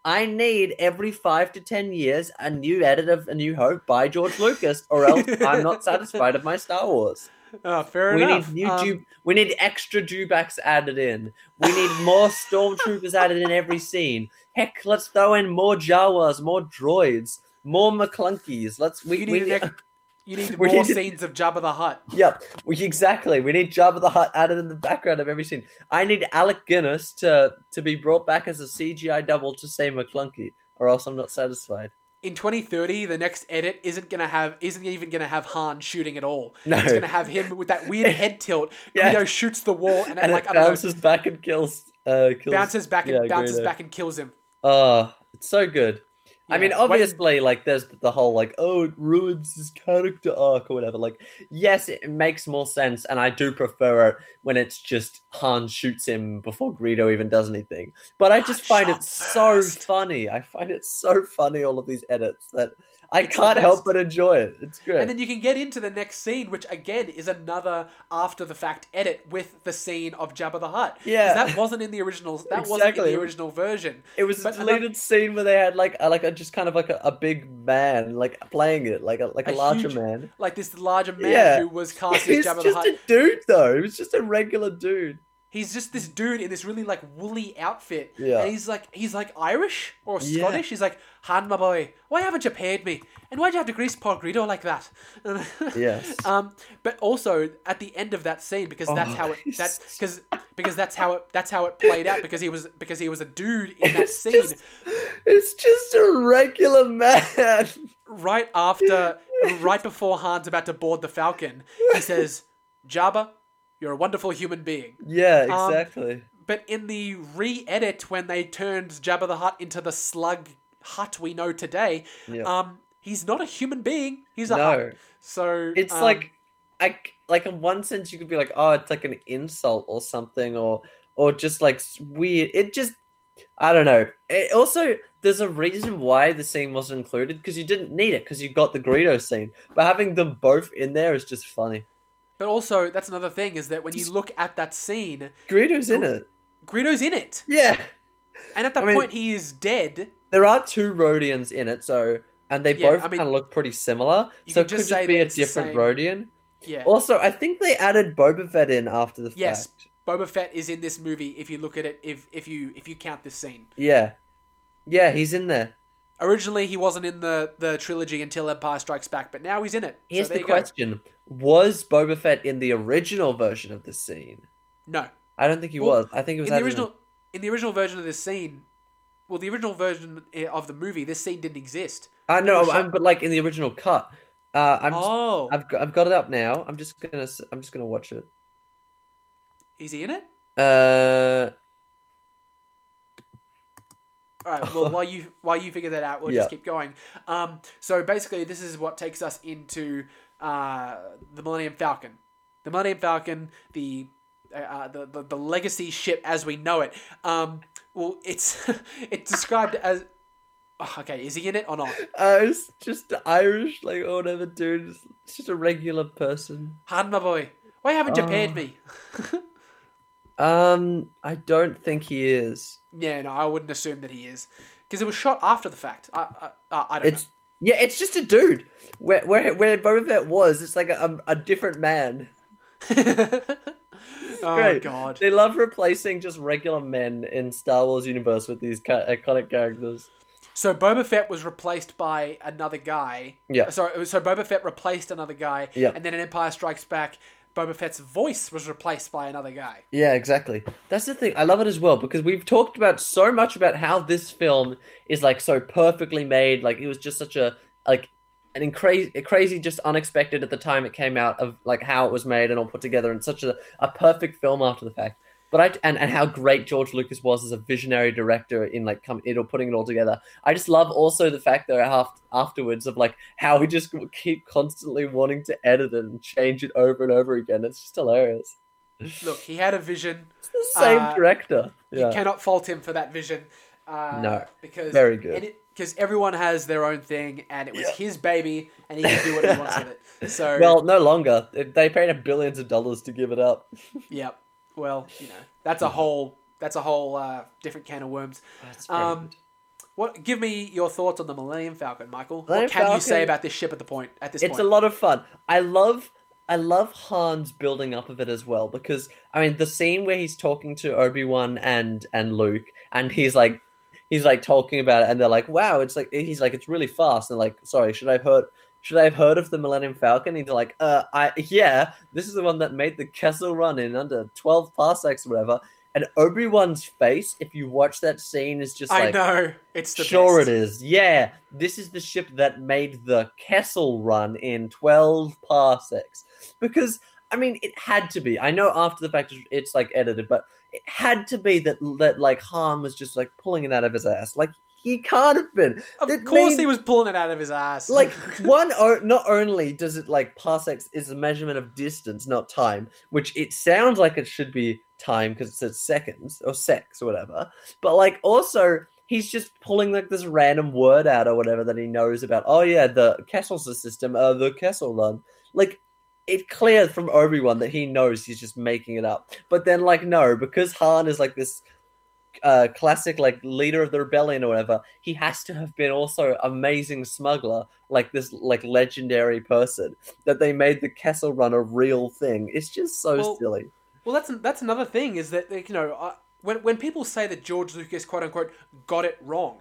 I need every five to ten years a new edit of A New Hope by George Lucas, or else I'm not satisfied of my Star Wars. Oh, fair We enough. need new Um, Jew- we need extra Dewbacks added in. We need more stormtroopers added in every scene. Heck, let's throw in more Jawas, more droids, more McClunkies. Let's we, you we need, need, ex- you need we more need scenes of Jabba the Hutt. Yep, we exactly. We need Jabba the Hutt added in the background of every scene. I need Alec Guinness to to be brought back as a CGI double to say Maclunkey, or else I'm not satisfied. In 2030, the next edit isn't gonna have isn't even gonna have Han shooting at all. No. It's gonna have him with that weird head tilt. Yeah. Greedo shoots the wall and, And like it I don't know, bounces back and kills. Uh, kills bounces back and yeah, bounces Greedo. back and kills him. Oh, it's so good. I mean, Yeah, when- obviously, like, there's the whole, like, oh, it ruins his character arc or whatever. Like, yes, it makes more sense, and I do prefer it when it's just Han shoots him before Greedo even does anything. But I just find it so funny. I find it so funny, all of these edits, that I It's can't help but enjoy it. It's great. And then you can get into the next scene, which again is another after the fact edit with the scene of Jabba the Hutt. Yeah. that wasn't in the original. That wasn't in the original version. it was a but another- deleted scene where they had like a, like a just kind of like a, a big man like playing it like a like a, A larger huge- man. Like this larger man Yeah. who was cast as Jabba the just a dude though. He was just a regular dude. He's just this dude in this really like woolly outfit. Yeah. And he's like he's like Irish or Yeah. Scottish. He's like, Han my boy, why haven't you paid me? And why'd you have to grease poor Greedo like that? Yes. Um, but also at the end of that scene, because that's Oh, how it that because because that's how it that's how it played out because he was because he was a dude in that It's scene just, it's just a regular man. right after right before Han's about to board the Falcon. He says, "Jabba, you're a wonderful human being." Yeah, Um, exactly. But in the re-edit when they turned Jabba the Hutt into the slug Hutt we know today, Yeah. um, he's not a human being. He's a No. Hutt. So It's um, like, I like in one sense you could be like, oh, it's like an insult or something, or or just like weird. It just, I don't know. It also, there's a reason why the scene wasn't included because you didn't need it because you got the Greedo scene, but having them both in there is just funny. But also, that's another thing is that when you look at that scene, Greedo's in it. Greedo's in it, Yeah, and at that I mean- point he is dead. there are two Rodians in it, so and they Yeah, both I mean, kind of look pretty similar. So could it could just just be a different Rodian. Yeah. Also, I think they added Boba Fett in after the Yes. fact. Boba Fett is in this movie if you look at it if if you if you count this scene. Yeah, yeah, he's in there. Originally he wasn't in the the trilogy until Empire Strikes Back, but now he's in it. So Here's there the question: Was Boba Fett in the original version of this scene? No. I don't think he Well, was. I think it was In the original in the original version of this scene, well the original version of the movie, this scene didn't exist. I it know, shot- I'm, but like in the original cut. Uh, I'm. Just, oh, I've got, I've got it up now. I'm just gonna. I'm just gonna watch it. is he in it? Uh, All right. Well, while you while you figure that out, we'll Yeah. just keep going. Um, so basically, this is what takes us into uh, the Millennium Falcon. The Millennium Falcon, the uh, uh, the, the the legacy ship as we know it. Um, well, it's it's described as. oh, okay, is he in it or not? uh, it's just Irish, like or whatever, dude. It's just a regular person. Han, my boy, why haven't you paid Oh. me? Um, I don't think he is. yeah, no, I wouldn't assume that he is, because it was shot after the fact. I I, I, don't It's yeah, it's just a dude. Where where where Boba Fett was, it's like a, a different man. oh Great. God. They love replacing just regular men in Star Wars universe with these ca- iconic characters. So Boba Fett was replaced by another guy. Yeah. Sorry, so Boba Fett replaced another guy. Yeah. And then in Empire Strikes Back, Boba Fett's voice was replaced by another guy. Yeah, exactly. That's the thing. I love it as well because we've talked about so much about how this film is like so perfectly made. Like it was just such a like an crazy, crazy, just unexpected at the time it came out of like how it was made and all put together and such a, a perfect film after the fact. But I and, and how great George Lucas was as a visionary director in like come it or putting it all together. I just love also the fact that after, afterwards of like how we just keep constantly wanting to edit it and change it over and over again. It's just hilarious. Look, he had a vision. It's the same Uh, director. You cannot fault him for that vision. Uh, No. Because Very good. Because everyone has their own thing, and it was Yeah. his baby, and he can do what he wants with it. So, Well, no longer. They paid him billions of dollars to give it up. yep. Well, you know, that's a whole that's a whole uh, different can of worms. Um, What? Give me your thoughts on the Millennium Falcon, Michael. Millennium what can you say about this ship at the point at this it's point? a lot of fun. I love I love Han's building up of it as well because I mean the scene where he's talking to Obi Wan and and Luke and he's like he's like talking about it and they're like wow it's like he's like it's really fast and like sorry should I have heard should I have heard of the Millennium Falcon? He's like, uh, I yeah, this is the one that made the Kessel Run in under twelve parsecs or whatever. And Obi Wan's face, if you watch that scene, is just like I like know it's the sure best. it is. Yeah, this is the ship that made the Kessel run in 12 parsecs. Because, I mean, it had to be. I know after the fact it's like edited, but it had to be that, that like, Han was just like pulling it out of his ass. Like, he can't have been. Of That course, he was pulling it out of his ass. Like, one, o- not only does it like parsecs is a measurement of distance, not time, which it sounds like it should be time because it says seconds or sex or whatever, but like, also, he's just pulling like this random word out or whatever that he knows about. Oh yeah, the Kessel system, uh, the Kessel run. Like it clear from Obi Wan that he knows he's just making it up. But then like no, because Han is like this uh, classic like leader of the rebellion or whatever, he has to have been also amazing smuggler, like this like legendary person that they made the Kessel Run a real thing. It's just so Well, silly. Well, that's that's another thing is that you know uh, when when people say that George Lucas quote unquote got it wrong,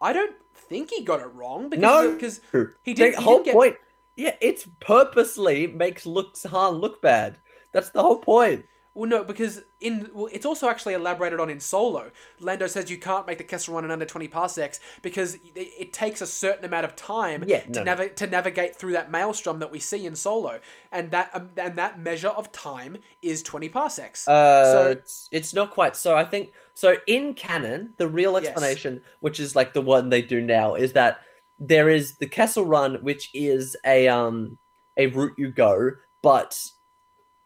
I don't think he got it wrong because No. because he the did he whole get, point. Yeah, it's purposely makes looks Han look bad. That's the whole point. Well, no, because in well, it's also actually elaborated on in Solo. Lando says you can't make the Kessel Run in under twenty parsecs because it, it takes a certain amount of time Yeah, to no, no. navigate to navigate through that maelstrom that we see in Solo, and that um, and that measure of time is twenty parsecs. Uh, So- it's, it's not quite. So I think so. In canon, the real Yes. explanation, which is like the one they do now, is that there is the Kessel Run, which is a um a route you go, but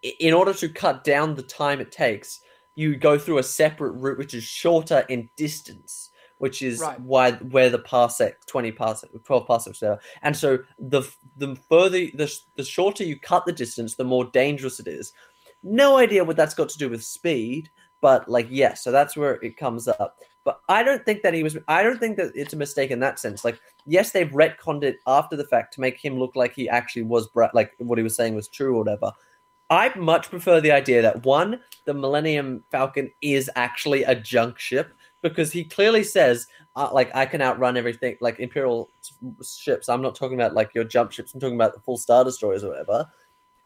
in order to cut down the time it takes, you go through a separate route which is shorter in distance. Which is Right. why where the parsec, twenty parsec, twelve parsecs there, and so the the further the the shorter you cut the distance, the more dangerous it is. No idea what that's got to do with speed, but like yes, so that's where it comes up. But I don't think that he was. I don't think that it's a mistake in that sense. Like yes, they've retconned it after the fact to make him look like he actually was bra- like what he was saying was true or whatever. I much prefer the idea that one, the Millennium Falcon is actually a junk ship because he clearly says, uh, like, I can outrun everything, like Imperial ships. I'm not talking about like your jump ships. I'm talking about the full Star Destroyers or whatever.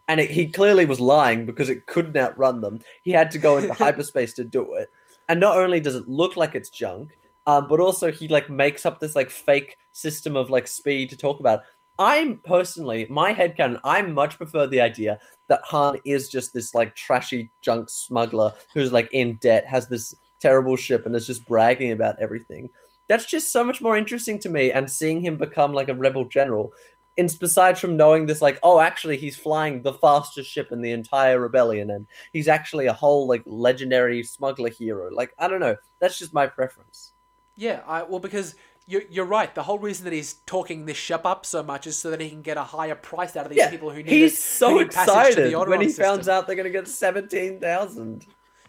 And it, he clearly was lying because it couldn't outrun them. He had to go into hyperspace to do it. And not only does it look like it's junk, um, but also he like makes up this like fake system of like speed to talk about. I'm personally, my headcanon, I much prefer the idea that Han is just this like trashy junk smuggler who's like in debt, has this terrible ship, and is just bragging about everything. That's just so much more interesting to me, and seeing him become like a rebel general. Besides from knowing this, like, oh, actually, he's flying the fastest ship in the entire rebellion, and he's actually a whole like legendary smuggler hero. Like, I don't know. That's just my preference. Yeah, I, well, because you're, you're right. The whole reason that he's talking this ship up so much is so that he can get a higher price out of these Yeah, people who need he's it- so who need passage to excited the when he system. finds out they're going to get seventeen thousand.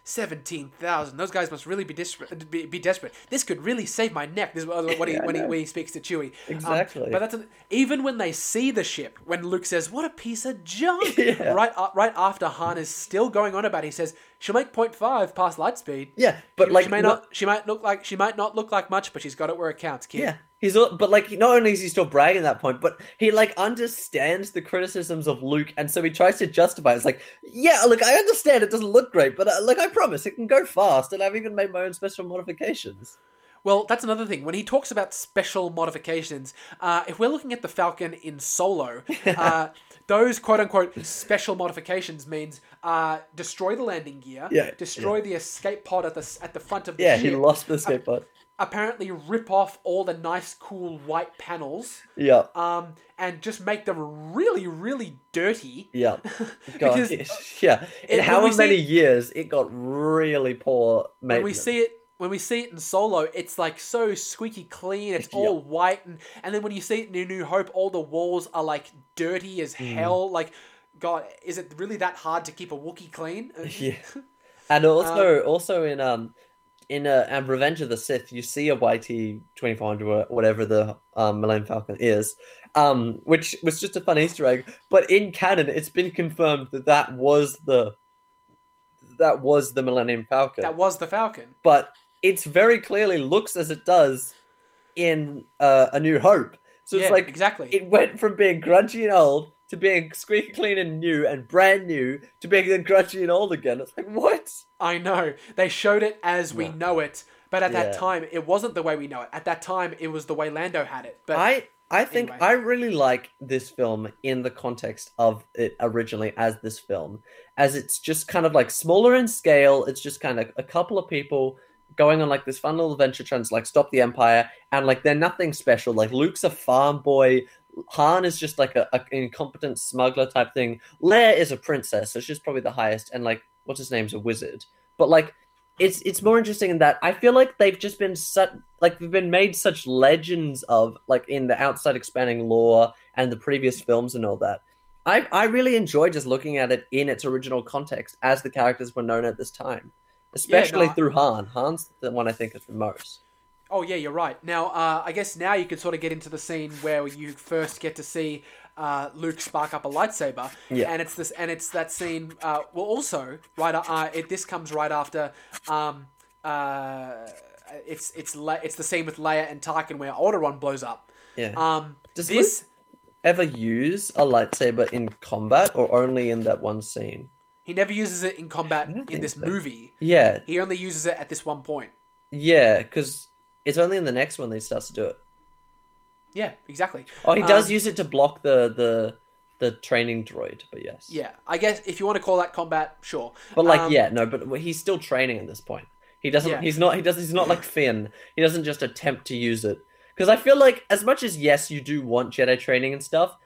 Seventeen thousand. Those guys must really be desperate. Be, be desperate. This could really save my neck. This is what he Yeah, when he when he speaks to Chewie. Um, Exactly. but that's an, even when they see the ship. When Luke says, "What a piece of junk!" Yeah. Right, uh, right after Han is still going on about. it, He says, "She'll make 0.5 past light speed." Yeah, but she, like she may not- not. She might look like. She might not look like much, but she's got it where it counts, kid. Yeah, he's but like not only is he still bragging at that point, but he like understands the criticisms of Luke, and so he tries to justify. it. It's like, yeah, look, I understand it doesn't look great, but uh, like I promise, it can go fast, and I've even made my own special modifications. Well, that's another thing. When he talks about special modifications, uh, if we're looking at the Falcon in Solo, uh, those quote unquote special modifications means uh, destroy the landing gear, Yeah, destroy the escape pod at the at the front of the Yeah, ship, he lost the skateboard. Apparently rip off all the nice, cool white panels, Yeah, um, and just make them really, really dirty. yeah, God, Because, yeah. In when however we see- many years, it got really poor when we see it when we see it in solo it's like so squeaky clean it's all white and, and then when you see it in New Hope all the walls are like dirty as Hmm. hell. Like god is it really that hard to keep a Wookiee clean? Yeah, and also also in um in uh, um, Revenge of the Sith, you see a YT twenty four hundred or whatever the um, Millennium Falcon is, um, which was just a fun Easter egg. But in canon, it's been confirmed that that was the that was the Millennium Falcon. that was the Falcon but it's very clearly looks as it does in uh, A New Hope. So it's like exactly it went from being grungy and old to being squeaky clean and new and brand new to being then grungy and old again. It's like what? I know they showed it as we Yeah. know it but at that time it wasn't the way we know it at that time it was the way Lando had it but I I think anyway. I really like this film in the context of it originally as this film, as it's just kind of like smaller in scale. It's just kind of a couple of people going on like this fun little adventure trying to like stop the Empire, and like they're nothing special. Like Luke's a farm boy. Han is just like a, a incompetent smuggler type thing. Leia is a princess, so she's probably the highest, and like what's his name's a wizard. But like it's it's more interesting in that I feel like they've just been such like they've been made such legends of like in the outside expanding lore and the previous films and all that. I I really enjoy just looking at it in its original context as the characters were known at this time, especially no, I- through Han. Han's the one I think of the most. Oh yeah, you're right. Now, uh, I guess now you can sort of get into the scene where you first get to see uh, Luke spark up a lightsaber, Yeah. and it's this, and it's that scene. Uh, well, also right, uh, it, this comes right after. Um, uh, it's it's Le- it's the scene with Leia and Tarkin where Alderaan blows up. Yeah. Um, Does this Ever use a lightsaber in combat or only in that one scene? he never uses it in combat in this so. movie. Yeah, He only uses it at this one point. yeah, because it's only in the next one that he starts to do it. Yeah, exactly. Oh, he does Um, use it to block the the the training droid, but yes. Yeah, I guess if you want to call that combat, sure. But like, Um, yeah, no, but he's still training at this point. He doesn't. Yeah. He's not. He does. He's not like Finn. He doesn't just attempt to use it. Because I feel like, as much as yes, you do want Jedi training and stuff,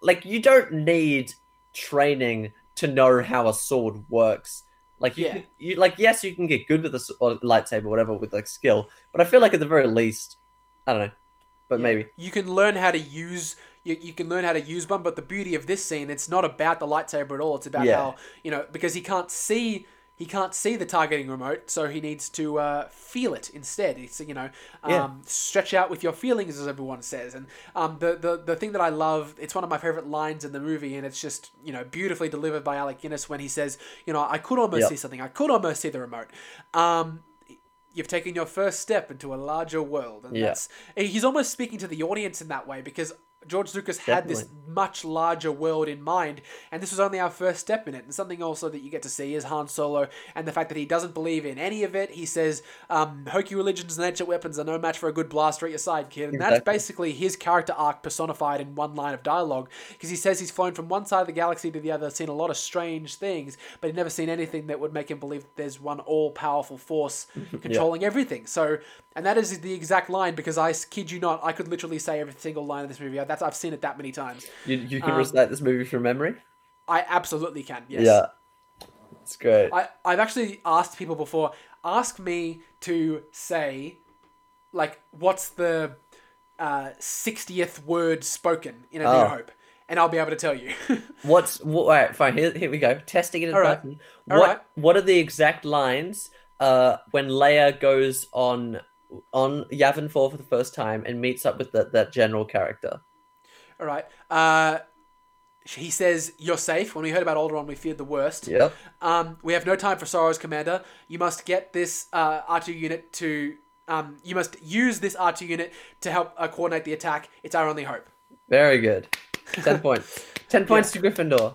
like you don't need training to know how a sword works. Like you, Yeah. can, you like yes, you can get good with a or lightsaber, or whatever, with like skill. But I feel like at the very least, I don't know, but Yeah. maybe you can learn how to use you, you can learn how to use one but the beauty of this scene it's not about the lightsaber at all it's about Yeah. how you know because he can't see he can't see the targeting remote so he needs to uh, feel it instead it's you know um, Yeah. stretch out with your feelings as everyone says and um, the, the the thing that i love it's one of my favorite lines in the movie and it's just you know beautifully delivered by alec guinness when he says you know i could almost Yep. see something i could almost see the remote um, you've taken your first step into a larger world and Yeah. that's he's almost speaking to the audience in that way because George Lucas had this much larger world in mind, and this was only our first step in it. And something also that you get to see is Han Solo and the fact that he doesn't believe in any of it. He says, um, "Hokey religions and ancient weapons are no match for a good blaster at your side, kid." And that's basically his character arc personified in one line of dialogue, because he says he's flown from one side of the galaxy to the other, seen a lot of strange things, but he'd never seen anything that would make him believe there's one all-powerful force controlling everything. So, and that is the exact line because I kid you not, I could literally say every single line of this movie. That's I've seen it that many times. you, you can Um, recite this movie from memory. I absolutely can. Yes. Yeah, it's great. I, I've actually asked people before, ask me to say, like, what's the uh, 60th word spoken in A New Oh. Hope? And I'll be able to tell you. What's what, all right? Fine. Here, here we go. Testing it in All right. person. All What right. What are the exact lines uh, when Leia goes on on Yavin Four for the first time and meets up with that that general character? All right. Uh, he says, You're safe. When we heard about Alderaan, we feared the worst. Yep. Um, we have no time for sorrows, Commander. You must get this uh, R2 unit to. Um, you must use this R2 unit to help uh, coordinate the attack. It's our only hope. Very good. Ten points. Ten points to Gryffindor.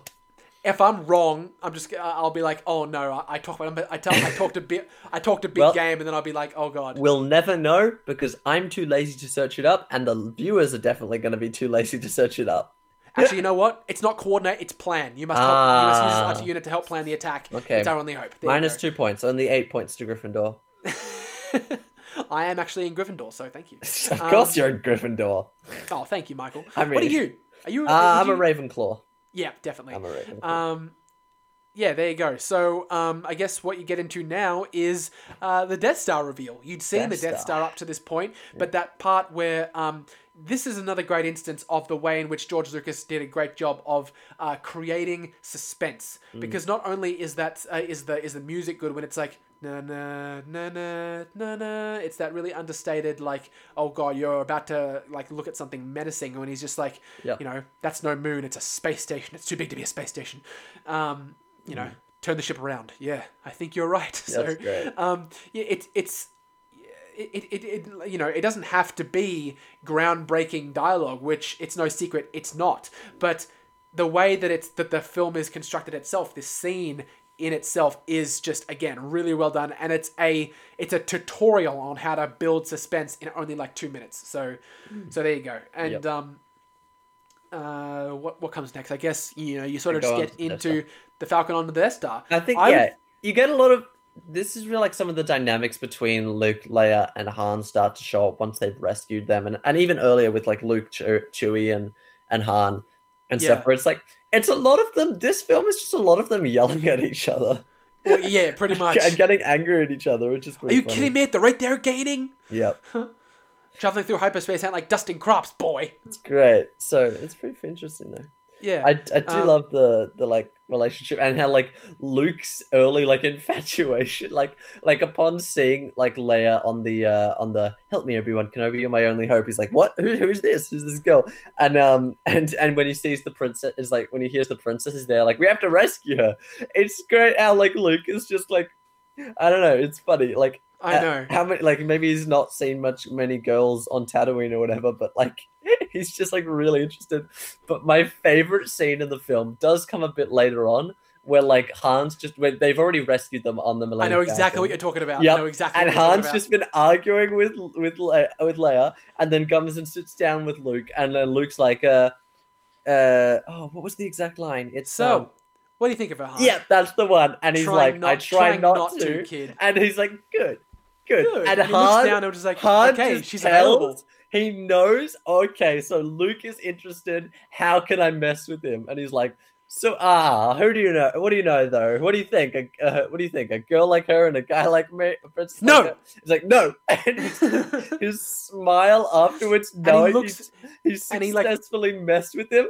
If I'm wrong, I'm just. I'll be like, oh no, I, I talk. I tell. I talked a bit. I talked a big Well- game, and then I'll be like, oh god. We'll never know because I'm too lazy to search it up, and the viewers are definitely going to be too lazy to search it up. Actually, you know what? It's not coordinate. It's plan. You must help. you Ah. must use this unit to help plan the attack. Okay. It's our only hope. You Minus two points. Only eight points to Gryffindor. I am actually in Gryffindor, so thank you. Of course, you're in Gryffindor. Oh, thank you, Michael. I'm what are you? Are you? Uh, I'm a Ravenclaw. Yeah, definitely. I'm. Um, yeah, there you go. So, um, I guess what you get into now is uh, the Death Star reveal. You'd seen Death the Death Star. Star up to this point, but that part where um, this is another great instance of the way in which George Lucas did a great job of uh, creating suspense. Mm. Because not only is that uh, is the is the music good when it's like na na na na na na, it's that really understated like oh god you're about to like look at something menacing when he's just like Yeah. you know that's no moon it's a space station it's too big to be a space station um, you know, turn the ship around. Yeah, I think you're right. So, Mm. That's great. um, yeah, it, it's, it, it, it, it, you know, it doesn't have to be groundbreaking dialogue, which it's no secret it's not. But the way that it's that the film is constructed itself, this scene in itself is just again really well done, and it's a it's a tutorial on how to build suspense in only like two minutes. So, so there you go. And Yep. um, uh, what what comes next? I guess you know you sort of just get the into the Falcon on the Death Star. I think I yeah, would- you get a lot of. This is really like some of the dynamics between Luke, Leia, and Han start to show up once they've rescued them, and, and even earlier with like Luke, Chew- Chewie, and and Han, and Yeah. Where it's like it's a lot of them. This film is just a lot of them yelling at each other. Well, yeah, pretty much. and getting angry at each other, which is Are you funny. kidding me? They're right there gaining, Yep, traveling through hyperspace and like dusting crops, boy. it's great. So it's pretty interesting though. Yeah, I, I do Um, love the the like relationship and how like Luke's early like infatuation like like upon seeing like Leia on the uh on the help me everyone can Kenobi you're my only hope he's like what? Who, who's this? Who's this girl? And um and and when he sees the princess is like when he hears the princess is there like we have to rescue her. It's great how like Luke is just like I don't know it's funny like I uh, know. how many like maybe he's not seen much many girls on Tatooine or whatever, but like he's just like really interested. But my favorite scene in the film does come a bit later on, where like Hans just when they've already rescued them on the Millennium. I know exactly what you're talking about. Yep. I know exactly. And Hans just been arguing with with Le- with Leia, and then comes and sits down with Luke, and then Luke's like, uh, uh, oh, what was the exact line? It's So, um, what do you think of her? Yeah, that's the one, and he's like, not, I try try not, to, kid. and he's like, good, good, Good. and, And, he looks down and just like, okay, she's tells- available. He knows, okay, so Luke is interested. How can I mess with him? And he's like, so ah, who do you know? What do you know though? What do you think? A, uh, what do you think? A girl like her and a guy like me? No! Like? He's like, no. And his, his smile afterwards, he knowing looks- he's, he's and he, like- successfully messed with him.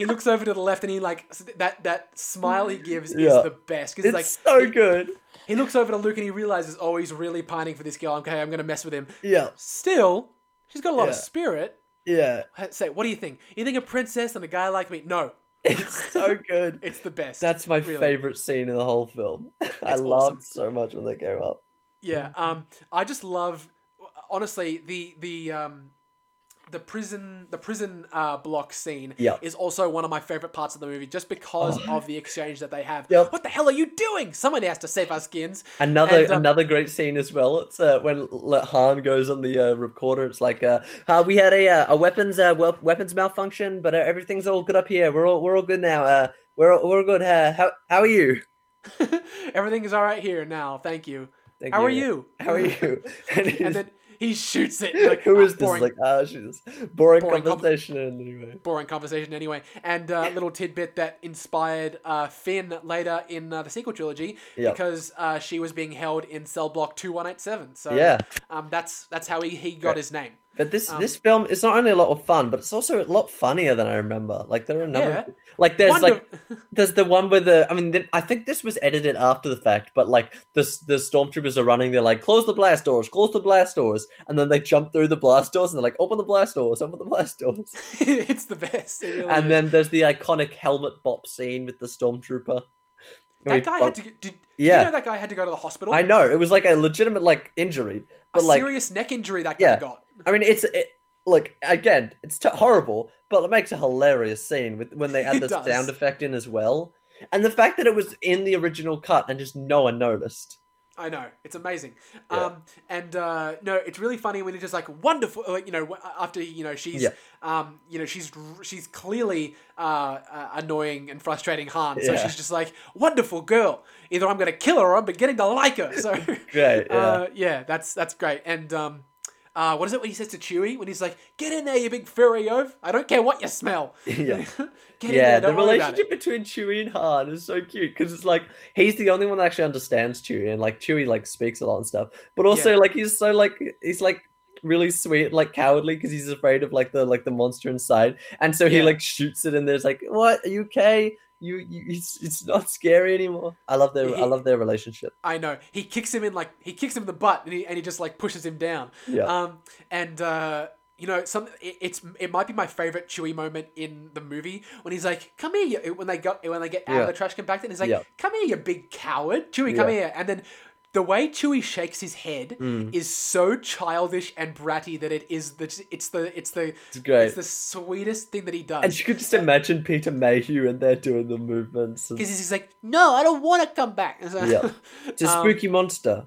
He looks over to the left and he like that that smile he gives Yeah. is the best because It's like so he, good. he looks over to Luke and he realizes oh he's really pining for this girl. Okay, I'm gonna mess with him. Yeah, Still, she's got a lot of spirit. yeah. Say, what do you think? You think a princess and a guy like me? No, It's so good. it's the best. That's my really. favorite scene in the whole film. I It's laughed awesome. so much when they came up. Yeah, um, I just love, honestly, the the um, the prison the prison uh, block scene Yeah. is also one of my favorite parts of the movie, just because Oh. of the exchange that they have. Yep. What the hell are you doing? Someone has to save our skins. Another And, um, another great scene as well. It's uh, when Han goes on the uh, recorder. It's like, uh, uh, we had a uh, a weapons uh, weapons malfunction, but uh, everything's all good up here. We're all we're all good now. Uh, we're all, we're good. Uh, how how are you? Everything is all right here now. Thank you. Thank How are you? How are you? And, And then he shoots it. Like, Who is ah, this? boring- Like, ah, she's boring, Boring com- conversation. anyway. boring conversation anyway. And uh, little tidbit that inspired uh, Finn later in uh, the sequel trilogy Yep. because uh, she was being held in cell block two one eight seven. So Yeah. um, that's that's how he, he got Right. his name. But this Um, this film is not only a lot of fun, but it's also a lot funnier than I remember. Like there are a number, Yeah. like there's Wonder- like there's the one where the I mean th- I think this was edited after the fact, but like the the stormtroopers are running, they're like close the blast doors, close the blast doors, and then they jump through the blast doors and they're like open the blast doors, open the blast doors, it's the best. It really and is. then there's the iconic helmet bop scene with the stormtrooper. That guy had to. Did, Yeah. you know that guy had to go to the hospital? I know it was like a legitimate like injury, a like serious neck injury that guy Yeah. got. I mean, it's it, look again. It's t- horrible, but it makes a hilarious scene with when they add the sound effect in as well, and the fact that it was in the original cut and just no one noticed. I know it's amazing, Yeah. um, and uh, no, it's really funny when it's just like wonderful. Like you know, after you know she's, Yeah. um, you know she's she's clearly uh, uh, annoying and frustrating Han. So Yeah. she's just like wonderful girl. Either I'm gonna kill her or I'm beginning to like her. So Great, yeah. uh, yeah, that's that's great. And um, uh, what is it when he says to Chewie when he's like, "Get in there, you big furry ove! I don't care what you smell." Yeah. Get in yeah, there. the Don't worry about it. relationship between Chewie and Han is so cute because it's like he's the only one that actually understands Chewie, and like Chewie like speaks a lot and stuff, but also Yeah. like he's so like he's like really sweet, like cowardly because he's afraid of like the like the monster inside, and so he Yeah. like shoots it, and there's like, "What? Are you okay? You, you it's, it's not scary anymore." I love their I love their relationship. I know. He kicks him in like he kicks him in the butt and he, and he just like pushes him down. Yeah. Um and uh you know, some it, it's it might be my favorite Chewie moment in the movie when he's like, "Come here!" you-" When they got when they get out Yeah. of the trash compactor, and he's like, Yeah. "Come here, you big coward, Chewie, come Yeah. here!" And then the way Chewie shakes his head Mm. is so childish and bratty that it is the it's the it's the It's great. it's the sweetest thing that he does. and you could just imagine Peter Mayhew and they're doing the movements. and- Because he's like, "No, I don't want to come back." So- Yeah. It's a Um, spooky monster.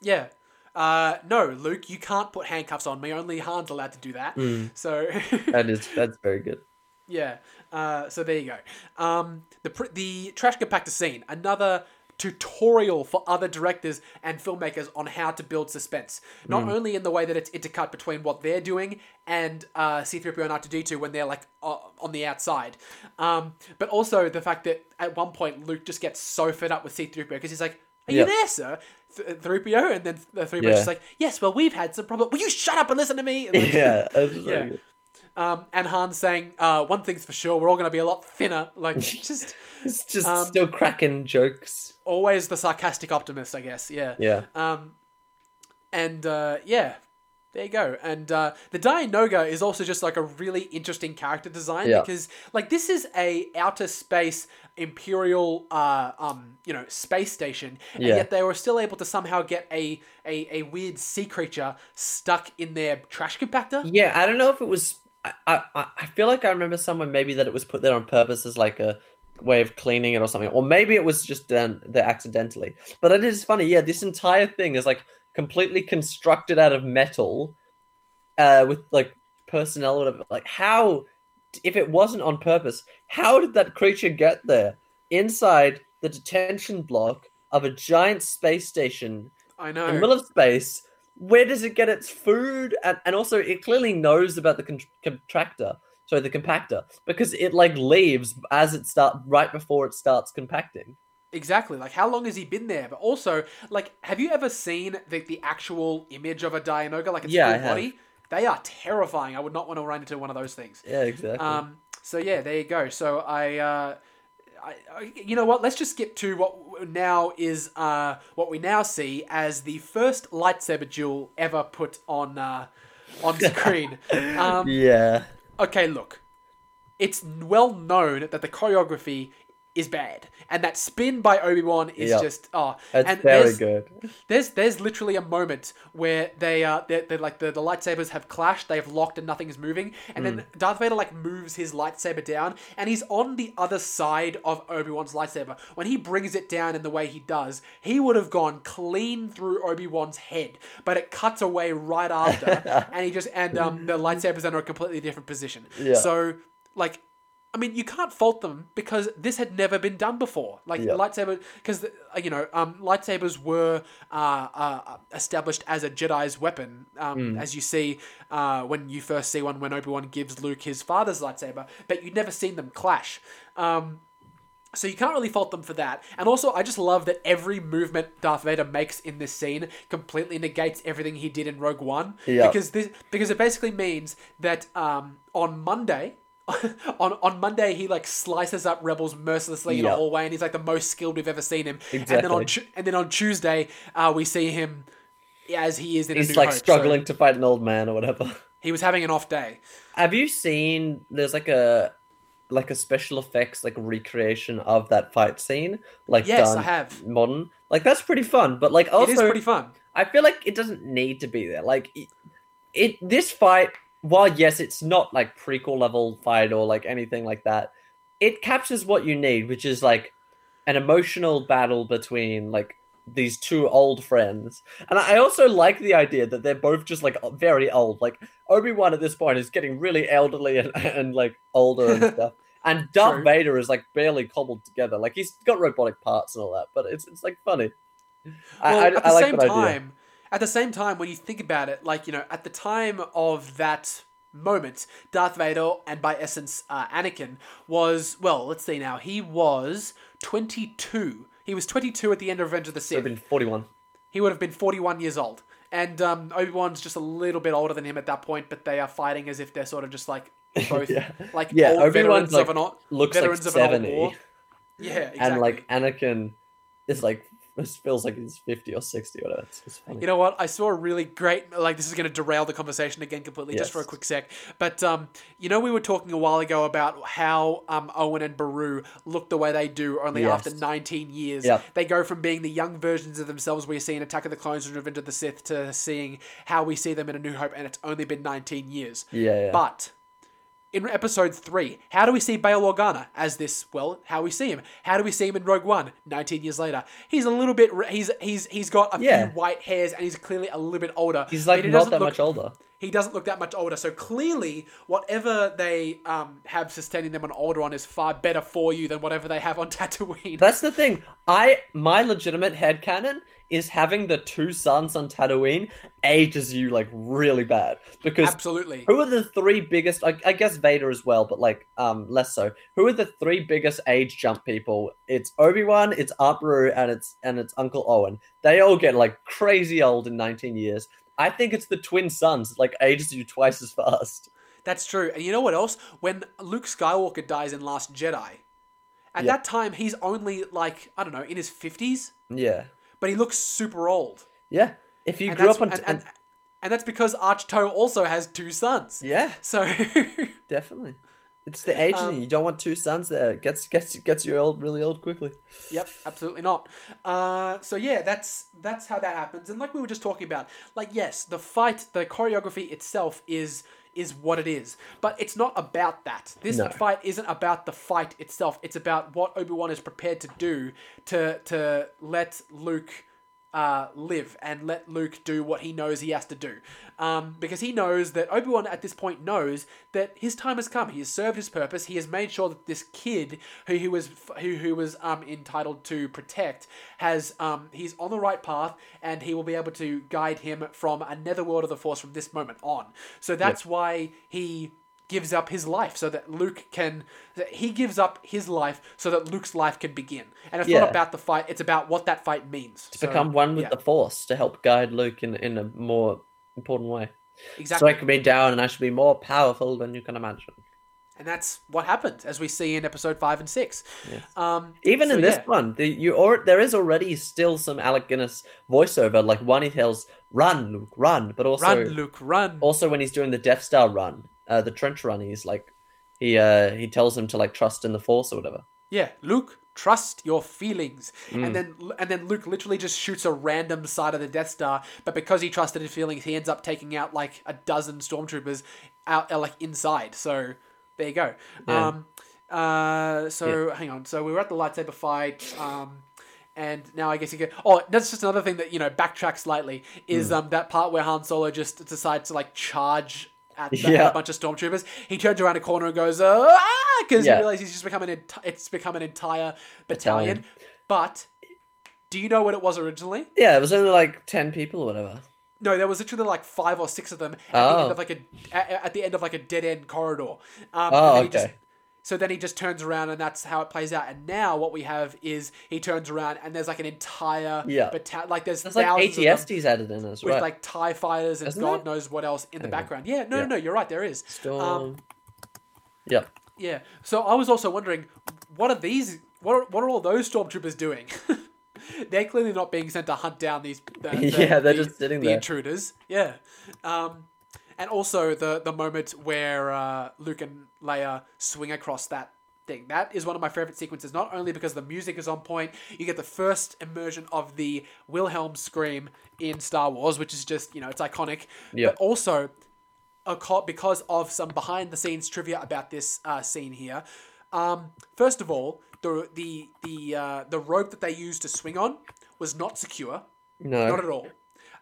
Yeah. Uh, no, Luke, you can't put handcuffs on me. Only Han's allowed to do that. Mm. So, That is that's very good. yeah. Uh, so there you go. Um, the the trash compactor scene, another tutorial for other directors and filmmakers on how to build suspense. Not only in the way that it's intercut between what they're doing and uh, C3PO and R2D2 when they're like uh, on the outside, um, but also the fact that at one point Luke just gets so fed up with C3PO because he's like, "Are you Yep. there, sir?" Th- 3PO, and then the 3PO is Yeah. just like, "Yes, well, we've had some problem. Will you shut up and listen to me?" Like, Yeah, Yeah. Um, and Han saying, uh, "One thing's for sure, we're all going to be a lot thinner." Like, just It's just Um, still cracking jokes. always the sarcastic optimist, I guess. Yeah. Yeah. Um, and uh, yeah, there you go. And uh, the Dianoga is also just like a really interesting character design Yeah. because like this is a outer space imperial uh, um you know space station and Yeah. yet they were still able to somehow get a, a a weird sea creature stuck in their trash compactor Yeah, I don't know if it was. I, I I feel like I remember somewhere maybe that it was put there on purpose as like a way of cleaning it or something, or maybe it was just done there accidentally. But it is funny. Yeah, this entire thing is like completely constructed out of metal, uh, with like personnel. Or whatever. Like how, if it wasn't on purpose, how did that creature get there inside the detention block of a giant space station I know in the middle of space. Where does it get its food? And, and also, it clearly knows about the con- contractor, sorry, the compactor, because it like leaves as it start right before it starts compacting. Exactly. Like, how long has he been there? But also, like, have you ever seen the, the actual image of a Dianoga, like its Yeah, full body? They are terrifying. I would not want to run into one of those things. Yeah, exactly. Um, so yeah, there you go. So I, uh, I, I, you know what? Let's just skip to what now is uh, what we now see as the first lightsaber duel ever put on uh, on screen. um, yeah, okay, look, it's well known that the choreography is bad, and that spin by Obi Wan is Yep. just oh, that's and very there's- good. there's there's literally a moment where they uh they're, they're like the, the lightsabers have clashed, they've locked and nothing is moving, and then Darth Vader like moves his lightsaber down and he's on the other side of Obi-Wan's lightsaber. When he brings it down in the way he does, he would have gone clean through Obi-Wan's head, but it cuts away right after and he just and um the lightsabers are in a completely different position. Yeah. So like I mean, you can't fault them because this had never been done before. Like Yeah. lightsaber, because you know, um, lightsabers were uh, uh, established as a Jedi's weapon, um, as you see uh, when you first see one when Obi Wan gives Luke his father's lightsaber, but you'd never seen them clash. Um, so you can't really fault them for that. And also, I just love that every movement Darth Vader makes in this scene completely negates everything he did in Rogue One. Yeah. Because this because it basically means that um, on Monday. on on Monday, he like slices up rebels mercilessly in a hallway, and he's like the most skilled we've ever seen him. And then on and then on Tuesday, uh, we see him as he is in. He's like Hope. So struggling to fight an old man or whatever. he was having an off day. Have you seen? There's like a like a special effects like recreation of that fight scene, like Yes, done I have. modern. Like that's pretty fun, but like also it is pretty fun. I feel like it doesn't need to be there. Like it, it this fight, while yes, it's not like prequel level fight or like anything like that, it captures what you need, which is like an emotional battle between like these two old friends. And I also like the idea that they're both just like very old. Like Obi-Wan at this point is getting really elderly and, and like older and stuff. And Darth True. Vader is like barely cobbled together. Like he's got robotic parts and all that, but it's it's like funny. I- Well, I, at the I like same that idea. At the same time, when you think about it, like you know, at the time of that moment, Darth Vader and by essence uh, Anakin was well. Let's see now. He was twenty two. He was twenty two at the end of Revenge of the Sith. He would have been 41. He would have been forty one years old. And um, Obi Wan's just a little bit older than him at that point, but they are fighting as if they're sort of just like both Yeah. like Yeah, old veterans like, of an looks like veterans of an old war. Yeah, exactly. And like Anakin is like feels like he's 50 or 60 or whatever. It's, it's funny. You know what? I saw a really great like this is going to derail the conversation again completely just for a quick sec. But um, you know we were talking a while ago about how um Owen and Beru look the way they do only Yes. after 19 years. Yep. They go from being the young versions of themselves we see in Attack of the Clones and Revenge of the Sith to seeing how we see them in A New Hope and it's only been 19 years. yeah, yeah. But in episode three, how do we see Bail Organa as this? Well, how we see him? How do we see him in Rogue One? Nineteen years later, he's a little bit. He's he's he's got a Yeah. few white hairs and he's clearly a little bit older. he's like he not that look- much older. he doesn't look that much older. So clearly, whatever they um, have sustaining them on Alderaan is far better for you than whatever they have on Tatooine. That's the thing. I my legitimate head headcanon is having the two suns on Tatooine ages you like really bad because Absolutely. who are the three biggest? I, I guess Vader as well, but like um less so. Who are the three biggest age jump people? It's Obi Wan, it's Aunt Beru, and it's and it's Uncle Owen. They all get like crazy old in nineteen years. I think it's the twin suns like ages you twice as fast. That's true. And you know what else? When Luke Skywalker dies in Last Jedi, at Yeah. that time he's only like I don't know in his fifties, Yeah, but he looks super old. yeah. If you and grew up on and, and, and that's because Ahch-To also has two suns. yeah, So definitely. It's the aging. Um, you don't want two suns there. It gets gets gets you old really old quickly. Yep, absolutely not. Uh, so yeah, that's that's how that happens. And like we were just talking about, like yes, the fight, the choreography itself is is what it is, but it's not about that. This No. fight isn't about the fight itself. It's about what Obi Wan is prepared to do to to let Luke. Uh, live and let Luke do what he knows he has to do, um, because he knows that Obi Wan at this point knows that his time has come. He has served his purpose. He has made sure that this kid who he was who who was um entitled to protect has um he's on the right path and he will be able to guide him from another world of the Force from this moment on. So that's why he gives up his life so that Luke can he gives up his life so that Luke's life can begin. And it's Yeah. not about the fight, it's about what that fight means. To become one with yeah. the Force to help guide Luke in in a more important way. exactly. So I can be down and I should be more powerful than you can imagine. and that's what happened as we see in episode 5 and 6. Um Even so in this yeah. one, the, you or there is already still some Alec Guinness voiceover. Like one he tells, "Run, Luke, run!" But also, run Luke, run. also when he's doing the Death Star run, uh, the trench run, he's like, he uh he tells him to like trust in the Force or whatever. Yeah, Luke, trust your feelings. Mm. And then and then Luke literally just shoots a random side of the Death Star, but because he trusted his feelings, he ends up taking out like a dozen stormtroopers out uh, like inside. So there you go. Yeah. Um uh so hang on. So we were at the lightsaber fight um and now I guess you get. Oh, that's just another thing that you know backtrack slightly is Hmm. um that part where Han Solo just decides to like charge at the, Yeah. a bunch of stormtroopers. He turns around a corner and goes ah because Yeah. he realizes he's just become an ent- it's become an entire battalion. Battalion. But do you know what it was originally? Yeah, it was only like ten people or whatever. No, there was literally like five or six of them at the Oh. end of like a at, at the end of like a dead end corridor. Um, Oh, he just- okay. So then he just turns around and that's how it plays out. And now what we have is he turns around and there's like an entire Yeah. battalion. Like there's, There's like thousands of them ATSTs added in as with well. like Tie fighters and Isn't God knows what else in the background. Yeah, no, Yeah. no, no, you're right. There is. Storm. Um, yep. yeah. So I was also wondering, what are these? What are, what are all those stormtroopers doing? they're clearly not being sent to hunt down these. The, the- Yeah, they're the- just sitting the there. intruders. Yeah. Um, and also the the moment where uh, Luke and Leia swing across that thing. That is one of my favorite sequences. Not only because the music is on point, you get the first immersion of the Wilhelm scream in Star Wars, which is just you know it's iconic. Yeah. But also a co- because of some behind the scenes trivia about this uh, scene here. Um, first of all, the the the uh, the rope that they used to swing on was not secure, No. not at all.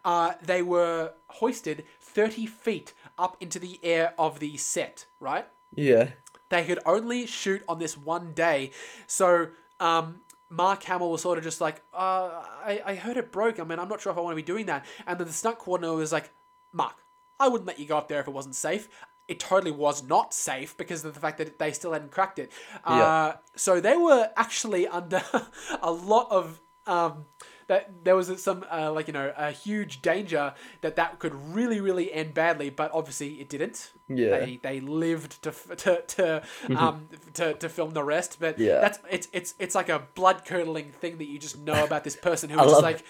Uh, they were hoisted thirty feet up into the air of the set. Right, yeah. they could only shoot on this one day, so. Um, Mark Hamill was sort of just like, uh, I, I heard it broke. I mean, I'm not sure if I want to be doing that. And then the stunt coordinator was like, Mark, I wouldn't let you go up there if it wasn't safe. It totally was not safe because of the fact that they still hadn't cracked it. Uh, Yeah. So they were actually under a lot of. Um, that there was some uh, like you know a huge danger that that could really really end badly but obviously it didn't Yeah. they they lived to to to um to, to film the rest but Yeah. that's it's it's it's like a blood curdling thing that you just know about this person who was love like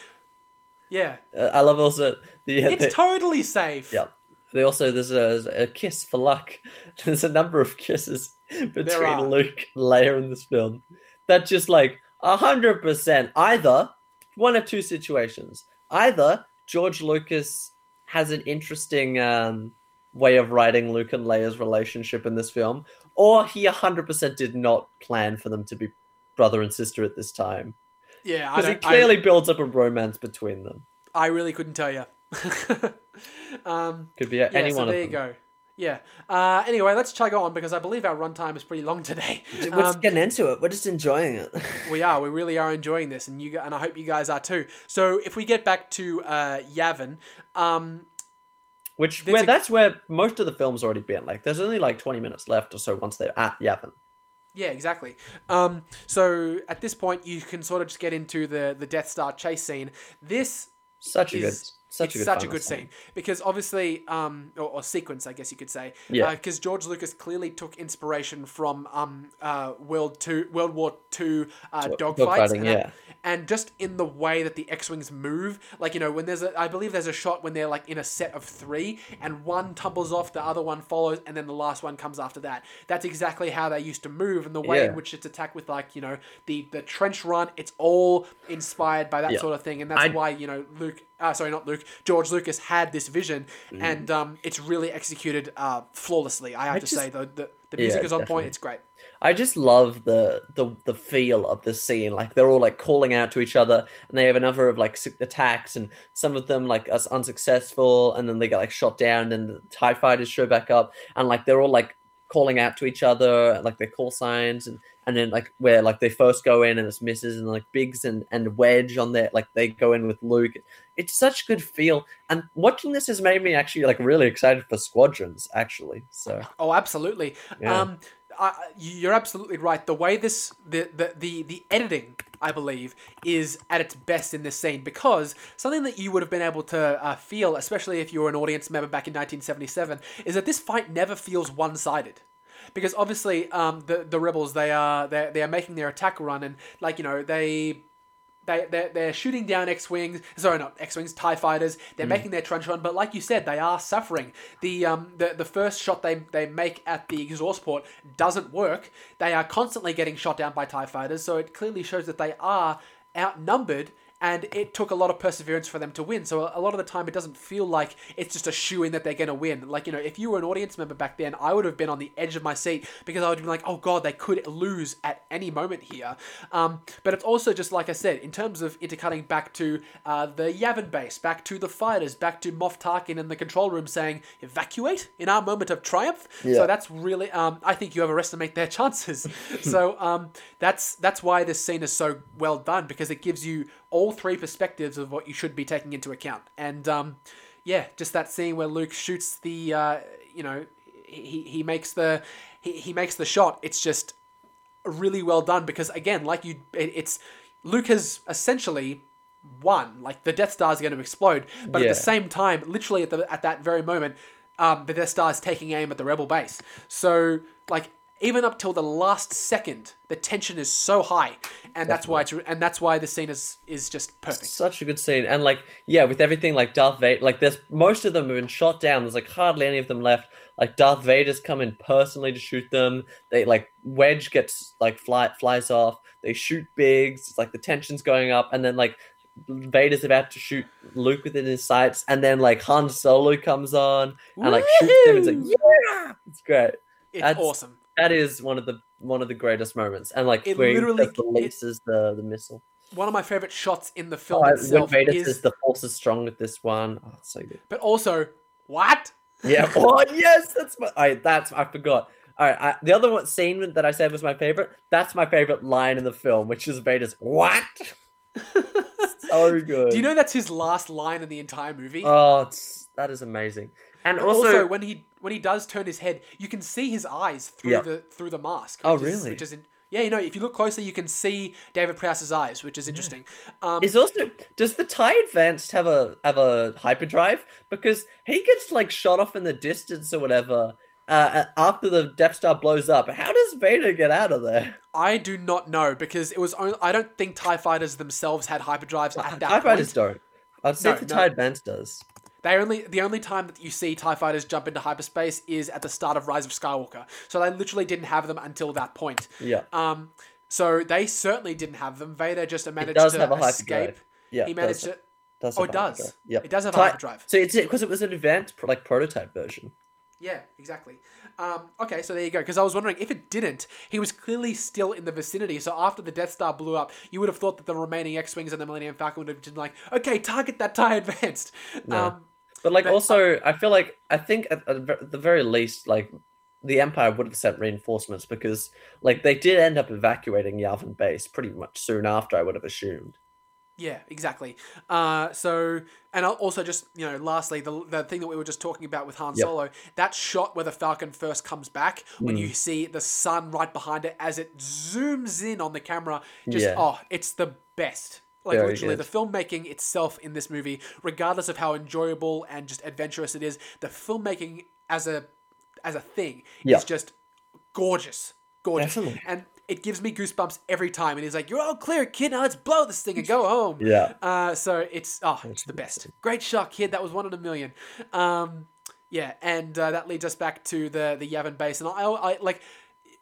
yeah Uh, I love also the it's the- totally safe Yeah. They also there's a, a kiss for luck. There's a number of kisses between Luke and Leia in this film. That just like a hundred percent either one of two situations. Either George Lucas has an interesting um, way of writing Luke and Leia's relationship in this film, or he hundred percent did not plan for them to be brother and sister at this time yeah because he don't- I, clearly builds up a romance between them. I really couldn't tell you um, Could be any yeah, so one of there you go. Yeah. Uh, anyway, let's chug on because I believe our runtime is pretty long today. We're just Um, getting into it. We're just enjoying it. we are. We really are enjoying this, and you and I hope you guys are too. So if we get back to uh, Yavin, um, Which That's where a- that's where most of the film's already been. Like, there's only like 20 minutes left or so once they're at Yavin. Yeah, exactly. Um, so at this point, you can sort of just get into the the Death Star chase scene. This Such a good, is such it's a good, such a good scene because obviously, um, or, or sequence, I guess you could say. Yeah. Because George Lucas clearly took inspiration from um, uh, World Two, World War Two uh, Dog- dogfights, dogfighting, and, yeah. and just in the way that the X-wings move, like you know, when there's a, I believe there's a shot when they're like in a set of three, and one tumbles off, the other one follows, and then the last one comes after that. That's exactly how they used to move, and the way in which it's attacked with like you know the the trench run. It's all inspired by that Yeah. sort of thing, and that's I- why you know Luke. Uh, sorry, not Luke. George Lucas had this vision, Mm. and um, it's really executed uh, flawlessly. I have to just- say, though, the the music Yeah, is on definitely. point. It's great. I just love the, the the feel of the scene. Like they're all like calling out to each other, and they have a number of like attacks, and some of them like us unsuccessful, and then they get like shot down, and then the Tie fighters show back up, and like they're all like calling out to each other, like their call signs, and and then like where like they first go in and it's misses, and like Biggs and and Wedge on there, like they go in with Luke. It's such good feel, and watching this has made me actually like really excited for Squadrons. Actually, so Oh, absolutely. Yeah. Um, I, you're absolutely right. The way this the, the the the editing, I believe, is at its best in this scene because something that you would have been able to uh, feel, especially if you were an audience member back in 1977, is that this fight never feels one-sided. Because obviously, um, the the rebels they are they they are making their attack run and like you know they they they're, they're shooting down X-wings. Sorry, not X-wings, Tie fighters. They're making their trench run, but like you said, they are suffering. The um the, the first shot they they make at the exhaust port doesn't work. They are constantly getting shot down by Tie fighters, so it clearly shows that they are outnumbered. And it took a lot of perseverance for them to win. So a lot of the time, it doesn't feel like it's just a shoe in that they're going to win. Like you know, if you were an audience member back then, I would have been on the edge of my seat because I would be like, "Oh God, they could lose at any moment here." Um, but it's also just like I said, in terms of intercutting back to uh, the Yavin base, back to the fighters, back to Moff Tarkin in the control room saying, "Evacuate" in our moment of triumph. So that's really, um, I think you overestimate their chances. so um, that's that's why this scene is so well done because it gives you all three perspectives of what you should be taking into account. And um, yeah, just that scene where Luke shoots the, uh, you know, he, he makes the he, he makes the shot. It's just really well done because again, like you, it, it's Luke has essentially won. Like the Death Star is going to explode, but at the same time, literally at the at that very moment, um, the Death Star is taking aim at the Rebel base. So like even up till the last second, the tension is so high, and that's why it's, and that's why the scene is is just perfect. Such a good scene, and like yeah, with everything like Darth Vader, like there's most of them have been shot down. There's like hardly any of them left. Like Darth Vader's come in personally to shoot them. They like Wedge gets like fly flies off. They shoot Biggs. It's like the tension's going up, and then like Vader's about to shoot Luke within his sights, and then like Han Solo comes on and like shoots him. It's like yeah, it's great. It's That's- awesome. That is one of the one of the greatest moments, and like It where literally- he releases the the missile. One of my favorite shots in the film Oh, when Vader is, says the force is strong with this one. Oh, so good. but also what? Yeah. Oh yes, that's my. I that's I forgot. All right. I, the other one scene that I said was my favorite. That's my favorite line in the film, which is Vader's "What?" so good. Do you know that's his last line in the entire movie? Oh, it's, that is amazing. And also, also, when he when he does turn his head, you can see his eyes through Yeah. the through the mask. Oh, which is- really? which is in, yeah, you know, if you look closely, you can see David Prowse's eyes, which is interesting. Um, is also does the Tie Advanced have a have a hyperdrive? Because he gets like shot off in the distance or whatever. Uh, after the Death Star blows up, how does Vader get out of there? I do not know because it was. Only, I don't think Tie Fighters themselves had hyperdrives at that Tie point. Fighters don't. I'd say No, the no. Tie Advanced does. They only the only time that you see Tie Fighters jump into hyperspace is at the start of Rise of Skywalker. So they literally didn't have them until that point. Yeah. Um, so they certainly didn't have them. Vader just managed does to have a escape. hyperdrive. Yeah. he managed does. to. Does Oh, it does. Yeah. It does have a hyperdrive. So it's because it was an advanced like prototype version. Yeah, exactly. Um, okay, so there you go. Because I was wondering if it didn't, he was clearly still in the vicinity. So after the Death Star blew up, you would have thought that the remaining X-wings and the Millennium Falcon would have been like, okay, target that tie advanced. No. Um, But like But- also, I feel like I think at, at the- very least, like the Empire would have sent reinforcements because like they did end up evacuating Yavin base pretty much soon after. I would have assumed. Yeah, exactly. Uh, so, and I'll also just you know, lastly, the the thing that we were just talking about with Han Yep. Solo, that shot where the Falcon first comes back, when Mm. you see the sun right behind it as it zooms in on the camera, just Yeah. oh, it's the best. Like Very literally, good. the filmmaking itself in this movie, regardless of how enjoyable and just adventurous it is, the filmmaking as a as a thing Yeah. is just gorgeous, gorgeous, Definitely. and it gives me goosebumps every time. And he's like, "You're all clear, kid. Now let's blow this thing and go home." Yeah. Uh, so it's oh, it's the best. Great shot, kid. That was one in a million. Um, yeah, and uh, that leads us back to the the Yavin base, and I, I like.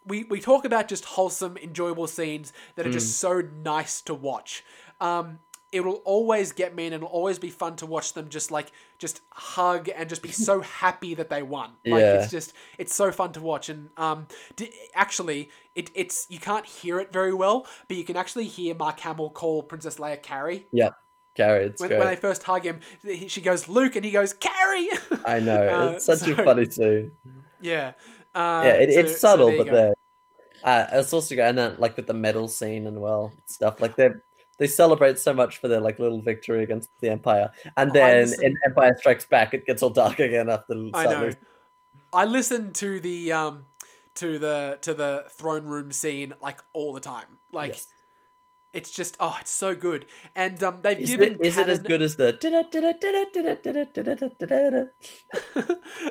We, we talk about just wholesome, enjoyable scenes that are just so nice to watch. Um, it will always get me, and it'll always be fun to watch them just like just hug and just be so happy that they won. Like Yeah. it's just it's so fun to watch. And um, d- actually, it it's you can't hear it very well, but you can actually hear Mark Hamill call Princess Leia Carrie yeah Gary, it's when, great. when they first hug him, he- she goes Luke, and he goes Carrie. I know Uh, it's such a funny scene. yeah, uh, Yeah, it, so- it's so subtle, there but there. Uh, it's also good, and then like with the medal scene and well stuff like they they celebrate so much for their like little victory against the Empire, and then listen- in Empire Strikes Back, it gets all dark again after the I know. I listen to the um to the to the throne room scene like all the time. Like Yes. it's just oh, it's so good. And um, they've Is, given it, is it as good as the?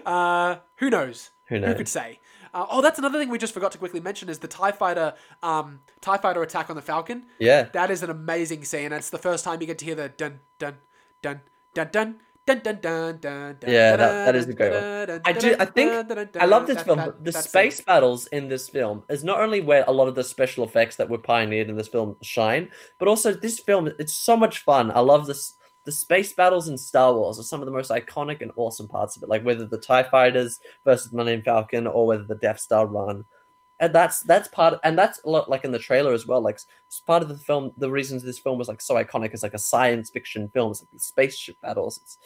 Uh, who knows? Who knows? Who could say? Uh, oh, that's another thing we just forgot to quickly mention is the Tie Fighter, um, Tie Fighter attack on the Falcon. Yeah, That is an amazing scene. It's the first time you get to hear the dun dun dun dun dun. Dun, dun, dun, dun, dun, Yeah, dun, that- that is a great dun, one. dun, I do. I dun, think dun, dun, I love this that- film. that- the space scene. battles in this film is not only where a lot of the special effects that were pioneered in this film shine, but also this film. It's so much fun. I love this. The space battles in Star Wars are some of the most iconic and awesome parts of it. Like whether the Tie Fighters versus Millennium Falcon or whether the Death Star run, and that's that's part. and that's a lot like in the trailer as well. Like it's part of the film. The reasons this film was like so iconic is like a science fiction film. It's like the spaceship battles. It's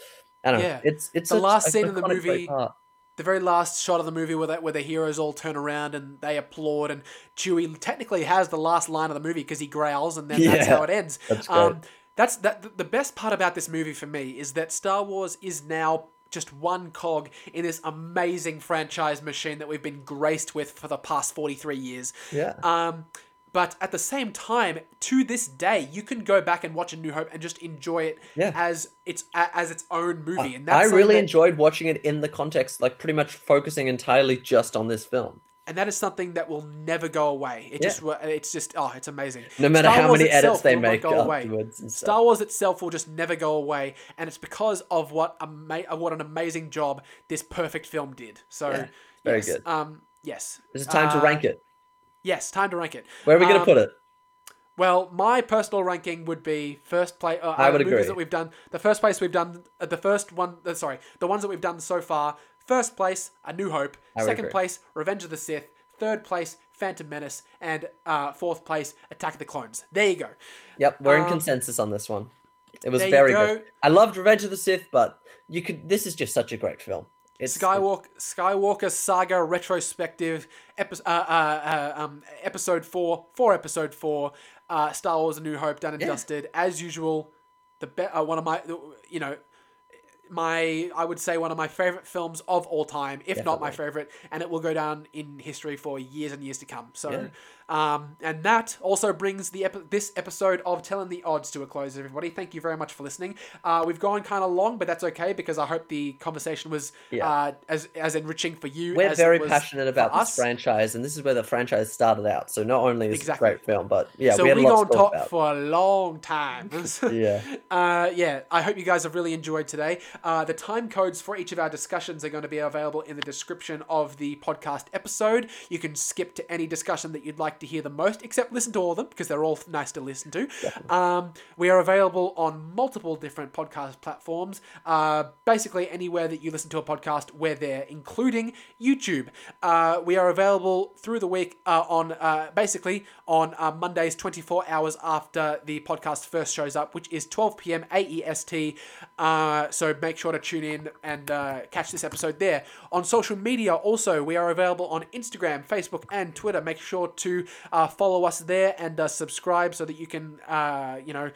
I don't know. Yeah. It's it's The such last scene in the movie- the very last shot of the movie where, that, where the heroes all turn around and they applaud and Chewie technically has the last line of the movie because he growls and then that's how it ends. that's. Um, that's that. the- best part about this movie for me is that Star Wars is now just one cog in this amazing franchise machine that we've been graced with for the past forty three years. Yeah. Um, but at the same time, to this day, you can go back and watch A New Hope and just enjoy it Yeah. as its as its own movie. And that's I really that- enjoyed watching it in the context, like pretty much focusing entirely just on this film. And that is something that will never go away. It Yeah. just it's just oh, it's amazing. No matter Star how Wars many edits they make go away. afterwards and stuff. Star Wars itself will just never go away, and it's because of what ama- what an amazing job this perfect film did. So Yeah, very yes, good. Um, yes, Is it time Uh, to rank it? Yes, time to rank it. Where are we going to um, put it? Well, my personal ranking would be first place. Uh, I uh, would movies agree. that we've done. The first place we've done. Uh, the first one. Uh, sorry, the ones that we've done so far. First place, A New Hope. I Second agree. place, Revenge of the Sith. Third place, Phantom Menace, and uh, fourth place, Attack of the Clones. There you go. Yep, we're in um, consensus on this one. It was very go. good. I loved Revenge of the Sith, but you could. This is just such a great film. It's Skywalker, Skywalker Saga retrospective, epi- uh, uh, uh, um, episode four, for episode four, uh, Star Wars: A New Hope, done and Yeah. dusted as usual. The be- uh, one of my, you know, my I would say one of my favorite films of all time, if not my favorite, and it will go down in history for years and years to come. So, Yeah. Um, and that also brings the epi- this episode of Telling the Odds to a close. Everybody, thank you very much for listening. Uh, we've gone kind of long, but that's okay because I hope the conversation was Yeah. uh, as as enriching for you. We're as it very was passionate about this us. franchise, and this is where the franchise started out. So not only is Exactly. it a great film, but yeah, so we had a we to talk talk for a long time. Yeah. Uh, yeah. I hope you guys have really enjoyed today. Uh, the time codes for each of our discussions are going to be available in the description of the podcast episode. You can skip to any discussion that you'd like to hear the most, except listen to all of them because they're all nice to listen to. Um, we are available on multiple different podcast platforms. Uh, basically, anywhere that you listen to a podcast, we're there, including YouTube. Uh, we are available through the week uh, on uh, basically on uh, Mondays, 24 hours after the podcast first shows up, which is 12 p.m. AEST. Uh, so make sure to tune in and uh, catch this episode there. On social media, also, we are available on Instagram, Facebook, and Twitter. Make sure to uh, follow us there and uh, subscribe so that you can, uh, you know,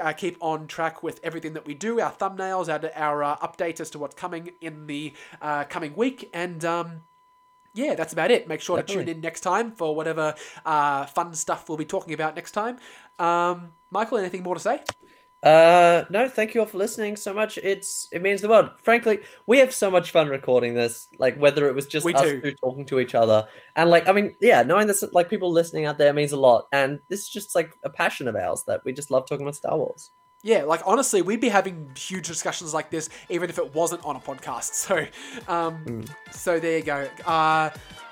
uh, keep on track with everything that we do, our thumbnails, our, our uh, updates as to what's coming in the uh, coming week, and um, yeah, that's about it. Make sure to tune in next time for whatever uh, fun stuff we'll be talking about next time. Um, Michael, anything more to say? Uh, no, thank you all for listening so much. It's it means the world. Frankly, we have so much fun recording this. Like whether it was just We us two talking to each other, and like I mean, yeah, knowing this like people listening out there means a lot. And this is just like a passion of ours that we just love talking about Star Wars. Yeah, like honestly, we'd be having huge discussions like this even if it wasn't on a podcast. So, um, so there you go. Uh,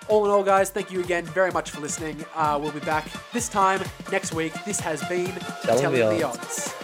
all in all, guys, thank you again very much for listening. Uh, we'll be back this time next week. This has been Telling the the Odds. odds.